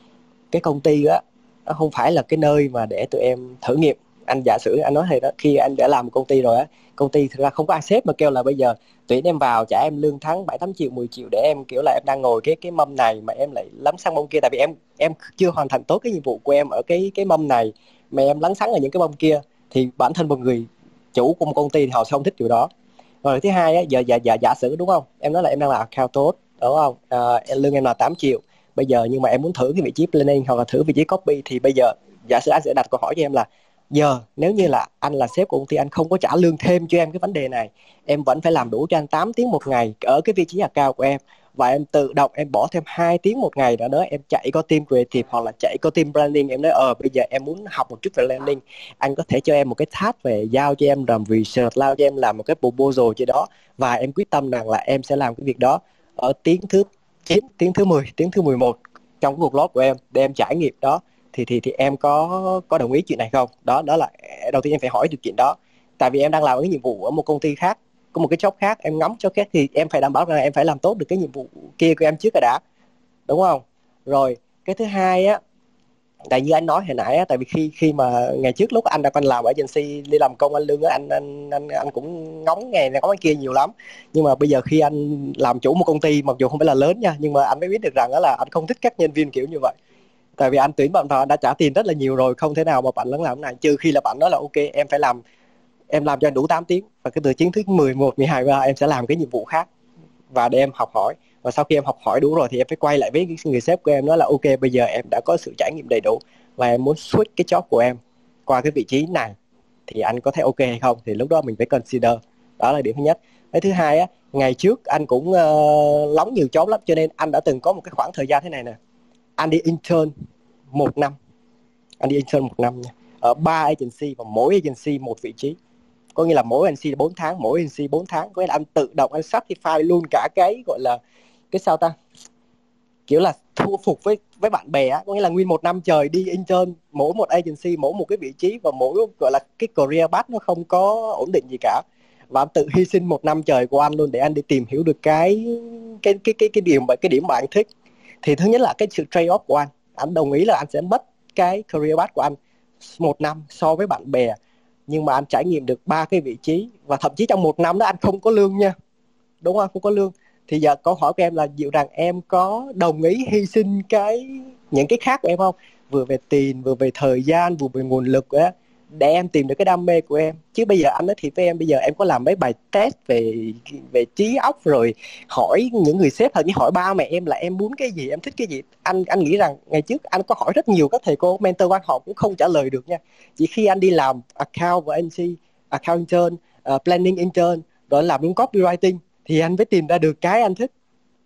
cái công ty á nó không phải là cái nơi mà để tụi em thử nghiệm anh giả sử anh nói thì đó khi anh đã làm một công ty rồi á công ty thực ra không có ai xếp mà kêu là bây giờ tuyển em vào trả em lương tháng bảy tám triệu 10 triệu để em kiểu là em đang ngồi cái cái mâm này mà em lại lấn sang mâm kia. Tại vì em em chưa hoàn thành tốt cái nhiệm vụ của em ở cái cái mâm này mà em lấn sẵn ở những cái mâm kia thì bản thân một người chủ của một công ty thì họ sẽ không thích điều đó. Rồi thứ hai á giờ giả, giả giả sử đúng không? Em nói là em đang là account tốt đúng không? À, lương em là 8 triệu. Bây giờ nhưng mà em muốn thử cái vị trí planning hoặc là thử vị trí copy thì bây giờ giả sử anh sẽ đặt câu hỏi cho em là giờ nếu như là anh là sếp của công ty anh không có trả lương thêm cho em cái vấn đề này em vẫn phải làm đủ cho anh 8 tiếng một ngày ở cái vị trí nhà cao của em. Và em tự động em bỏ thêm 2 tiếng một ngày nữa đó em chạy có team creative hoặc là chạy có team branding. Em nói ờ bây giờ em muốn học một chút về branding anh có thể cho em một cái task về giao cho em làm research lao cho em làm một cái proposal cho đó. Và em quyết tâm rằng là em sẽ làm cái việc đó ở tiếng thứ 9, tiếng thứ 10, tiếng thứ 11 trong cuộc lót của em để em trải nghiệm đó thì thì thì em có có đồng ý chuyện này không? Đó đó là đầu tiên em phải hỏi được chuyện đó. Tại vì em đang làm cái nhiệm vụ ở một công ty khác có một cái job khác em ngắm cho khác thì em phải đảm bảo rằng em phải làm tốt được cái nhiệm vụ kia của em trước rồi đã. Đúng không? Rồi cái thứ hai á tại như anh nói hồi nãy á, tại vì khi khi mà ngày trước lúc anh đã còn làm ở agency đi làm công anh lương á, anh anh anh anh cũng ngóng ngày này ngóng ngày kia nhiều lắm. Nhưng mà bây giờ khi anh làm chủ một công ty mặc dù không phải là lớn nha nhưng mà anh mới biết được rằng đó là anh không thích các nhân viên kiểu như vậy tại vì anh tuyển bạn vào anh đã trả tiền rất là nhiều rồi không thể nào mà bạn lấn làm này. Trừ khi là bạn nói là ok em phải làm em làm cho đủ 8 tiếng và cái từ chiến thứ 11, 12, 13 em sẽ làm cái nhiệm vụ khác và để em học hỏi. Và sau khi em học hỏi đủ rồi thì em phải quay lại với người sếp của em nói là ok bây giờ em đã có sự trải nghiệm đầy đủ và em muốn switch cái job của em qua cái vị trí này. Thì anh có thấy ok hay không? Thì lúc đó mình phải consider. Đó là điểm thứ nhất. Cái thứ hai á ngày trước anh cũng uh, lóng nhiều chốn lắm cho nên anh đã từng có một cái khoảng thời gian thế này nè anh đi intern một năm. Anh đi intern một năm nha. Ở ba agency và mỗi agency một vị trí. Có nghĩa là mỗi agency 4 tháng, mỗi agency 4 tháng. Có nghĩa là anh tự động anh certify luôn cả cái gọi là cái sao ta? Kiểu là thu phục với với bạn bè á. Có nghĩa là nguyên một năm trời đi intern mỗi một agency, mỗi một cái vị trí và mỗi gọi là cái career path nó không có ổn định gì cả. Và anh tự hy sinh một năm trời của anh luôn để anh đi tìm hiểu được cái cái cái cái cái điểm cái điểm mà anh thích thì thứ nhất là cái sự trade off của anh. Anh đồng ý là anh sẽ mất cái career path của anh một năm so với bạn bè, nhưng mà anh trải nghiệm được ba cái vị trí. Và thậm chí trong một năm đó anh không có lương nha. Đúng không? Không có lương. Thì giờ câu hỏi của em là dịu rằng em có đồng ý hy sinh cái, những cái khác của em không? Vừa về tiền, vừa về thời gian, vừa về nguồn lực á để em tìm được cái đam mê của em. Chứ bây giờ anh nói thiệt với em bây giờ em có làm mấy bài test về về trí óc rồi hỏi những người sếp thật như hỏi ba mẹ em là em muốn cái gì em thích cái gì. Anh anh nghĩ rằng ngày trước anh có hỏi rất nhiều các thầy cô mentor quan họ cũng không trả lời được nha. Chỉ khi anh đi làm account và NC account intern uh, planning intern rồi làm đúng copywriting thì anh mới tìm ra được cái anh thích.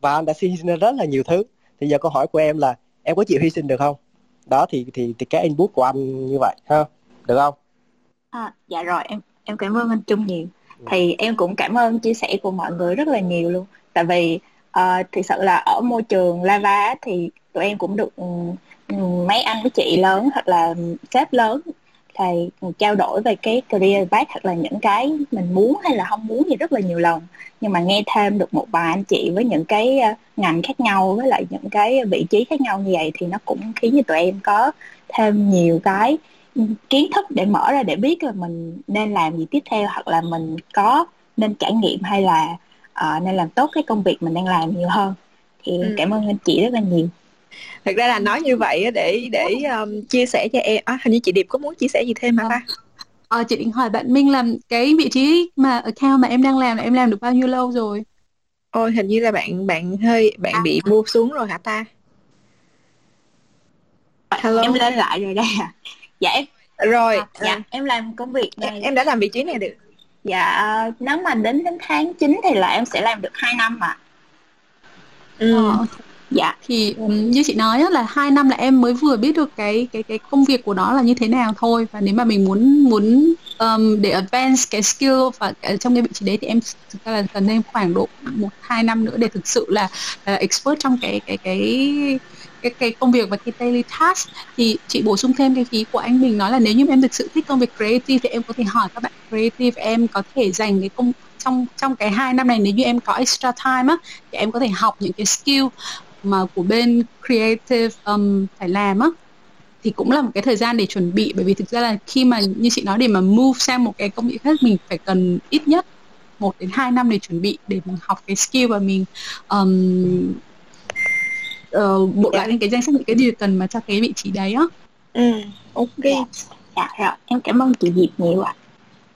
Và anh đã hy sinh rất là nhiều thứ. Thì giờ câu hỏi của em là em có chịu hy sinh được không? Đó thì thì thì cái input của anh như vậy ha? Được không? À, dạ rồi em em cảm ơn anh Trung nhiều. Thì em cũng cảm ơn chia sẻ của mọi người rất là nhiều luôn. Tại vì uh, thực sự là ở môi trường lava thì tụi em cũng được um, mấy anh với chị lớn hoặc là sếp lớn thầy trao đổi về cái career path hoặc là những cái mình muốn hay là không muốn thì rất là nhiều lần. Nhưng mà nghe thêm được một vài anh chị với những cái ờ, ngành khác nhau với lại những cái vị trí khác nhau như vậy thì nó cũng khiến cho tụi em có thêm nhiều cái kiến thức để mở ra để biết là mình nên làm gì tiếp theo hoặc là mình có nên trải nghiệm hay là uh, nên làm tốt cái công việc mình đang làm nhiều hơn thì ừ. cảm ơn anh chị rất là nhiều thật ra là nói như vậy để để um, chia sẻ cho em à, hình như chị điệp có muốn chia sẻ gì thêm hả ta ờ, chị định hỏi bạn minh làm cái vị trí mà account mà em đang làm là em làm được bao nhiêu lâu rồi ôi hình như là bạn bạn hơi bạn à. bị move xuống rồi hả ta Hello. em lên lại rồi đây à dạ em. Rồi à, dạ à. em làm công việc này. em đã làm vị trí này được. Dạ nếu mà đến đến tháng 9 thì là em sẽ làm được 2 năm ạ. Ừ. ờ, dạ. Thì như chị nói á, là hai năm là em mới vừa biết được cái cái cái công việc của nó là như thế nào thôi. Và nếu mà mình muốn muốn um, để advance cái skill và trong cái vị trí đấy thì em thực ra là cần thêm khoảng độ một hai năm nữa để thực sự là, là expert trong cái cái cái cái cái công việc và cái daily task thì chị bổ sung thêm cái phí của anh mình nói là nếu như em thực sự thích công việc creative thì em có thể hỏi các bạn creative em có thể dành cái công trong trong cái hai năm này nếu như em có extra time á thì em có thể học những cái skill mà của bên creative um, phải làm á. Thì cũng là một cái thời gian để chuẩn bị bởi vì thực ra là khi mà như chị nói để mà move sang một cái công việc khác mình phải cần ít nhất một đến hai năm để chuẩn bị để mình học cái skill và mình um, uh, bộ lại lên cái danh sách những cái điều cần mà cho cái vị trí đấy á. Ừ ok. Dạ, dạ rồi em cảm ơn chị Diệp nhiều ạ.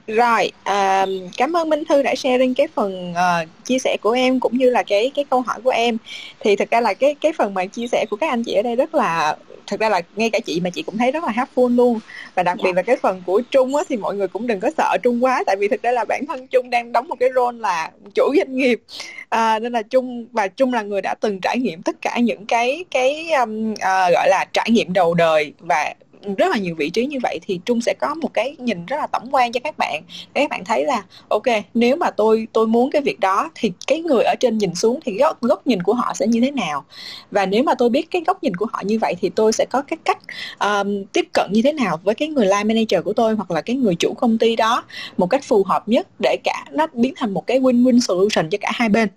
Rồi uh, cảm ơn Minh Thư đã sharing cái phần uh, chia sẻ của em cũng như là cái cái câu hỏi của em. Thì thực ra là cái cái phần mà chia sẻ của các anh chị ở đây rất là thực ra là ngay cả chị mà chị cũng thấy rất là helpful luôn. Và đặc biệt dạ. là cái phần của Trung á, thì mọi người cũng đừng có sợ Trung quá. Tại vì thực ra là bản thân Trung đang đóng một cái role là chủ doanh nghiệp. À, nên là Trung và Trung là người đã từng trải nghiệm tất cả những cái cái um, uh, gọi là trải nghiệm đầu đời và rất là nhiều vị trí như vậy thì trung sẽ có một cái nhìn rất là tổng quan cho các bạn. Để các bạn thấy là ok nếu mà tôi tôi muốn cái việc đó thì cái người ở trên nhìn xuống thì góc, góc nhìn của họ sẽ như thế nào? Và nếu mà tôi biết cái góc nhìn của họ như vậy thì tôi sẽ có cái cách um, tiếp cận như thế nào với cái người line manager của tôi hoặc là cái người chủ công ty đó một cách phù hợp nhất để cả nó biến thành một cái win-win solution cho cả hai bên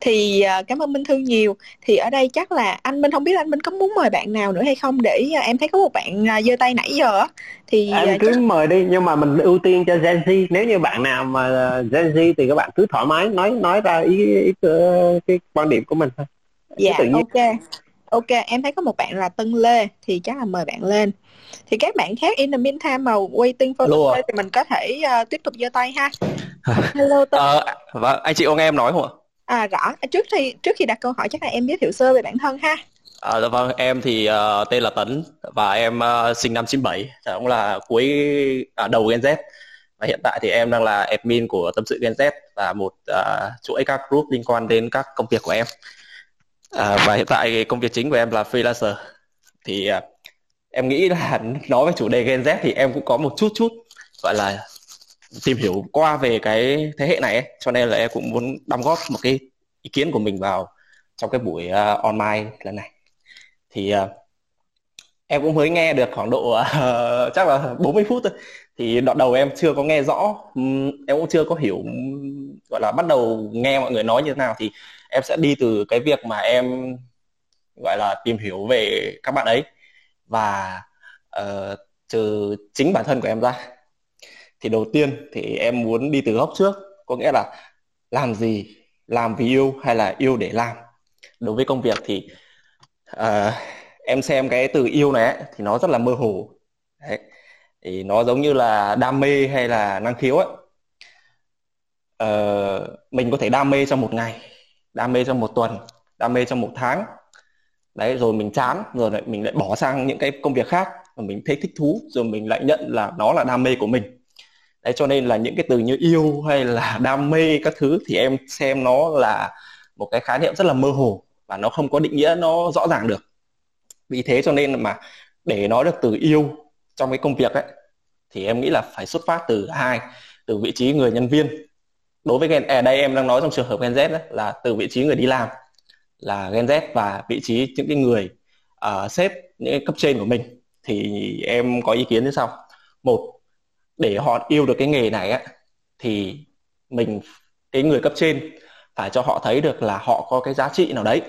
thì uh, cảm ơn Minh Thư nhiều. Thì ở đây chắc là anh Minh không biết anh Minh có muốn mời bạn nào nữa hay không để uh, em thấy có một bạn uh, giơ tay nãy giờ thì em uh, cứ chắc... mời đi nhưng mà mình ưu tiên cho Gen Z. Nếu như bạn nào mà Gen Z thì các bạn cứ thoải mái nói nói ra ý, ý, ý cái quan điểm của mình thôi. Dạ ok. Ok em thấy có một bạn là Tân Lê thì chắc là mời bạn lên. Thì các bạn khác in the meantime mà waiting for Hello Lê thì mình có thể uh, tiếp tục giơ tay ha. Hello Tân. Ờ, vâng, anh chị có nghe em nói không ạ? À rõ trước khi trước khi đặt câu hỏi chắc là em giới thiệu sơ về bản thân ha À, dạ vâng, em thì uh, tên là Tấn và em uh, sinh năm 97, dạ, cũng là cuối à, đầu Gen Z. Và hiện tại thì em đang là admin của Tâm sự Gen Z và một uh, chuỗi các group liên quan đến các công việc của em. À, và hiện tại công việc chính của em là freelancer. Thì uh, em nghĩ là nói về chủ đề Gen Z thì em cũng có một chút chút gọi là tìm hiểu qua về cái thế hệ này ấy. Cho nên là em cũng muốn đóng góp một cái ý kiến của mình vào trong cái buổi uh, online lần này. Thì uh, em cũng mới nghe được khoảng độ uh, chắc là 40 phút thôi. Thì đoạn đầu em chưa có nghe rõ um, em cũng chưa có hiểu um, gọi là bắt đầu nghe mọi người nói như thế nào. Thì em sẽ đi từ cái việc mà em gọi là tìm hiểu về các bạn ấy và uh, trừ chính bản thân của em ra thì đầu tiên thì em muốn đi từ góc trước có nghĩa là làm gì làm vì yêu hay là yêu để làm. Đối với công việc thì uh, em xem cái từ yêu này ấy, thì nó rất là mơ hồ. Đấy. thì nó giống như là đam mê hay là năng khiếu ấy. Uh, mình có thể đam mê trong một ngày đam mê trong một tuần đam mê trong một tháng. Đấy rồi mình chán rồi lại mình lại bỏ sang những cái công việc khác mà mình thấy thích thú rồi mình lại nhận là nó là đam mê của mình đấy cho nên là những cái từ như yêu hay là đam mê các thứ thì em xem nó là một cái khái niệm rất là mơ hồ và nó không có định nghĩa nó rõ ràng được. Vì thế cho nên mà để nói được từ yêu trong cái công việc ấy thì em nghĩ là phải xuất phát từ hai từ vị trí người nhân viên. Đối với gen ở đây em đang nói trong trường hợp gen Z đấy, là từ vị trí người đi làm là gen Z và vị trí những cái người uh, sếp những cái cấp trên của mình. Thì em có ý kiến như sau. Một để họ yêu được cái nghề này á, thì mình, cái người cấp trên phải cho họ thấy được là họ có cái giá trị nào đấy.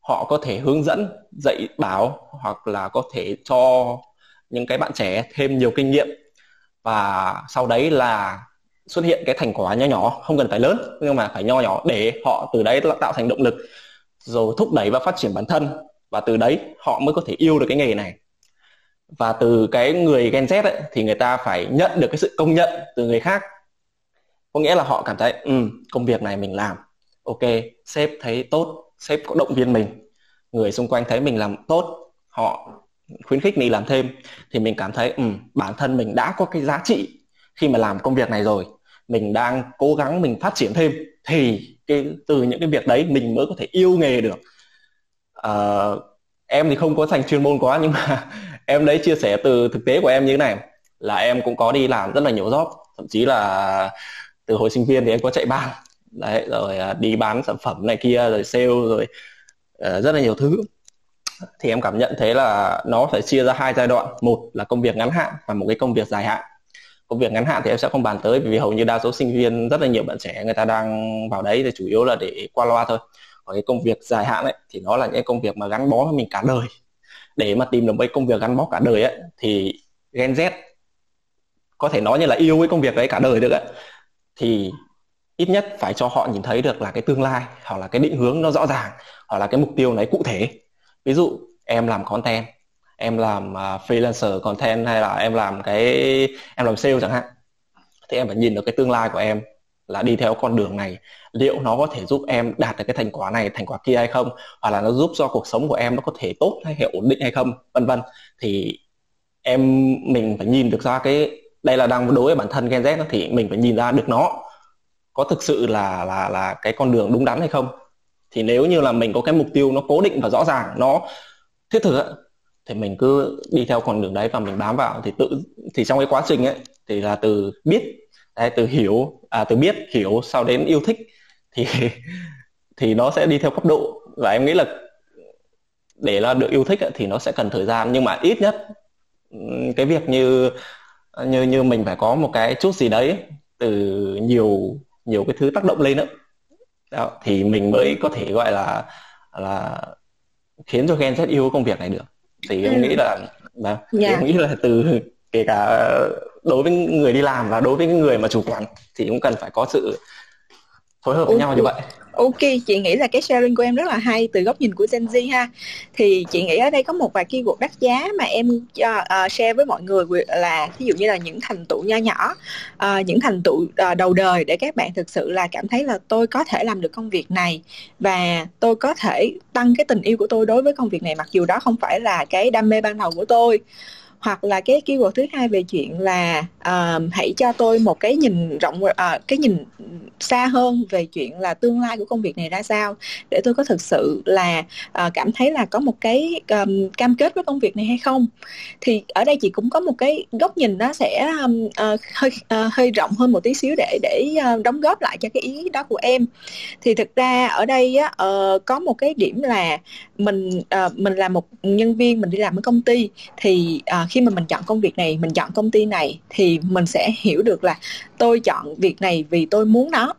Họ có thể hướng dẫn, dạy, bảo hoặc là có thể cho những cái bạn trẻ thêm nhiều kinh nghiệm và sau đấy là xuất hiện cái thành quả nho nhỏ, không cần phải lớn nhưng mà phải nho nhỏ để họ từ đấy tạo thành động lực rồi thúc đẩy và phát triển bản thân và từ đấy họ mới có thể yêu được cái nghề này và từ cái người Gen Z ấy, thì người ta phải nhận được cái sự công nhận từ người khác. Có nghĩa là họ cảm thấy ừ, công việc này mình làm ok sếp thấy tốt sếp có động viên mình. Người xung quanh thấy mình làm tốt họ khuyến khích mình làm thêm. Thì mình cảm thấy ừ, bản thân mình đã có cái giá trị khi mà làm công việc này rồi. Mình đang cố gắng mình phát triển thêm. Thì cái từ những cái việc đấy mình mới có thể yêu nghề được. Uh, em thì không có thành chuyên môn quá nhưng mà em đấy chia sẻ từ thực tế của em như thế này là em cũng có đi làm rất là nhiều job thậm chí là từ hồi sinh viên thì em có chạy ban. Đấy rồi à, đi bán sản phẩm này kia rồi sale rồi uh, rất là nhiều thứ. Thì em cảm nhận thấy là nó phải chia ra hai giai đoạn. Một là công việc ngắn hạn và một cái công việc dài hạn. Công việc ngắn hạn thì em sẽ không bàn tới vì hầu như đa số sinh viên rất là nhiều bạn trẻ người ta đang vào đấy thì chủ yếu là để qua loa thôi. Còn cái công việc dài hạn ấy thì nó là những công việc mà gắn bó với mình cả đời để mà tìm được một công việc gắn bó cả đời ấy, thì Gen Z có thể nói như là yêu cái công việc đấy cả đời được ấy. Thì ít nhất phải cho họ nhìn thấy được là cái tương lai, hoặc là cái định hướng nó rõ ràng, hoặc là cái mục tiêu này cụ thể. Ví dụ, em làm content, em làm à, freelancer content, hay là em làm cái, em làm sale chẳng hạn, thì em phải nhìn được cái tương lai của em là đi theo con đường này, liệu nó có thể giúp em đạt được cái thành quả này, thành quả kia hay không? Hoặc là nó giúp cho cuộc sống của em nó có thể tốt hay ổn định hay không? Vân vân. Thì em, mình phải nhìn được ra cái, đây là đang đối với bản thân Gen Z thì mình phải nhìn ra được nó có thực sự là là là cái con đường đúng đắn hay không? Thì nếu như là mình có cái mục tiêu nó cố định và rõ ràng, nó thiết thực thì mình cứ đi theo con đường đấy và mình bám vào. Thì tự, thì trong cái quá trình ấy, thì là từ biết đấy, từ hiểu à, từ biết hiểu sau đến yêu thích thì thì nó sẽ đi theo cấp độ và em nghĩ là để là được yêu thích thì nó sẽ cần thời gian nhưng mà ít nhất cái việc như như như mình phải có một cái chút gì đấy từ nhiều nhiều cái thứ tác động lên đó, đó thì mình mới có thể gọi là là khiến cho Gen Z yêu công việc này được thì em ừ. nghĩ là là yeah. em nghĩ là từ kể cả đối với người đi làm và đối với người mà chủ quản thì cũng cần phải có sự phối hợp với nhau như vậy. Ok, chị nghĩ là cái sharing của em rất là hay từ góc nhìn của Gen Z ha. Thì chị nghĩ ở đây có một vài keyword đắt giá mà em uh, share với mọi người là ví dụ như là những thành tựu nho nhỏ, uh, những thành tựu uh, đầu đời để các bạn thực sự là cảm thấy là tôi có thể làm được công việc này và tôi có thể tăng cái tình yêu của tôi đối với công việc này mặc dù đó không phải là cái đam mê ban đầu của tôi hoặc là cái keyword thứ hai về chuyện là uh, hãy cho tôi một cái nhìn rộng uh, cái nhìn xa hơn về chuyện là tương lai của công việc này ra sao để tôi có thực sự là uh, cảm thấy là có một cái um, cam kết với công việc này hay không. Thì ở đây chị cũng có một cái góc nhìn nó sẽ um, uh, hơi uh, hơi rộng hơn một tí xíu để để uh, đóng góp lại cho cái ý đó của em. Thì thực ra ở đây á, uh, có một cái điểm là mình uh, mình là một nhân viên mình đi làm ở công ty thì uh, khi mà mình chọn công việc này mình chọn công ty này thì mình sẽ hiểu được là tôi chọn việc này vì tôi muốn nó.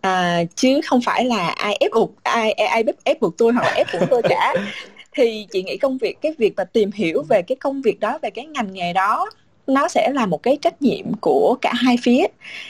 À, chứ không phải là ai ép buộc ai ai ép, ép buộc tôi hoặc là ép buộc tôi cả. Thì chị nghĩ công việc cái việc mà tìm hiểu về cái công việc đó về cái ngành nghề đó nó sẽ là một cái trách nhiệm của cả hai phía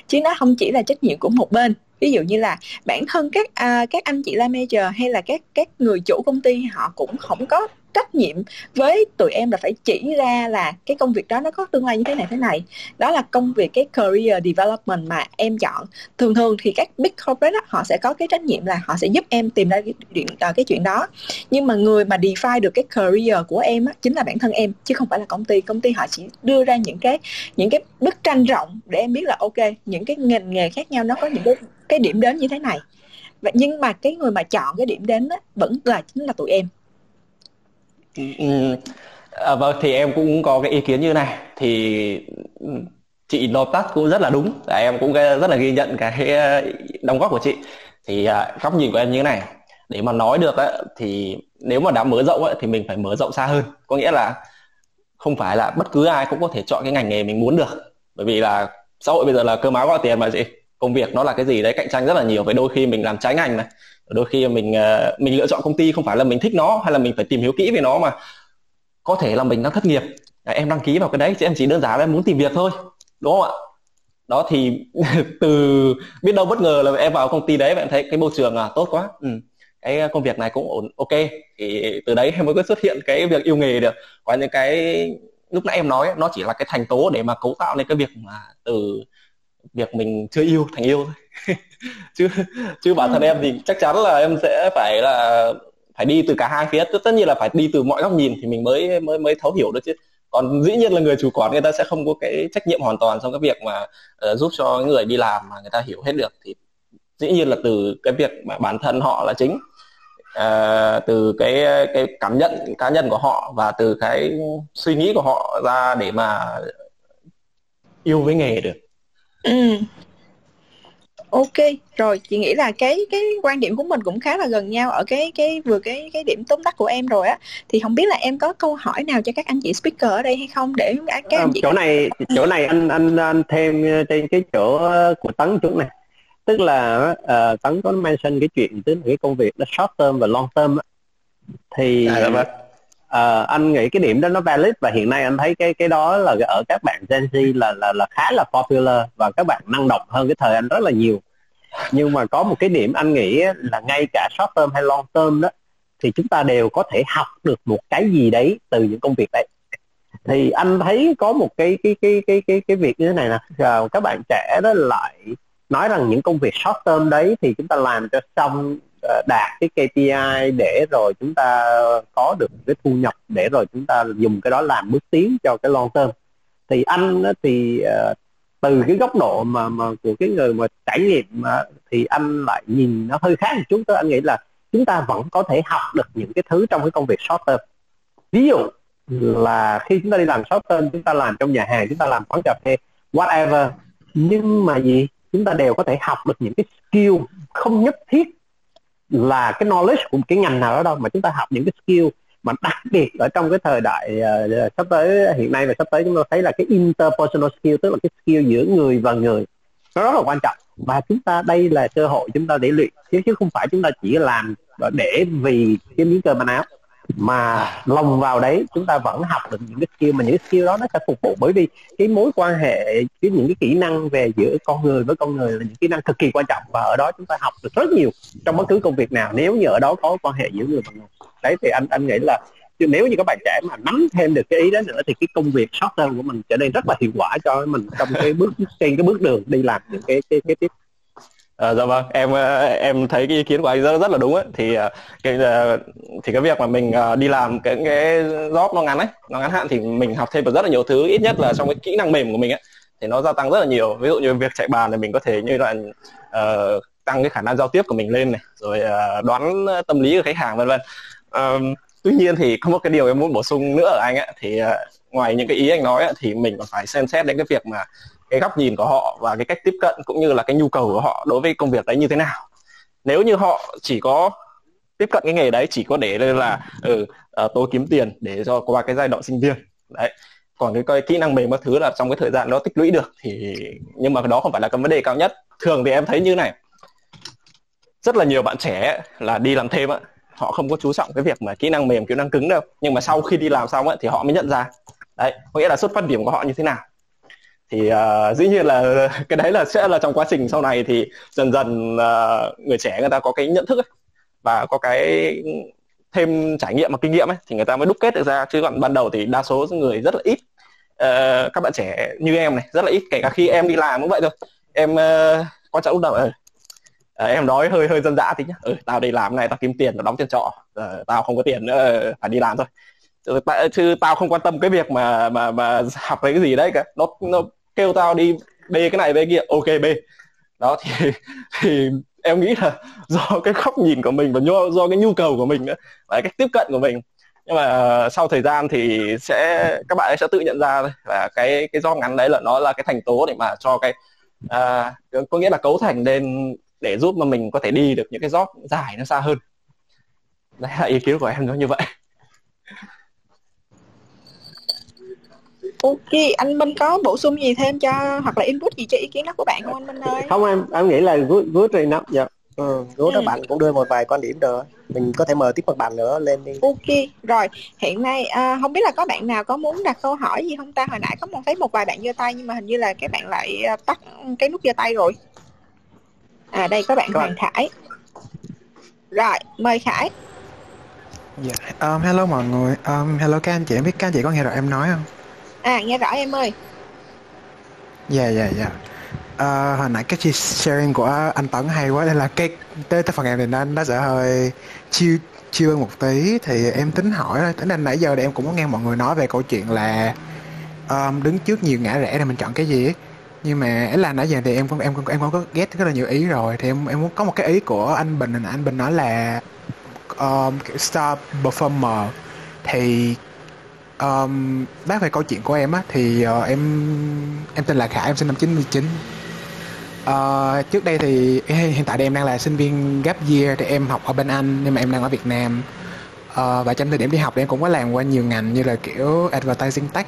chứ nó không chỉ là trách nhiệm của một bên ví dụ như là bản thân các à, các anh chị la major hay là các các người chủ công ty họ cũng không có trách nhiệm với tụi em là phải chỉ ra là cái công việc đó nó có tương lai như thế này thế này. Đó là công việc cái career development mà em chọn. Thường thường thì các big corporate đó, họ sẽ có cái trách nhiệm là họ sẽ giúp em tìm ra cái chuyện ờ, cái chuyện đó. Nhưng mà người mà define được cái career của em á, chính là bản thân em chứ không phải là công ty. Công ty họ chỉ đưa ra những cái những cái bức tranh rộng để em biết là ok những cái ngành nghề khác nhau nó có những cái cái điểm đến như thế này. Vậy nhưng mà cái người mà chọn cái điểm đến đó, vẫn là chính là tụi em. Ừ. à, vâng thì em cũng có cái ý kiến như này. Thì ừ, chị nộp tắt cũng rất là đúng. Dạ, em cũng rất là ghi nhận cái ờ, đóng góp của chị. Thì à, góc nhìn của em như thế này. Để mà nói được ấy, thì nếu mà đã mở rộng ấy, thì mình phải mở rộng xa hơn. Có nghĩa là không phải là bất cứ ai cũng có thể chọn cái ngành nghề mình muốn được. Bởi vì là xã hội bây giờ là cơ máu gọi tiền mà chị. Công việc nó là cái gì đấy cạnh tranh rất là nhiều. Với đôi khi mình làm trái ngành này đôi khi mình à, mình lựa chọn công ty không phải là mình thích nó hay là mình phải tìm hiểu kỹ về nó mà. Có thể là mình đang thất nghiệp. À, em đăng ký vào cái đấy chứ em chỉ đơn giản là em muốn tìm việc thôi, đúng không ạ? Đó thì từ biết đâu bất ngờ là em vào công ty đấy và em thấy cái môi trường là tốt quá. Ừ. cái công việc này cũng ổn, ok. Thì từ đấy em mới có xuất hiện cái việc yêu nghề được. Có những cái, lúc nãy em nói nó chỉ là cái thành tố để mà cấu tạo nên cái việc mà từ việc mình chưa yêu thành yêu thôi. chứ chứ bản thân ừ. em thì chắc chắn là em sẽ phải là phải đi từ cả hai phía. Tất nhiên là phải đi từ mọi góc nhìn thì mình mới mới mới thấu hiểu được chứ. Còn dĩ nhiên là người chủ quản người ta sẽ không có cái trách nhiệm hoàn toàn trong cái việc mà uh, giúp cho người đi làm mà người ta hiểu hết được. Thì dĩ nhiên là từ cái việc mà bản thân họ là chính. Uh, từ cái cái cảm nhận cá nhân của họ và từ cái suy nghĩ của họ ra để mà yêu với nghề được. Ừ ok rồi chị nghĩ là cái cái quan điểm của mình cũng khá là gần nhau ở cái cái vừa cái cái điểm tóm tắt của em rồi á. Thì không biết là em có câu hỏi nào cho các anh chị speaker ở đây hay không? Để các anh ờ, chị chỗ này chỗ này anh anh anh thêm trên cái chỗ của tấn chỗ này. Tức là uh, tấn có mention cái chuyện tức là cái công việc nó short term và long term thì à, vâng uh, anh nghĩ cái điểm đó nó valid và hiện nay anh thấy cái cái đó là ở các bạn Gen Z là là là khá là popular và các bạn năng động hơn cái thời anh rất là nhiều. Nhưng mà có một cái điểm anh nghĩ là ngay cả short term hay long term đó thì chúng ta đều có thể học được một cái gì đấy từ những công việc đấy. Thì anh thấy có một cái cái cái cái cái cái việc như thế này nè. Ờ, các bạn trẻ đó lại nói rằng những công việc short term đấy thì chúng ta làm cho xong đạt cái KPI để rồi chúng ta có được cái thu nhập để rồi chúng ta dùng cái đó làm bước tiến cho cái long term. Thì anh thì ờ, từ cái góc độ mà mà của cái người mà trải nghiệm mà, thì anh lại nhìn nó hơi khác một chút đó. Anh nghĩ là chúng ta vẫn có thể học được những cái thứ trong cái công việc short term. Ví dụ là khi chúng ta đi làm short term chúng ta làm trong nhà hàng chúng ta làm quán cà phê whatever. Nhưng mà gì? Chúng ta đều có thể học được những cái skill không nhất thiết là cái knowledge của một cái ngành nào đó đâu mà chúng ta học những cái skill mà đặc biệt ở trong cái thời đại uh, sắp tới hiện nay và sắp tới chúng ta thấy là cái interpersonal skill tức là cái skill giữa người và người nó rất là quan trọng. Và chúng ta đây là cơ hội chúng ta để luyện chứ chứ không phải chúng ta chỉ làm để vì cái miếng cơm ăn áo mà lồng vào đấy, chúng ta vẫn học được những cái skill mà những cái skill đó nó sẽ phục vụ. Bởi vì cái mối quan hệ, cái những cái kỹ năng về giữa con người với con người là những kỹ năng cực kỳ quan trọng. Và ở đó chúng ta học được rất nhiều trong bất cứ công việc nào. Nếu như ở đó có quan hệ giữa người và người. Đấy, thì anh anh nghĩ là chứ nếu như các bạn trẻ mà nắm thêm được cái ý đó nữa, thì cái công việc short term của mình trở nên rất là hiệu quả cho mình trong cái bước, trên cái bước đường đi làm những cái cái cái tiếp. À, dạ vâng em ờ, em thấy cái ý kiến của anh rất rất là đúng ấy. Thì ờ, cái thì cái việc mà mình đi làm cái cái job nó ngắn ấy nó ngắn hạn thì mình học thêm được rất là nhiều thứ ít nhất là trong cái kỹ năng mềm của mình ấy thì nó gia tăng rất là nhiều. Ví dụ như việc chạy bàn thì mình có thể như là uh, tăng cái khả năng giao tiếp của mình lên này rồi uh, đoán tâm lý của khách hàng vân vân. Uh, tuy nhiên thì có một cái điều em muốn bổ sung nữa ở anh ấy thì uh, ngoài những cái ý anh nói ấy, thì mình còn phải xem xét đến cái việc mà cái góc nhìn của họ và cái cách tiếp cận cũng như là cái nhu cầu của họ đối với công việc đấy như thế nào. Nếu như họ chỉ có tiếp cận cái nghề đấy chỉ có để là ừ uh, tôi kiếm tiền để cho qua cái giai đoạn sinh viên đấy. Còn cái, cái kỹ năng mềm các thứ là trong cái thời gian đó tích lũy được thì nhưng mà đó không phải là cái vấn đề cao nhất. Thường thì em thấy như này rất là nhiều bạn trẻ là đi làm thêm á họ không có chú trọng cái việc mà kỹ năng mềm kỹ năng cứng đâu. Nhưng mà sau khi đi làm xong á thì họ mới nhận ra đấy có nghĩa là xuất phát điểm của họ như thế nào thì uh, dĩ nhiên là cái đấy là sẽ là trong quá trình sau này thì dần dần uh, người trẻ người ta có cái nhận thức ấy, và có cái thêm trải nghiệm và kinh nghiệm ấy thì người ta mới đúc kết được ra. Chứ còn ban đầu thì đa số người rất là ít uh, các bạn trẻ như em này rất là ít kể cả khi em đi làm cũng vậy thôi. Em uh, quan trọng lúc đầu uh, em nói hơi hơi dân dã tí nhá. Ừ, tao đi làm này tao kiếm tiền tao đóng tiền trọ uh, tao không có tiền nữa phải đi làm thôi. Chứ tao không quan tâm cái việc mà mà mà học cái gì đấy cả. Nó nó kêu tao đi b cái này b kia ok b. Đó thì thì em nghĩ là do cái góc nhìn của mình và do do cái nhu cầu của mình nữa và cái tiếp cận của mình. Nhưng mà ờ, sau thời gian thì sẽ các bạn ấy sẽ tự nhận ra là cái cái do ngắn đấy là nó là cái thành tố để mà cho cái à, có nghĩa là cấu thành lên để giúp mà mình có thể đi được những cái job dài nó xa hơn. Đấy là ý kiến của em nó như vậy. Ok, anh Minh có bổ sung gì thêm cho hoặc là input gì cho ý kiến đó của bạn không anh Minh ơi? Không em em nghĩ là good good enough dạ. Ừ, nếu ừ. bạn cũng đưa một vài quan điểm được mình có thể mời tiếp một bạn nữa lên đi ok rồi hiện nay à, không biết là có bạn nào có muốn đặt câu hỏi gì không ta hồi nãy có một thấy một vài bạn giơ tay nhưng mà hình như là các bạn lại à, tắt cái nút giơ tay rồi à đây có bạn Hoàng Khải rồi mời Khải Dạ, yeah. um, hello mọi người, um, hello các anh chị, em biết các anh chị có nghe rõ em nói không? À, nghe rõ em ơi. Dạ, dạ, dạ. À, hồi nãy cái sharing của anh Tấn hay quá, nên là cái tới, tới phần em thì nó, nó sẽ hơi chiêu chiêu hơn một tí thì em tính hỏi thôi. Tính nên nãy giờ thì em cũng có nghe mọi người nói về câu chuyện là um, đứng trước nhiều ngã rẽ thì mình chọn cái gì ấy nhưng mà ấy là nãy giờ thì em cũng em cũng em cũng có ghét rất là nhiều ý rồi thì em em muốn có một cái ý của anh Bình anh Bình nói là um, star performer thì um, bác về câu chuyện của em á thì uh, em em tên là Khải em sinh năm 99 uh, ờ, trước đây thì hiện tại thì em đang là sinh viên gap year thì em học ở bên Anh nhưng mà em đang ở Việt Nam. Uh, và trong thời điểm đi học thì em cũng có làm qua nhiều ngành như là kiểu advertising tech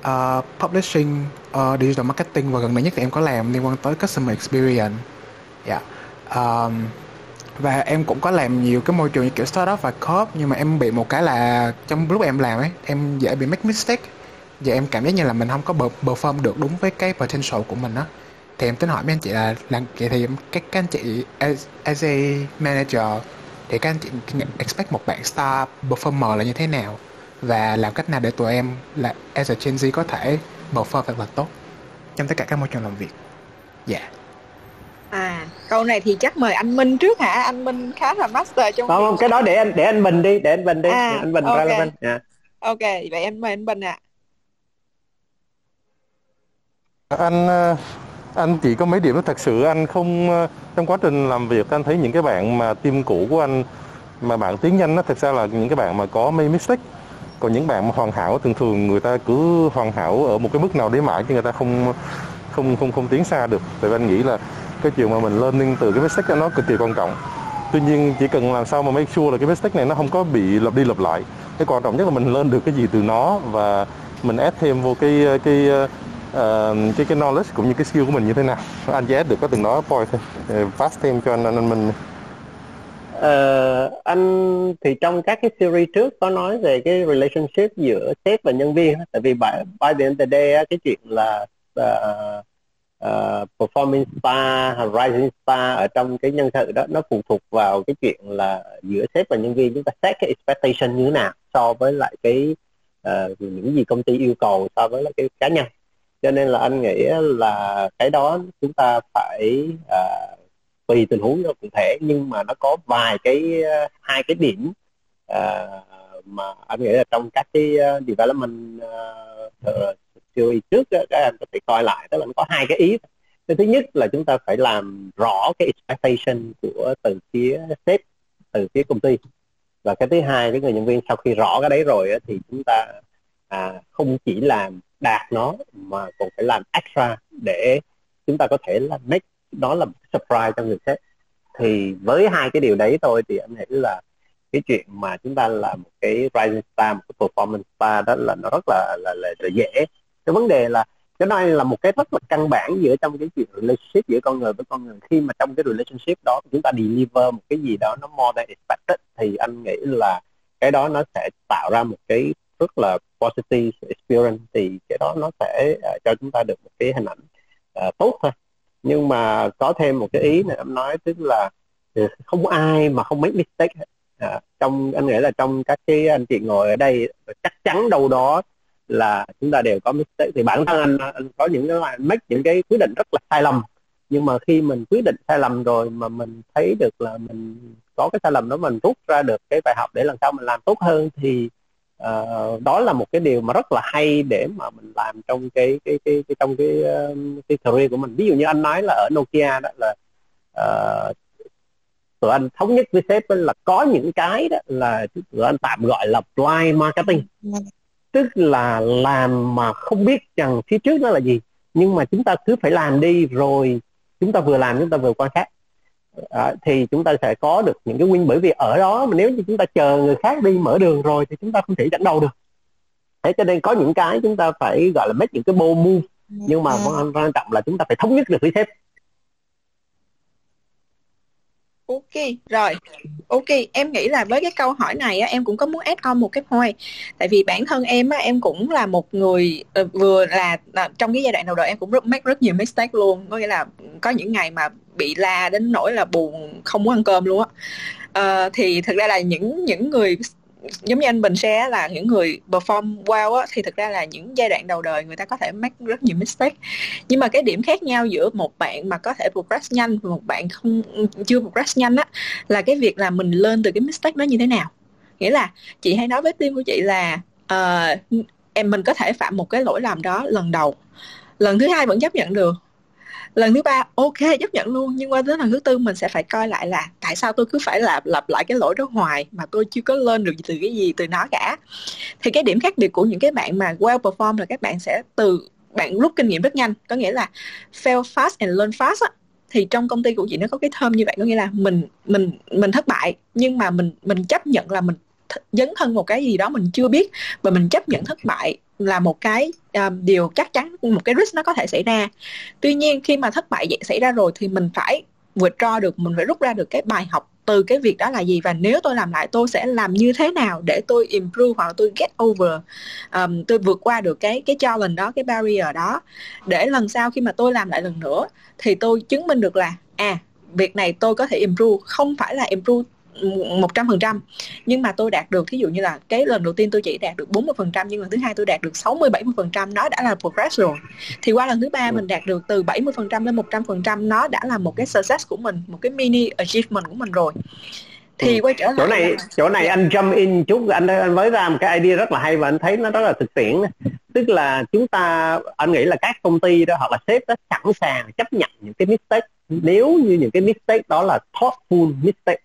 uh, publishing uh, digital marketing và gần đây nhất thì em có làm liên quan tới customer experience. Dạ. Yeah. um, và em cũng có làm nhiều cái môi trường như kiểu startup và corp nhưng mà em bị một cái là trong lúc em làm ấy em dễ bị make mistake. Và em cảm giác như là mình không có perform được đúng với cái potential của mình á. Thì em tính hỏi mấy anh chị là làm vậy thì các các anh chị as, as a manager thì các anh chị expect một bạn star performer là như thế nào? Và làm cách nào để tụi em là as a Gen Z có thể perform thật là tốt? Trong tất cả các môi trường làm việc. Dạ. yeah. À, câu này thì chắc mời anh Minh trước hả? Anh Minh khá là master trong Không, không cái đó để anh để anh Bình đi, để anh Bình đi, à, anh Bình okay. relevant. Yeah. Ok, vậy em mời anh Bình ạ. À. Anh ờ, anh chỉ có mấy điểm thật sự anh không ờ, trong quá trình làm việc anh thấy những cái bạn mà team cũ của anh mà bạn tiến nhanh nó thật ra là những cái bạn mà có make mistake còn những bạn mà hoàn hảo thường thường người ta cứ hoàn hảo ở một cái mức nào đấy mãi chứ người ta không không không không tiến xa được tại vì anh nghĩ là cái chuyện mà mình learning từ cái mistake nó cực kỳ quan trọng. Tuy nhiên chỉ cần làm sao mà make sure là cái mistake này nó không có bị lặp đi lặp lại. Cái quan trọng nhất là mình lên được cái gì từ nó và mình add thêm vô cái cái uh, cái cái knowledge cũng như cái skill của mình như thế nào. Anh chỉ add được có từng đó point thôi. Fast thêm cho anh anh mình uh, ờ, anh thì trong các cái series trước có nói về cái relationship giữa sếp và nhân viên. Tại vì by, by the end of the day cái chuyện là uh, uh, performing star rising star ở trong cái nhân sự đó nó phụ thuộc vào cái chuyện là giữa sếp và nhân viên chúng ta set cái expectation như thế nào so với lại cái uh, những gì công ty yêu cầu so với lại cái cá nhân. Cho nên là anh nghĩ là cái đó chúng ta phải uh, tùy tình huống cụ thể nhưng mà nó có vài cái uh, hai cái điểm uh, mà anh nghĩ là trong các cái uh, development uh, theory trước đó, các em có thể coi lại tức là nó có hai cái ý cái thứ nhất là chúng ta phải làm rõ cái expectation của từ phía sếp từ phía công ty. Và cái thứ hai cái người nhân viên sau khi rõ cái đấy rồi thì chúng ta à, không chỉ làm đạt nó mà còn phải làm extra để chúng ta có thể là make đó là surprise cho người sếp. Thì với hai cái điều đấy thôi thì anh nghĩ là cái chuyện mà chúng ta làm một cái rising star một cái performance star đó là nó rất là là, là, là dễ cái vấn đề là cái này là một cái rất là căn bản giữa trong cái chuyện relationship giữa con người với con người. Khi mà trong cái relationship đó chúng ta deliver một cái gì đó nó more than expected thì anh nghĩ là cái đó nó sẽ tạo ra một cái rất là positive experience thì cái đó nó sẽ uh, cho chúng ta được một cái hình ảnh uh, tốt thôi. Nhưng mà có thêm một cái ý này em nói tức là ừ, không ai mà không make mistake à, trong anh nghĩ là trong các cái anh chị ngồi ở đây chắc chắn đâu đó là chúng ta đều có mistake. Thì bản thân anh, anh có những cái loại make những cái quyết định rất là sai lầm. Nhưng mà khi mình quyết định sai lầm rồi mà mình thấy được là mình có cái sai lầm đó mình rút ra được cái bài học để lần sau mình làm tốt hơn thì uh, đó là một cái điều mà rất là hay để mà mình làm trong cái cái cái, cái trong cái ờ, cái career của mình. Ví dụ như anh nói là ở Nokia đó là uh, tụi anh thống nhất với sếp là có những cái đó là tụi anh tạm gọi là blind marketing tức là làm mà không biết rằng phía trước nó là gì. Nhưng mà chúng ta cứ phải làm đi rồi chúng ta vừa làm chúng ta vừa quan sát. À, thì chúng ta sẽ có được những cái win bởi vì ở đó mà nếu như chúng ta chờ người khác đi mở đường rồi thì chúng ta không thể dẫn đầu được. Thế cho nên có những cái chúng ta phải gọi là make những cái bold move. Nhưng mà quan trọng là chúng ta phải thống nhất được với sếp Ok, rồi. Ok, em nghĩ là với cái câu hỏi này á, em cũng có muốn add on một cái point. Tại vì bản thân em á, em cũng là một người uh, vừa là là trong cái giai đoạn đầu đời em cũng rất make rất nhiều mistake luôn. Có nghĩa là có những ngày mà bị la đến nỗi là buồn không muốn ăn cơm luôn á. Uh, thì thực ra là những những người giống như anh Bình share là những người perform well á, thì thực ra là những giai đoạn đầu đời người ta có thể make rất nhiều mistake. Nhưng mà cái điểm khác nhau giữa một bạn mà có thể progress nhanh và một bạn không chưa progress nhanh á là cái việc là mình lên từ cái mistake đó như thế nào. Nghĩa là chị hay nói với team của chị là uh, em mình có thể phạm một cái lỗi làm đó lần đầu. Lần thứ hai vẫn chấp nhận được lần thứ ba, ok, chấp nhận luôn. Nhưng qua đến lần thứ tư, mình sẽ phải coi lại là tại sao tôi cứ phải lặp lặp lại cái lỗi đó hoài mà tôi chưa có lên được từ cái gì, từ nó cả. Thì cái điểm khác biệt của những cái bạn mà well perform là các bạn sẽ từ bạn rút kinh nghiệm rất nhanh. Có nghĩa là fail fast and learn fast á. Thì trong công ty của chị nó có cái thơm như vậy, có nghĩa là mình mình mình thất bại, nhưng mà mình mình chấp nhận là mình dấn thân một cái gì đó mình chưa biết, và mình chấp nhận thất bại là một cái um, điều chắc chắn một cái risk nó có thể xảy ra. Tuy nhiên khi mà thất bại xảy ra rồi thì mình phải vượt withdraw được mình phải rút ra được cái bài học từ cái việc đó là gì. Và nếu tôi làm lại tôi sẽ làm như thế nào để tôi improve hoặc là tôi get over um, tôi vượt qua được cái cái challenge đó cái barrier đó. Để lần sau khi mà tôi làm lại lần nữa thì tôi chứng minh được là à việc này tôi có thể improve. Không phải là improve một trăm phần trăm. Nhưng mà tôi đạt được thí dụ như là cái lần đầu tiên tôi chỉ đạt được 40 phần trăm nhưng lần thứ hai tôi đạt được 60 70 phần trăm nó đã là progress rồi. Thì qua lần thứ ba mình đạt được từ 70 phần trăm lên 100 phần trăm nó đã là một cái success của mình một cái mini achievement của mình rồi. Thì ừ. quay trở lại chỗ này chỗ này anh jump in chút anh anh mới ra một cái idea rất là hay và anh thấy nó rất là thực tiễn. Tức là chúng ta anh nghĩ là các công ty đó hoặc là sếp đó sẵn sàng chấp nhận những cái mistake. Nếu như những cái mistake đó là thoughtful mistake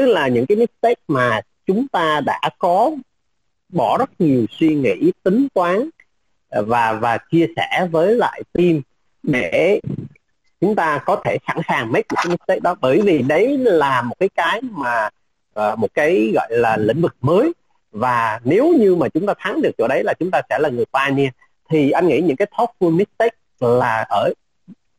tức là những cái mistake mà chúng ta đã có bỏ rất nhiều suy nghĩ tính toán ờ, và và chia sẻ với lại team để chúng ta có thể sẵn sàng make cái mistake đó. Bởi vì đấy là một cái cái mà uh, một cái gọi là lĩnh vực mới. Và nếu như mà chúng ta thắng được chỗ đấy là chúng ta sẽ là người pioneer. Thì anh nghĩ những cái thoughtful mistake là ở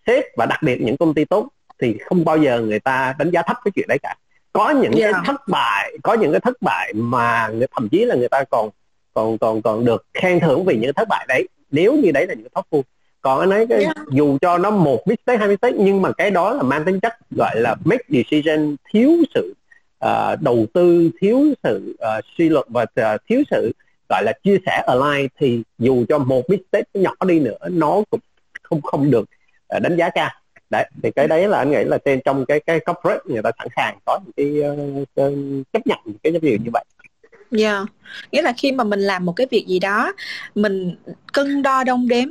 sếp và đặc biệt những công ty tốt thì không bao giờ người ta đánh giá thấp cái chuyện đấy cả có những Dạ. cái thất bại có những cái thất bại mà thậm chí là người ta còn còn còn còn được khen thưởng vì những thất bại đấy nếu như đấy là những cái thoughtful còn anh ấy cái, Dạ. dù cho nó một mistake hai mistake nhưng mà cái đó là mang tính chất gọi là make decision thiếu sự ờ, đầu tư thiếu sự ờ, suy luận và ờ, thiếu sự gọi là chia sẻ align thì dù cho một mistake nhỏ đi nữa nó cũng không không được ờ, đánh giá cao đấy thì cái đấy là anh nghĩ là trên trong cái cái corporate người ta sẵn sàng có những cái ờ, ờ chấp nhận những cái điều như vậy. Yeah. Nghĩa là khi mà mình làm một cái việc gì đó mình cân đo đong đếm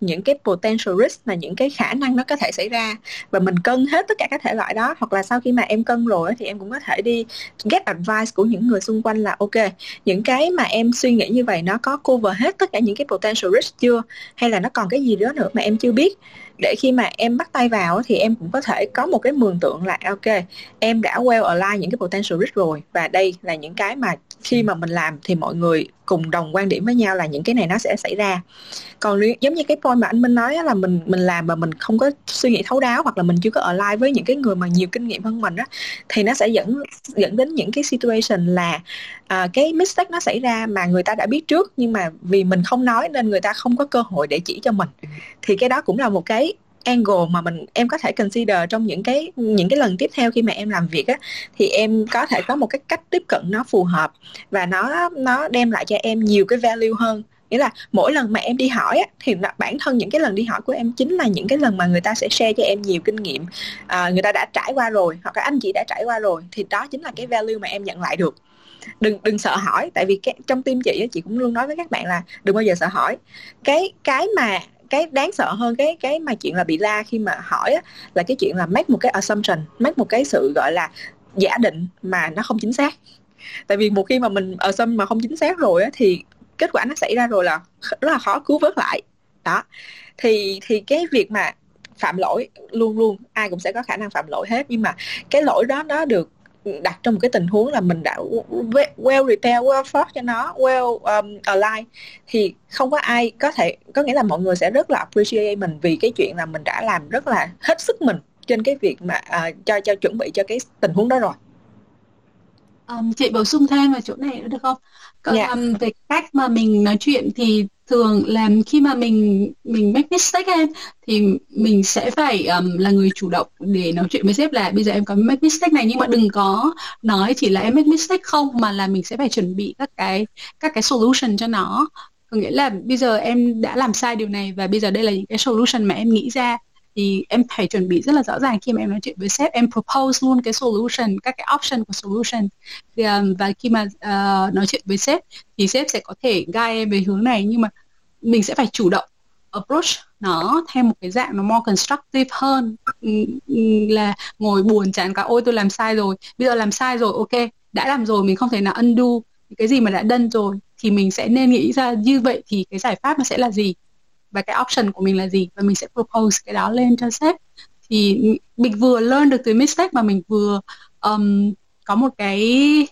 những cái potential risk là những cái khả năng nó có thể xảy ra và mình cân hết tất cả các thể loại đó hoặc là sau khi mà em cân rồi thì em cũng có thể đi get advice của những người xung quanh là ok những cái mà em suy nghĩ như vậy nó có cover hết tất cả những cái potential risk chưa? Hay là nó còn cái gì đó nữa mà em chưa biết? Để khi mà em bắt tay vào thì em cũng có thể có một cái mường tượng là, ok, em đã well align những cái potential risk rồi và đây là những cái mà khi mà mình làm thì mọi người cùng đồng quan điểm với nhau là những cái này nó sẽ xảy ra. Còn nếu- giống như cái point mà anh Minh nói là mình mình làm mà mình không có suy nghĩ thấu đáo hoặc là mình chưa có align với những cái người mà nhiều kinh nghiệm hơn mình á thì nó sẽ dẫn dẫn đến những cái situation là à, cái mistake nó xảy ra mà người ta đã biết trước nhưng mà vì mình không nói nên người ta không có cơ hội để chỉ cho mình. Thì cái đó cũng là một cái angle mà mình em có thể consider trong những cái những cái lần tiếp theo khi mà em làm việc á thì em có thể có một cái cách tiếp cận nó phù hợp và nó nó đem lại cho em nhiều cái value hơn. Nghĩa là mỗi lần mà em đi hỏi á, thì bản thân những cái lần đi hỏi của em chính là những cái lần mà người ta sẽ share cho em nhiều kinh nghiệm à, người ta đã trải qua rồi hoặc là anh chị đã trải qua rồi thì đó chính là cái value mà em nhận lại được. Đừng đừng sợ hỏi tại vì cái, trong tim chị á, chị cũng luôn nói với các bạn là đừng bao giờ sợ hỏi. Cái cái mà cái đáng sợ hơn cái cái mà chuyện là bị la khi mà hỏi á, là cái chuyện là make một cái assumption make một cái sự gọi là giả định mà nó không chính xác. Tại vì một khi mà mình assume mà không chính xác rồi á thì kết quả nó xảy ra rồi là rất là khó cứu vớt lại. Đó. Thì thì cái việc mà phạm lỗi luôn luôn ai cũng sẽ có khả năng phạm lỗi hết nhưng mà cái lỗi đó nó được đặt trong một cái tình huống là mình đã we- well repair well fought cho nó well um, align thì không có ai có thể có nghĩa là mọi người sẽ rất là appreciate mình vì cái chuyện là mình đã làm rất là hết sức mình trên cái việc mà à, cho cho chuẩn bị cho cái tình huống đó rồi Um, chị bổ sung thêm vào chỗ này nữa được không? Còn, Dạ. um, về cách mà mình nói chuyện thì thường là khi mà mình mình make mistake em thì mình sẽ phải um, là người chủ động để nói chuyện với sếp là bây giờ em có make mistake này nhưng mà đừng có nói chỉ là em make mistake không mà là mình sẽ phải chuẩn bị các cái các cái solution cho nó. Có nghĩa là bây giờ em đã làm sai điều này và bây giờ đây là những cái solution mà em nghĩ ra thì em phải chuẩn bị rất là rõ ràng khi mà em nói chuyện với sếp. Em propose luôn cái solution các cái option của solution. Thì, um, và khi mà uh, nói chuyện với sếp thì sếp sẽ có thể guide em về hướng này. Nhưng mà mình sẽ phải chủ động approach nó theo một cái dạng nó more constructive hơn. Ừ, ừ, là ngồi buồn chán cả ôi tôi làm sai rồi. Bây giờ làm sai rồi ok đã làm rồi mình không thể nào undo cái gì mà đã done rồi. Thì mình sẽ nên nghĩ ra như vậy thì cái giải pháp nó sẽ là gì? Và cái option của mình là gì? Và mình sẽ propose cái đó lên cho sếp. Thì mình vừa learn được từ mistake mà mình vừa um, có một cái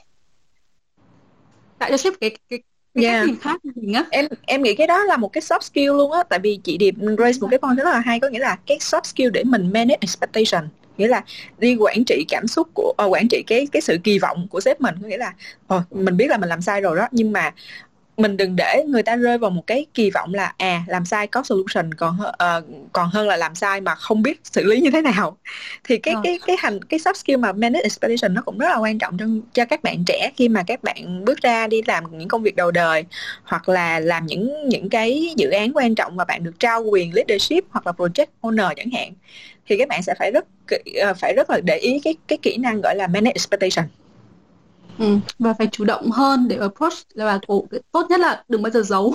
tạo cho sếp cái cái cái Yeah. cách nhìn khác mình á. Em em nghĩ cái đó là một cái soft skill luôn á. Tại vì chị Điệp raise một cái point rất là hay có nghĩa là cái soft skill để mình manage expectation. Nghĩa là đi quản trị cảm xúc của ờ, quản trị cái cái sự kỳ vọng của sếp mình. Có nghĩa là ờ, mình biết là mình làm sai rồi đó nhưng mà mình đừng để người ta rơi vào một cái kỳ vọng là à làm sai có solution còn ờ, còn hơn là làm sai mà không biết xử lý như thế nào. Thì cái Ờ. cái cái hành cái soft skill mà manage expectation nó cũng rất là quan trọng trong cho các bạn trẻ khi mà các bạn bước ra đi làm những công việc đầu đời hoặc là làm những những cái dự án quan trọng mà bạn được trao quyền leadership hoặc là project owner chẳng hạn. Thì các bạn sẽ phải rất ờ, phải rất là để ý cái cái kỹ năng gọi là manage expectation ừ. và phải chủ động hơn để approach là tốt nhất là đừng bao giờ giấu.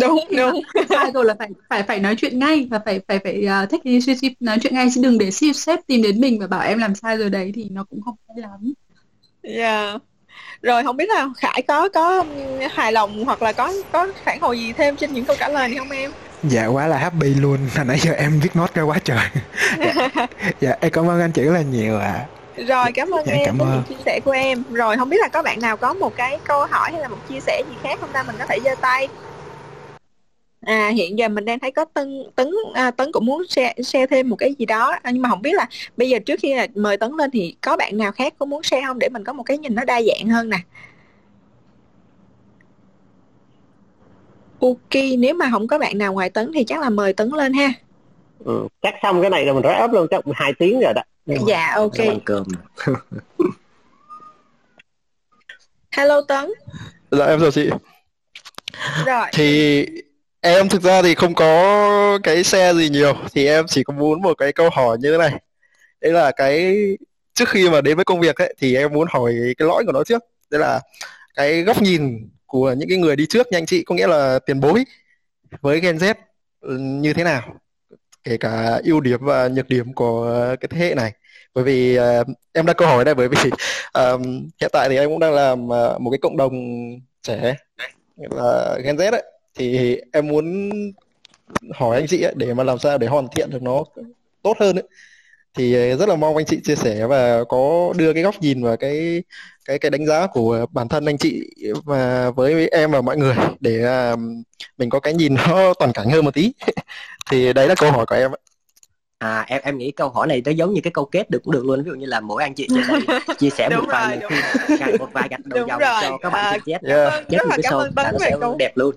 Đúng đúng. sai rồi là phải phải phải nói chuyện ngay và phải phải phải uh, take initiative nói chuyện ngay. Chứ đừng để sếp sếp tìm đến mình và bảo em làm sai rồi đấy thì nó cũng không hay lắm. Yeah. rồi không biết là Khải có có um, hài lòng hoặc là có có phản hồi gì thêm trên những câu trả lời này không em? Dạ quá là happy luôn. Hồi nãy giờ em viết note ra quá trời. Dạ, dạ em cảm ơn anh chị rất là nhiều ạ rồi cảm ơn Dạ, em cảm ơn. những chia sẻ của em rồi không biết là có bạn nào có một cái câu hỏi hay là một chia sẻ gì khác không ta mình có thể giơ tay À hiện giờ mình đang thấy có Tấn Tấn à, Tấn cũng muốn share, share thêm một cái gì đó à, nhưng mà không biết là bây giờ trước khi là mời Tấn lên thì có bạn nào khác có muốn share không để mình có một cái nhìn nó đa dạng hơn nè. Ok, nếu mà không có bạn nào ngoài Tấn thì chắc là mời Tấn lên ha. ừ. chắc xong cái này là mình wrap up luôn chắc hai tiếng rồi đó Dạ ok. Ăn cơm. Hello Tấn. Dạ em chào chị. Rồi. Thì em thực ra thì không có cái xe gì nhiều thì em chỉ có muốn một cái câu hỏi như thế này. Đấy là cái trước khi mà đến với công việc ấy thì em muốn hỏi cái lõi của nó trước. Đấy là cái góc nhìn của những cái người đi trước như anh chị có nghĩa là tiền bối với Gen Z ừ, như thế nào? Kể cả ưu điểm và nhược điểm của cái thế hệ này. Bởi vì uh, em đặt câu hỏi đây bởi vì uh, hiện tại thì em cũng đang làm uh, một cái cộng đồng trẻ là Gen Z ấy thì em muốn hỏi anh chị ấy, để mà làm sao để hoàn thiện được nó tốt hơn ấy thì rất là mong anh chị chia sẻ và có đưa cái góc nhìn và cái cái cái đánh giá của bản thân anh chị và với em và mọi người để à, mình có cái nhìn nó toàn cảnh hơn một tí thì đấy là câu hỏi của em ạ. À em em nghĩ câu hỏi này nó giống như cái câu kết được cũng được luôn ví dụ như là mỗi anh chị trên đây chia sẻ một vài lời khuyên một vài gạch đầu dòng rồi. cho các bạn À, Gen Z Yeah. rất là cái cảm ơn Tấn là nó về sẽ câu đẹp luôn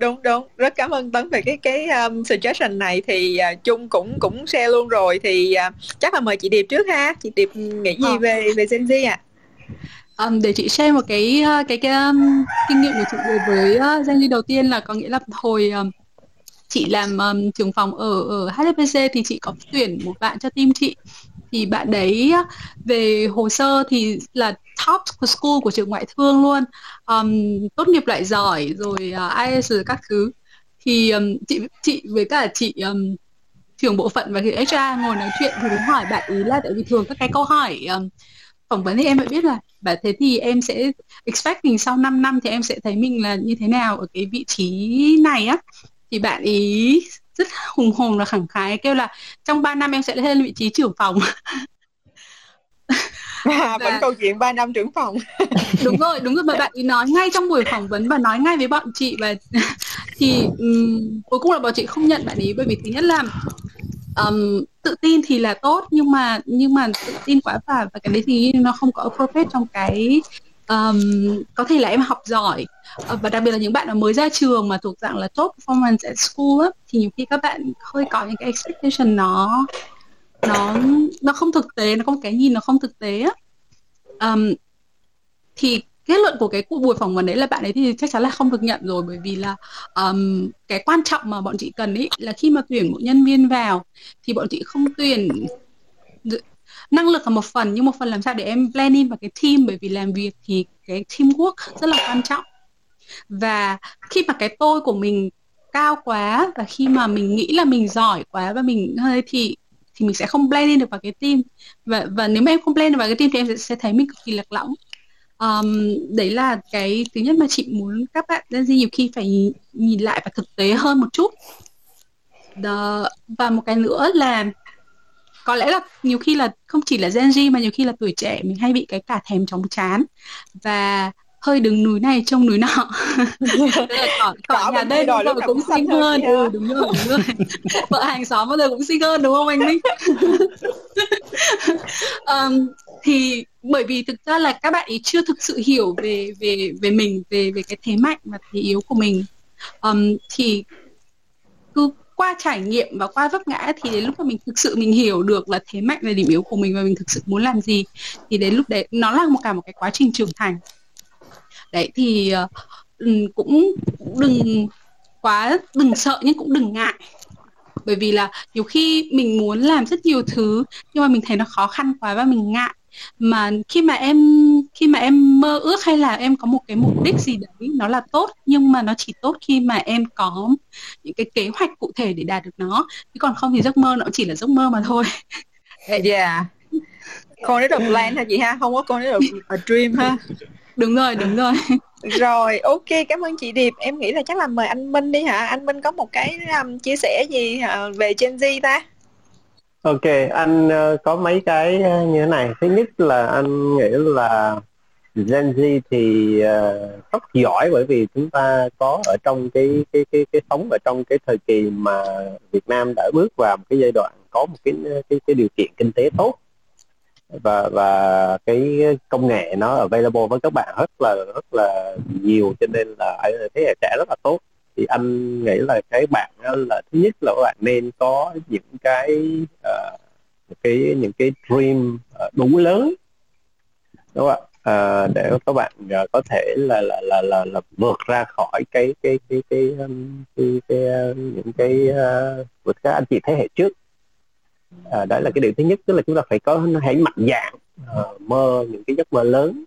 đúng đúng. Rất cảm ơn Tấn về cái cái um, suggestion này. Thì uh, Trung cũng cũng share luôn rồi. Thì uh, chắc là mời chị Điệp trước ha. Chị Điệp nghĩ gì Ờ. về về Gen Z ạ? Um, để chị share một cái uh, cái cái um, kinh nghiệm của chị đối với uh, Gen Z đầu tiên là có nghĩa là hồi um, chị làm um, trưởng phòng ở ở HSBC thì chị có tuyển một bạn cho team chị thì bạn đấy về hồ sơ thì là top của school của trường ngoại thương luôn. Um, tốt nghiệp loại giỏi rồi à, uh, IELTS rồi các thứ. Thì um, chị chị với cả chị um, trưởng bộ phận và HR ngồi nói chuyện thì cũng hỏi bạn ý là tại vì thường các cái câu hỏi um, phỏng vấn thì em phải biết là và thế thì em sẽ expect mình sau 5 năm thì em sẽ thấy mình là như thế nào ở cái vị trí này á? Thì bạn ý rất hùng hồn và khẳng khái kêu là trong 3 năm em sẽ lên vị trí trưởng phòng. À, vẫn Và- câu chuyện 3 năm trưởng phòng. Đúng rồi đúng rồi mà bạn ý nói ngay trong buổi phỏng vấn và nói ngay với bọn chị và thì ừm, cuối cùng là bọn chị không nhận bạn ý bởi vì thứ nhất là ừm, tự tin thì là tốt nhưng mà nhưng mà tự tin quá và và cái đấy thì nó không có appropriate trong cái ừm, có thể là em học giỏi Ờ, và đặc biệt là những bạn mà mới ra trường mà thuộc dạng là top performance at school á, thì nhiều khi các bạn hơi có những cái expectation nó nó nó không thực tế nó có cái nhìn nó không thực tế á. Um, thì kết luận của cái cuộc buổi phỏng vấn đấy là bạn ấy thì chắc chắn là không được nhận rồi bởi vì là um, cái quan trọng mà bọn chị cần ý là khi mà tuyển một nhân viên vào thì bọn chị không tuyển năng lực là một phần nhưng một phần làm sao để em blend in vào cái team bởi vì làm việc thì cái teamwork rất là quan trọng và khi mà cái tôi của mình cao quá và khi mà mình nghĩ là mình giỏi quá và mình hơi thì thì mình sẽ không blend in được vào cái team. Và và nếu mà em không blend được vào cái team thì em sẽ, sẽ thấy mình cực kỳ lạc lõng. Um, đấy là cái thứ nhất mà chị muốn các bạn Gen Z nhiều khi phải nhìn, nhìn lại và thực tế hơn một chút. The, và một cái nữa là có lẽ là nhiều khi là không chỉ là Gen Z mà nhiều khi là tuổi trẻ mình hay bị cái cả thèm chóng chán. Và hơi đứng núi này trông núi nọ. Là cỏ, cỏ, nhà đây đòi nào cũng cũng xinh hơn ừ đúng rồi đúng rồi. Vợ hàng xóm bao giờ cũng xinh hơn đúng không anh Minh? Ờm, thì bởi vì thực ra là các bạn ấy chưa thực sự hiểu về về về mình về về cái thế mạnh và thế yếu của mình. Ờm, thì cứ qua trải nghiệm và qua vấp ngã thì đến lúc mà mình thực sự mình hiểu được là thế mạnh và điểm yếu của mình và mình thực sự muốn làm gì thì đến lúc đấy nó là một cả một cái quá trình trưởng thành đấy thì uh, cũng đừng quá đừng sợ nhưng cũng đừng ngại. Bởi vì là nhiều khi mình muốn làm rất nhiều thứ nhưng mà mình thấy nó khó khăn quá và mình ngại. Mà khi mà em khi mà em mơ ước hay là em có một cái mục đích gì đấy nó là tốt nhưng mà nó chỉ tốt khi mà em có những cái kế hoạch cụ thể để đạt được nó. Chứ còn không thì giấc mơ nó chỉ là giấc mơ mà thôi. Dạ, dạ. con đã là plan hả chị ha không có con đã là a dream ha đúng rồi đúng rồi rồi ok cảm ơn chị Điệp em nghĩ là chắc là mời anh Minh đi hả anh Minh có một cái um, chia sẻ gì hả? về Gen Z ta Ok, anh ờ, có mấy cái ờ, như thế này. Thứ nhất là anh nghĩ là Gen Z thì uh, rất giỏi bởi vì chúng ta có ở trong cái cái cái cái sống ở trong cái thời kỳ mà Việt Nam đã bước vào một cái giai đoạn có một cái cái cái điều kiện kinh tế tốt và và cái công nghệ nó available với các bạn rất là rất là nhiều cho nên là thế hệ trẻ rất là tốt. Thì anh nghĩ là cái bạn là thứ nhất là các bạn nên có những cái uh, cái những cái dream uh, đủ lớn đúng không ạ? Uh, để các bạn uh, có thể là là là là, là vượt ra khỏi cái cái cái cái, cái, cái, cái, cái những cái uh, vượt các anh chị thế hệ trước à, đó là cái điều thứ nhất tức là chúng ta phải có hãy mạnh dạng à, mơ những cái giấc mơ lớn.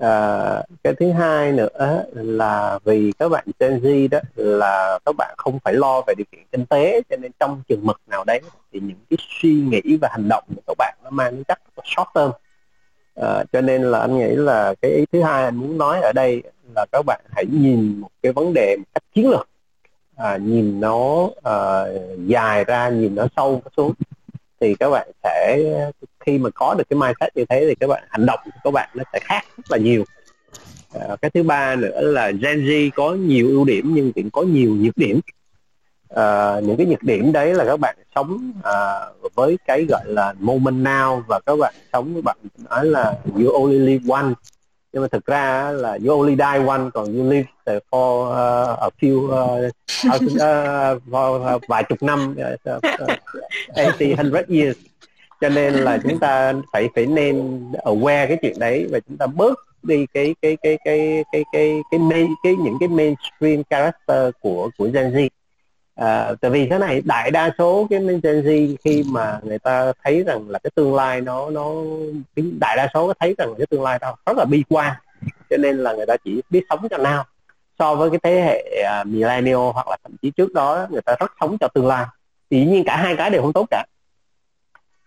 À, cái thứ hai nữa là vì các bạn Gen Z đó là các bạn không phải lo về điều kiện kinh tế cho nên trong trường mực nào đấy thì những cái suy nghĩ và hành động của các bạn nó mang tính chất short term. À, cho nên là anh nghĩ là cái ý thứ hai anh muốn nói ở đây là các bạn hãy nhìn một cái vấn đề một cách chiến lược à, nhìn nó à, dài ra nhìn nó sâu xuống thì các bạn sẽ khi mà có được cái mindset như thế thì các bạn hành động của các bạn nó sẽ khác rất là nhiều. À, cái thứ ba nữa là Gen Z có nhiều ưu điểm nhưng cũng có nhiều nhược điểm. À, những cái nhược điểm đấy là các bạn sống à, với cái gọi là moment now và các bạn sống bạn nói là you only live one nhưng mà thực ra là you only die one còn you live for uh, a few uh, uh, for, uh, vài chục năm uh, uh, uh 80 hundred years. Cho nên là chúng ta phải phải nên aware cái chuyện đấy và chúng ta bớt đi cái cái cái cái cái cái cái main cái những cái mainstream character của của Gen Z à, tại vì thế này đại đa số cái Gen Z khi mà người ta thấy rằng là cái tương lai nó nó đại đa số thấy rằng cái tương lai nó rất là bi quan cho nên là người ta chỉ biết sống cho nào. So với cái thế hệ uh, millennial hoặc là thậm chí trước đó người ta rất sống cho tương lai. Dĩ nhiên cả hai cái đều không tốt cả.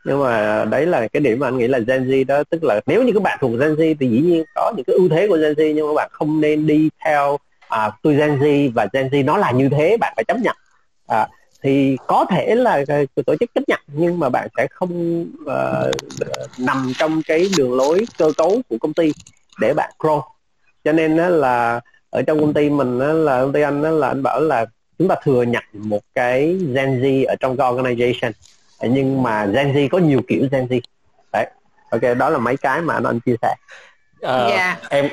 Nhưng mà đấy là cái điểm mà anh nghĩ là Gen Z đó tức là nếu như các bạn thuộc Gen Z thì dĩ nhiên có những cái ưu thế của Gen Z nhưng mà các bạn không nên đi theo à, tôi Gen Z và Gen Z nó là như thế bạn phải chấp nhận à, thì có thể là tổ chức chấp nhận nhưng mà bạn sẽ không uh, nằm trong cái đường lối cơ cấu của công ty để bạn grow cho nên là ở trong công ty mình là công ty anh là anh bảo là chúng ta thừa nhận một cái Gen Z ở trong cái organization nhưng mà Gen Z có nhiều kiểu Gen Z đấy ok đó là mấy cái mà anh anh chia sẻ uh, yeah. Dạ. em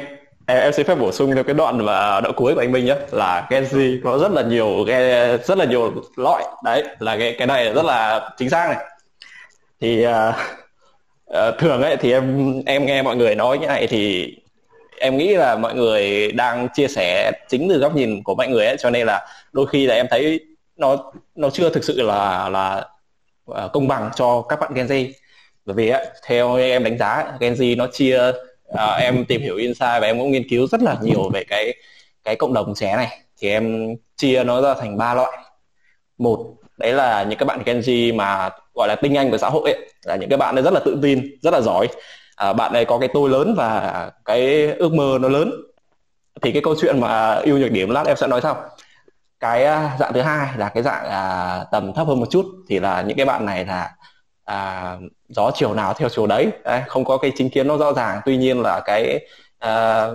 em em xin phép bổ sung theo cái đoạn mà à, đoạn cuối của anh Minh nhé là Gen Z có rất là nhiều rất là nhiều loại. Đấy là cái cái này rất là chính xác này. Thì uh, uh, thường ấy thì em em nghe mọi người nói như này thì em nghĩ là mọi người đang chia sẻ chính từ góc nhìn của mọi người ấy cho nên là đôi khi là em thấy nó nó chưa thực sự là là công bằng cho các bạn Gen Z bởi vì ấy, theo em đánh giá Gen Z nó chia à, em tìm hiểu insight và em cũng nghiên cứu rất là nhiều về cái cái cộng đồng trẻ này. Thì em chia nó ra thành ba loại. Một đấy là những các bạn Gen Z mà gọi là tinh anh của xã hội ấy, là những cái bạn ấy rất là tự tin rất là giỏi. À, bạn ấy có cái tôi lớn và cái ước mơ nó lớn. Thì cái câu chuyện mà ưu nhược điểm lát em sẽ nói sau. Cái à, dạng thứ hai là cái dạng à, tầm thấp hơn một chút thì là những cái bạn này là à, gió chiều nào theo chiều đấy. đấy không có cái chính kiến nó rõ ràng. Tuy nhiên là cái à,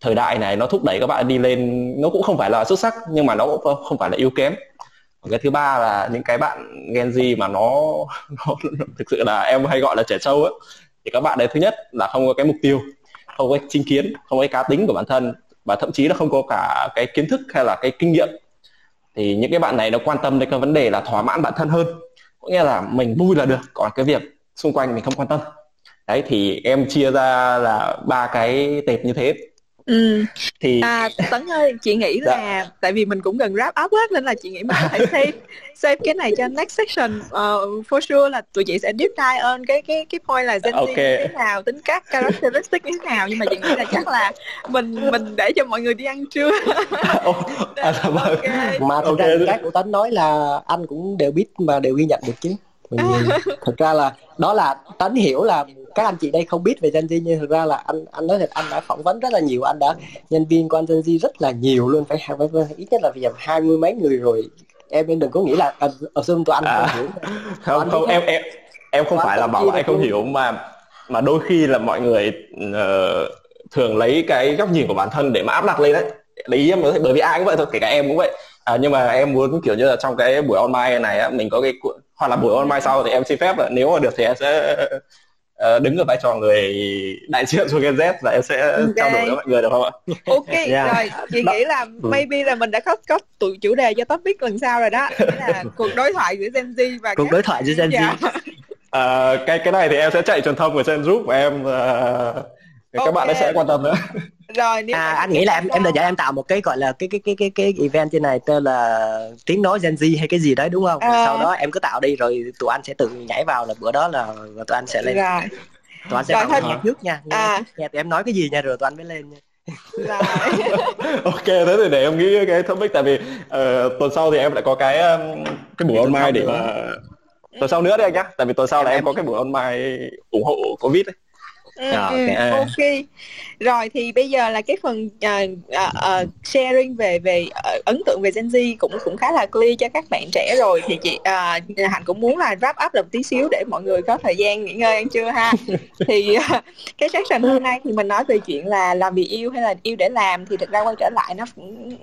thời đại này nó thúc đẩy các bạn đi lên nó cũng không phải là xuất sắc nhưng mà nó cũng không phải là yếu kém. Cái thứ ba là những cái bạn Gen Z mà nó, nó thực sự là em hay gọi là trẻ trâu ấy thì các bạn đấy thứ nhất là không có cái mục tiêu không có chính kiến không có cái cá tính của bản thân và thậm chí là không có cả cái kiến thức hay là cái kinh nghiệm. Thì những cái bạn này nó quan tâm đến cái vấn đề là thỏa mãn bản thân hơn có nghĩa là mình vui là được, còn cái việc xung quanh mình không quan tâm. Đấy, thì em chia ra là ba cái tệp như thế. Ừ. thì à tấn ơi chị nghĩ dạ. là tại vì mình cũng gần wrap up hết nên là chị nghĩ mình có thể save save cái này cho next section uh, for sure là tụi chị sẽ deep dive on cái cái cái point là Gen Z okay. như thế nào tính cách characteristic như thế nào nhưng mà chị nghĩ là chắc là mình mình để cho mọi người đi ăn trưa à, okay. mà thực okay. ra cái của tấn nói là anh cũng đều biết mà đều ghi nhận được chứ mình thực ra là đó là tấn hiểu là các anh chị đây không biết về Gen Z nhưng thực ra là anh anh nói thật anh đã phỏng vấn rất là nhiều anh đã nhân viên của anh Gen Z rất là nhiều luôn phải, phải, phải ít nhất là giờ hai mươi mấy người rồi. Em đừng có nghĩ là ở à, xương tụi anh à, không hiểu. không không em em em không phải là bảo anh không hiểu mà mà đôi khi là mọi người uh, thường lấy cái góc nhìn của bản thân để mà áp đặt lên đấy. Đấy em bởi vì ai cũng vậy thôi kể cả em cũng vậy. À, nhưng mà em muốn kiểu như là trong cái buổi online này á, mình có cái hoặc là buổi online sau thì em xin phép là nếu mà được thì em sẽ uh, đứng ở vai trò người đại diện cho Gen Z và em sẽ okay. trao đổi với mọi người được không ạ? Ok yeah. rồi chị đó. nghĩ là ừ. maybe là mình đã có có tụ chủ đề cho topic lần sau rồi đó là cuộc đối thoại giữa Gen Z và cuộc các... đối thoại giữa Gen Z. Yeah. uh, cái cái này thì em sẽ chạy truyền thông của Gen group của em uh, các okay. bạn ấy sẽ quan tâm nữa rồi nếu à, anh nghĩ là em em đã em tạo một cái gọi là cái cái cái cái cái event trên này tên là tiếng nói Gen Z hay cái gì đấy đúng không à. sau đó em cứ tạo đi rồi tụi anh sẽ tự nhảy vào là bữa đó là tụi anh sẽ lên rồi. tụi anh sẽ rồi, thôi. nghe trước nha nghe, à. nghe tụi em nói cái gì nha rồi tụi anh mới lên nha ok thế thì để em nghĩ cái topic tại vì uh, tuần sau thì em lại có cái um, cái buổi online để mà tuần sau nữa đấy anh nhá tại vì tuần sau là em có cái buổi online ủng hộ covid ấy Ừ, okay. Ừ, ok. Rồi thì bây giờ là cái phần uh, uh, uh, sharing về về uh, ấn tượng về Gen Z cũng cũng khá là clear cho các bạn trẻ rồi. Thì chị uh, hạnh cũng muốn là wrap up một tí xíu để mọi người có thời gian nghỉ ngơi ăn trưa ha. Thì uh, cái section hôm nay thì mình nói về chuyện là làm vì yêu hay là yêu để làm thì thực ra quay trở lại nó cũng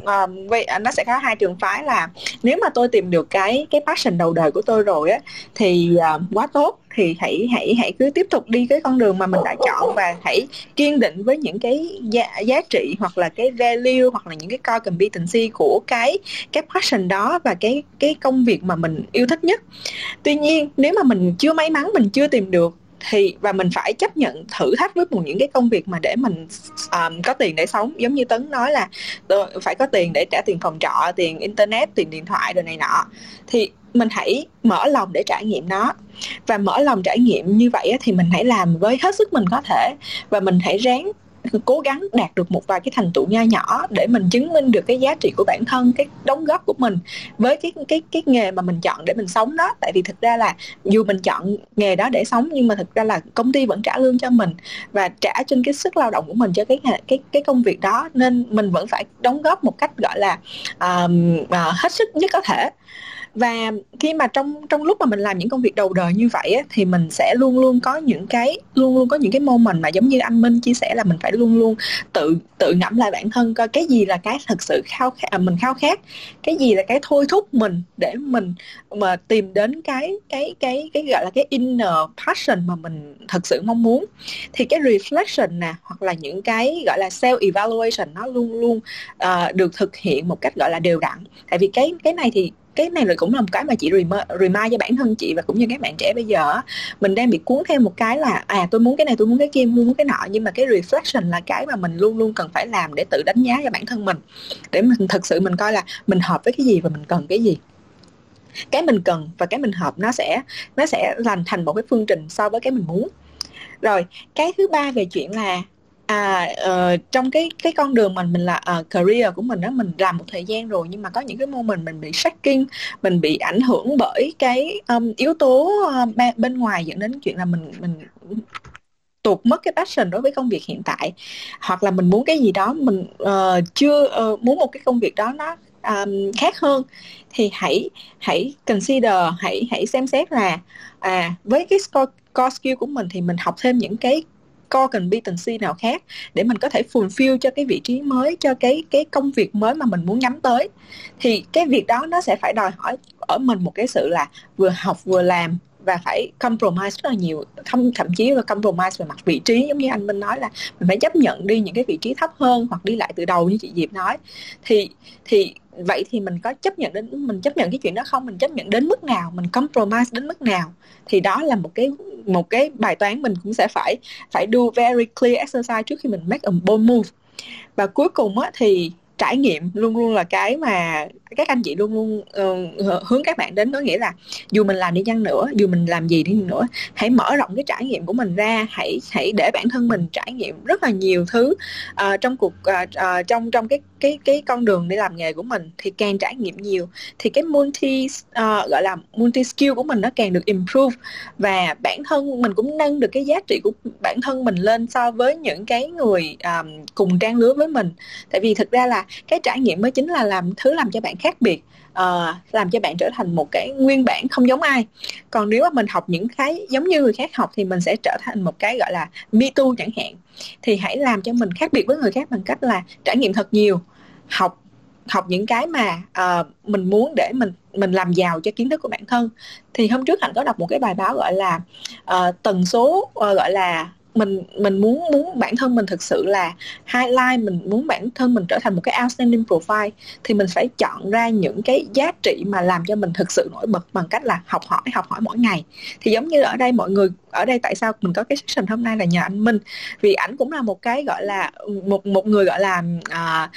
vậy, nó sẽ có hai trường phái là nếu mà tôi tìm được cái cái passion đầu đời của tôi rồi á thì uh, quá tốt thì hãy hãy hãy cứ tiếp tục đi cái con đường mà mình đã chọn và hãy kiên định với những cái giá, giá trị hoặc là cái value hoặc là những cái core competency của cái cái passion đó và cái cái công việc mà mình yêu thích nhất. Tuy nhiên nếu mà mình chưa may mắn mình chưa tìm được thì và mình phải chấp nhận thử thách với một những cái công việc mà để mình um, có tiền để sống. Giống như tấn nói là phải có tiền để trả tiền phòng trọ tiền internet tiền điện thoại rồi này nọ. Thì mình hãy mở lòng để trải nghiệm nó. Và mở lòng trải nghiệm như vậy thì mình hãy làm với hết sức mình có thể. Và mình hãy ráng cố gắng đạt được một vài cái thành tựu nho nhỏ để mình chứng minh được cái giá trị của bản thân cái đóng góp của mình với cái cái cái nghề mà mình chọn để mình sống đó. Tại vì thực ra là dù mình chọn nghề đó để sống nhưng mà thực ra là công ty vẫn trả lương cho mình và trả trên cái sức lao động của mình cho cái cái cái công việc đó. Nên mình vẫn phải đóng góp một cách gọi là uh, uh, hết sức nhất có thể và khi mà trong trong lúc mà mình làm những công việc đầu đời như vậy á, thì mình sẽ luôn luôn có những cái luôn luôn có những cái moment mà giống như anh Minh chia sẻ là mình phải luôn luôn tự tự ngẫm lại bản thân coi cái gì là cái thực sự khao khát à, mình khao khát cái gì là cái thôi thúc mình để mình mà tìm đến cái cái cái cái gọi là cái inner passion mà mình thật sự mong muốn. Thì cái reflection nè hoặc là những cái gọi là self evaluation nó luôn luôn uh, được thực hiện một cách gọi là đều đặn. Tại vì cái cái này thì cái này là cũng là một cái mà chị remind cho bản thân chị và cũng như các bạn trẻ bây giờ mình đang bị cuốn theo một cái là à tôi muốn cái này, tôi muốn cái kia muốn cái nọ, nhưng mà cái reflection là cái mà mình luôn luôn cần phải làm để tự đánh giá cho bản thân mình. Để mình thật sự mình coi là mình hợp với cái gì và mình cần cái gì. Cái mình cần và cái mình hợp nó sẽ nó sẽ làm thành một cái phương trình so với cái mình muốn. Rồi, cái thứ ba về chuyện là à uh, trong cái cái con đường mình mình là uh, career của mình đó mình làm một thời gian rồi nhưng mà có những cái mô mình mình bị shaking mình bị ảnh hưởng bởi cái um, yếu tố uh, bên ngoài dẫn đến chuyện là mình mình tụt mất cái passion đối với công việc hiện tại. Hoặc là mình muốn cái gì đó mình uh, chưa uh, muốn một cái công việc đó nó um, khác hơn thì hãy hãy consider hãy hãy xem xét là à với cái score core skill của mình thì mình học thêm những cái core competency nào khác để mình có thể fulfill cho cái vị trí mới cho cái cái công việc mới mà mình muốn nhắm tới. Thì cái việc đó nó sẽ phải đòi hỏi ở mình một cái sự là vừa học vừa làm và phải compromise rất là nhiều thậm, thậm chí là compromise về mặt vị trí. Giống như anh Minh nói là mình phải chấp nhận đi những cái vị trí thấp hơn hoặc đi lại từ đầu như chị Diệp nói. Thì thì vậy thì mình có chấp nhận đến, mình chấp nhận cái chuyện đó không? Mình chấp nhận đến mức nào? Mình compromise đến mức nào? Thì đó là một cái một cái bài toán mình cũng sẽ phải phải do very clear exercise trước khi mình make a bold move. Và cuối cùng á thì trải nghiệm luôn luôn là cái mà các anh chị luôn luôn uh, hướng các bạn đến có nghĩa là dù mình làm đi chăng nữa dù mình làm gì đi nữa hãy mở rộng cái trải nghiệm của mình ra hãy hãy để bản thân mình trải nghiệm rất là nhiều thứ uh, trong cuộc uh, uh, trong trong cái cái cái con đường để làm nghề của mình thì càng trải nghiệm nhiều thì cái multi uh, gọi là multi skill của mình nó càng được improve và bản thân mình cũng nâng được cái giá trị của bản thân mình lên so với những cái người um, cùng trang lứa với mình. Tại vì thực ra là cái trải nghiệm mới chính là làm thứ làm cho bạn khác khác biệt uh, làm cho bạn trở thành một cái nguyên bản không giống ai. Còn nếu mà mình học những cái giống như người khác học thì mình sẽ trở thành một cái gọi là me too chẳng hạn. Thì hãy làm cho mình khác biệt với người khác bằng cách là trải nghiệm thật nhiều học học những cái mà uh, mình muốn để mình mình làm giàu cho kiến thức của bản thân. Thì hôm trước hạnh có đọc một cái bài báo gọi là uh, tần số uh, gọi là mình mình muốn muốn bản thân mình thực sự là highlight mình muốn bản thân mình trở thành một cái outstanding profile thì mình phải chọn ra những cái giá trị mà làm cho mình thực sự nổi bật bằng cách là học hỏi học hỏi mỗi ngày. Thì giống như ở đây mọi người ở đây tại sao mình có cái session hôm nay là nhờ anh Minh? Vì ảnh cũng là một cái gọi là một một người gọi là uh,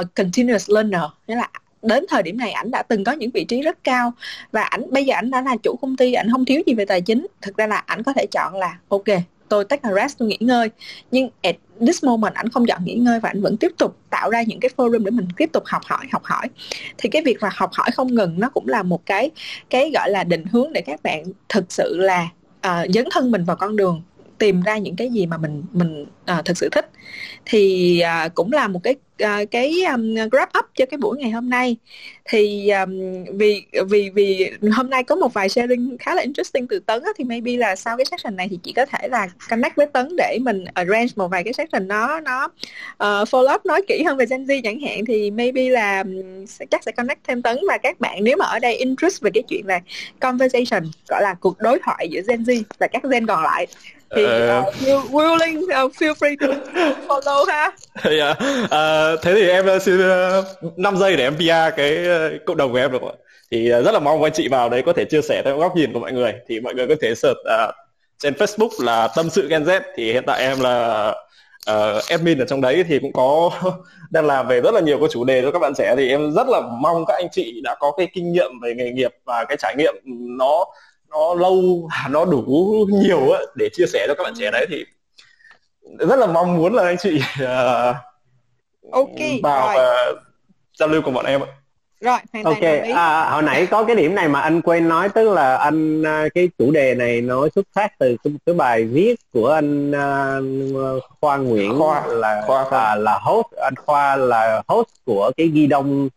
uh, continuous learner. Nghĩa là đến thời điểm này ảnh đã từng có những vị trí rất cao và ảnh bây giờ ảnh đã là chủ công ty ảnh không thiếu gì về tài chính. Thực ra là ảnh có thể chọn là ok tôi take a rest tôi nghỉ ngơi. Nhưng at this moment ảnh không chọn nghỉ ngơi và ảnh vẫn tiếp tục tạo ra những cái forum để mình tiếp tục học hỏi học hỏi. Thì cái việc là học hỏi không ngừng nó cũng là một cái cái gọi là định hướng để các bạn thực sự là uh, dấn thân mình vào con đường tìm ra những cái gì mà mình mình à, thực sự thích. Thì à, cũng là một cái à, cái um, wrap up cho cái buổi ngày hôm nay. Thì um, vì vì vì hôm nay có một vài sharing khá là interesting từ tấn á, thì maybe là sau cái session này thì chỉ có thể là connect với tấn để mình arrange một vài cái session nó nó uh, follow up nói kỹ hơn về Gen Z chẳng hạn. Thì maybe là um, sẽ, chắc sẽ connect thêm tấn và các bạn nếu mà ở đây interest về cái chuyện là conversation gọi là cuộc đối thoại giữa Gen Z và các gen còn lại thì uh, uh, willing uh, feel free to follow ha. Yeah. uh, thế thì em xin uh, 5 giây để em PR cái uh, cộng đồng của em được không ạ? Thì uh, rất là mong anh chị vào đấy có thể chia sẻ theo góc nhìn của mọi người. Thì mọi người có thể search uh, trên Facebook là tâm sự Gen Z. Thì hiện tại em là uh, admin ở trong đấy. Thì cũng có đang làm về rất là nhiều các chủ đề cho các bạn trẻ. Thì em rất là mong các anh chị đã có cái kinh nghiệm về nghề nghiệp và cái trải nghiệm nó nó lâu nó đủ nhiều á để chia sẻ cho các bạn trẻ đấy thì rất là mong muốn là anh chị uh, ok vào và giao lưu cùng bọn em ạ. Rồi ok à, hồi nãy có cái điểm này mà anh quên nói tức là anh à, cái chủ đề này nó xuất phát từ cái, cái bài viết của anh uh, khoa nguyễn khoa là khoa, khoa. là là host anh khoa là host của cái ghi đông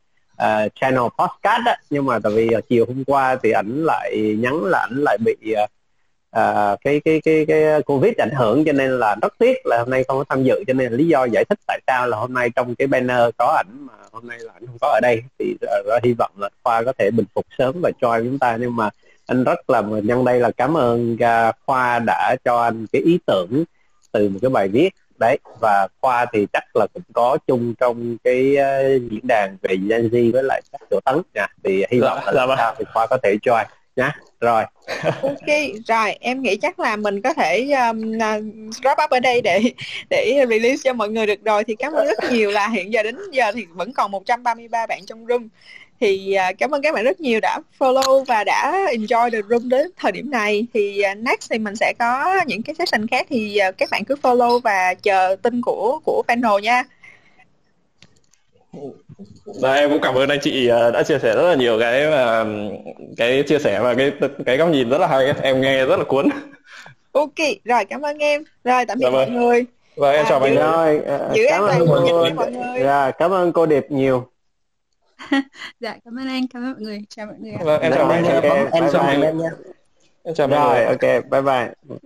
uh, channel podcast á. Nhưng mà tại vì uh, chiều hôm qua thì ảnh lại nhắn là ảnh lại bị uh, uh, cái cái cái cái covid ảnh hưởng cho nên là rất tiếc là hôm nay không có tham dự. Cho nên là lý do giải thích tại sao là hôm nay trong cái banner có ảnh mà hôm nay là ảnh không có ở đây. Thì uh, hy vọng là khoa có thể bình phục sớm và cho chúng ta. Nhưng mà anh rất là nhân đây là cảm ơn uh, khoa đã cho anh cái ý tưởng từ một cái bài viết đấy và khoa thì chắc là cũng có chung trong cái uh, diễn đàn về Gen Z với lại các chỗ tấn nha. Thì hy vọng là dạ, sao thì khoa có thể join nhá. Rồi. Ok rồi em nghĩ chắc là mình có thể um, wrap up ở đây để để release cho mọi người được rồi. Thì cảm ơn rất nhiều là hiện giờ đến giờ thì vẫn còn 133 bạn trong room thì uh, cảm ơn các bạn rất nhiều đã follow và đã enjoy the room đến thời điểm này. Thì uh, next thì mình sẽ có những cái session khác. Thì uh, các bạn cứ follow và chờ tin của của panel nha. Đấy, em cũng cảm ơn anh chị đã chia sẻ rất là nhiều cái mà cái chia sẻ và cái cái góc nhìn rất là hay. Em nghe rất là cuốn. Ok rồi cảm ơn em. Rồi tạm biệt dạ mọi vâng. người. Vâng em à, chào mọi người. giữ cảm ơn mọi người. Dạ cảm ơn cô điệp nhiều dạ cảm ơn anh cảm ơn mọi người. Chào mọi người vâng em chào anh em chào anh em nha. Em chào mọi người. rồi ok bye bye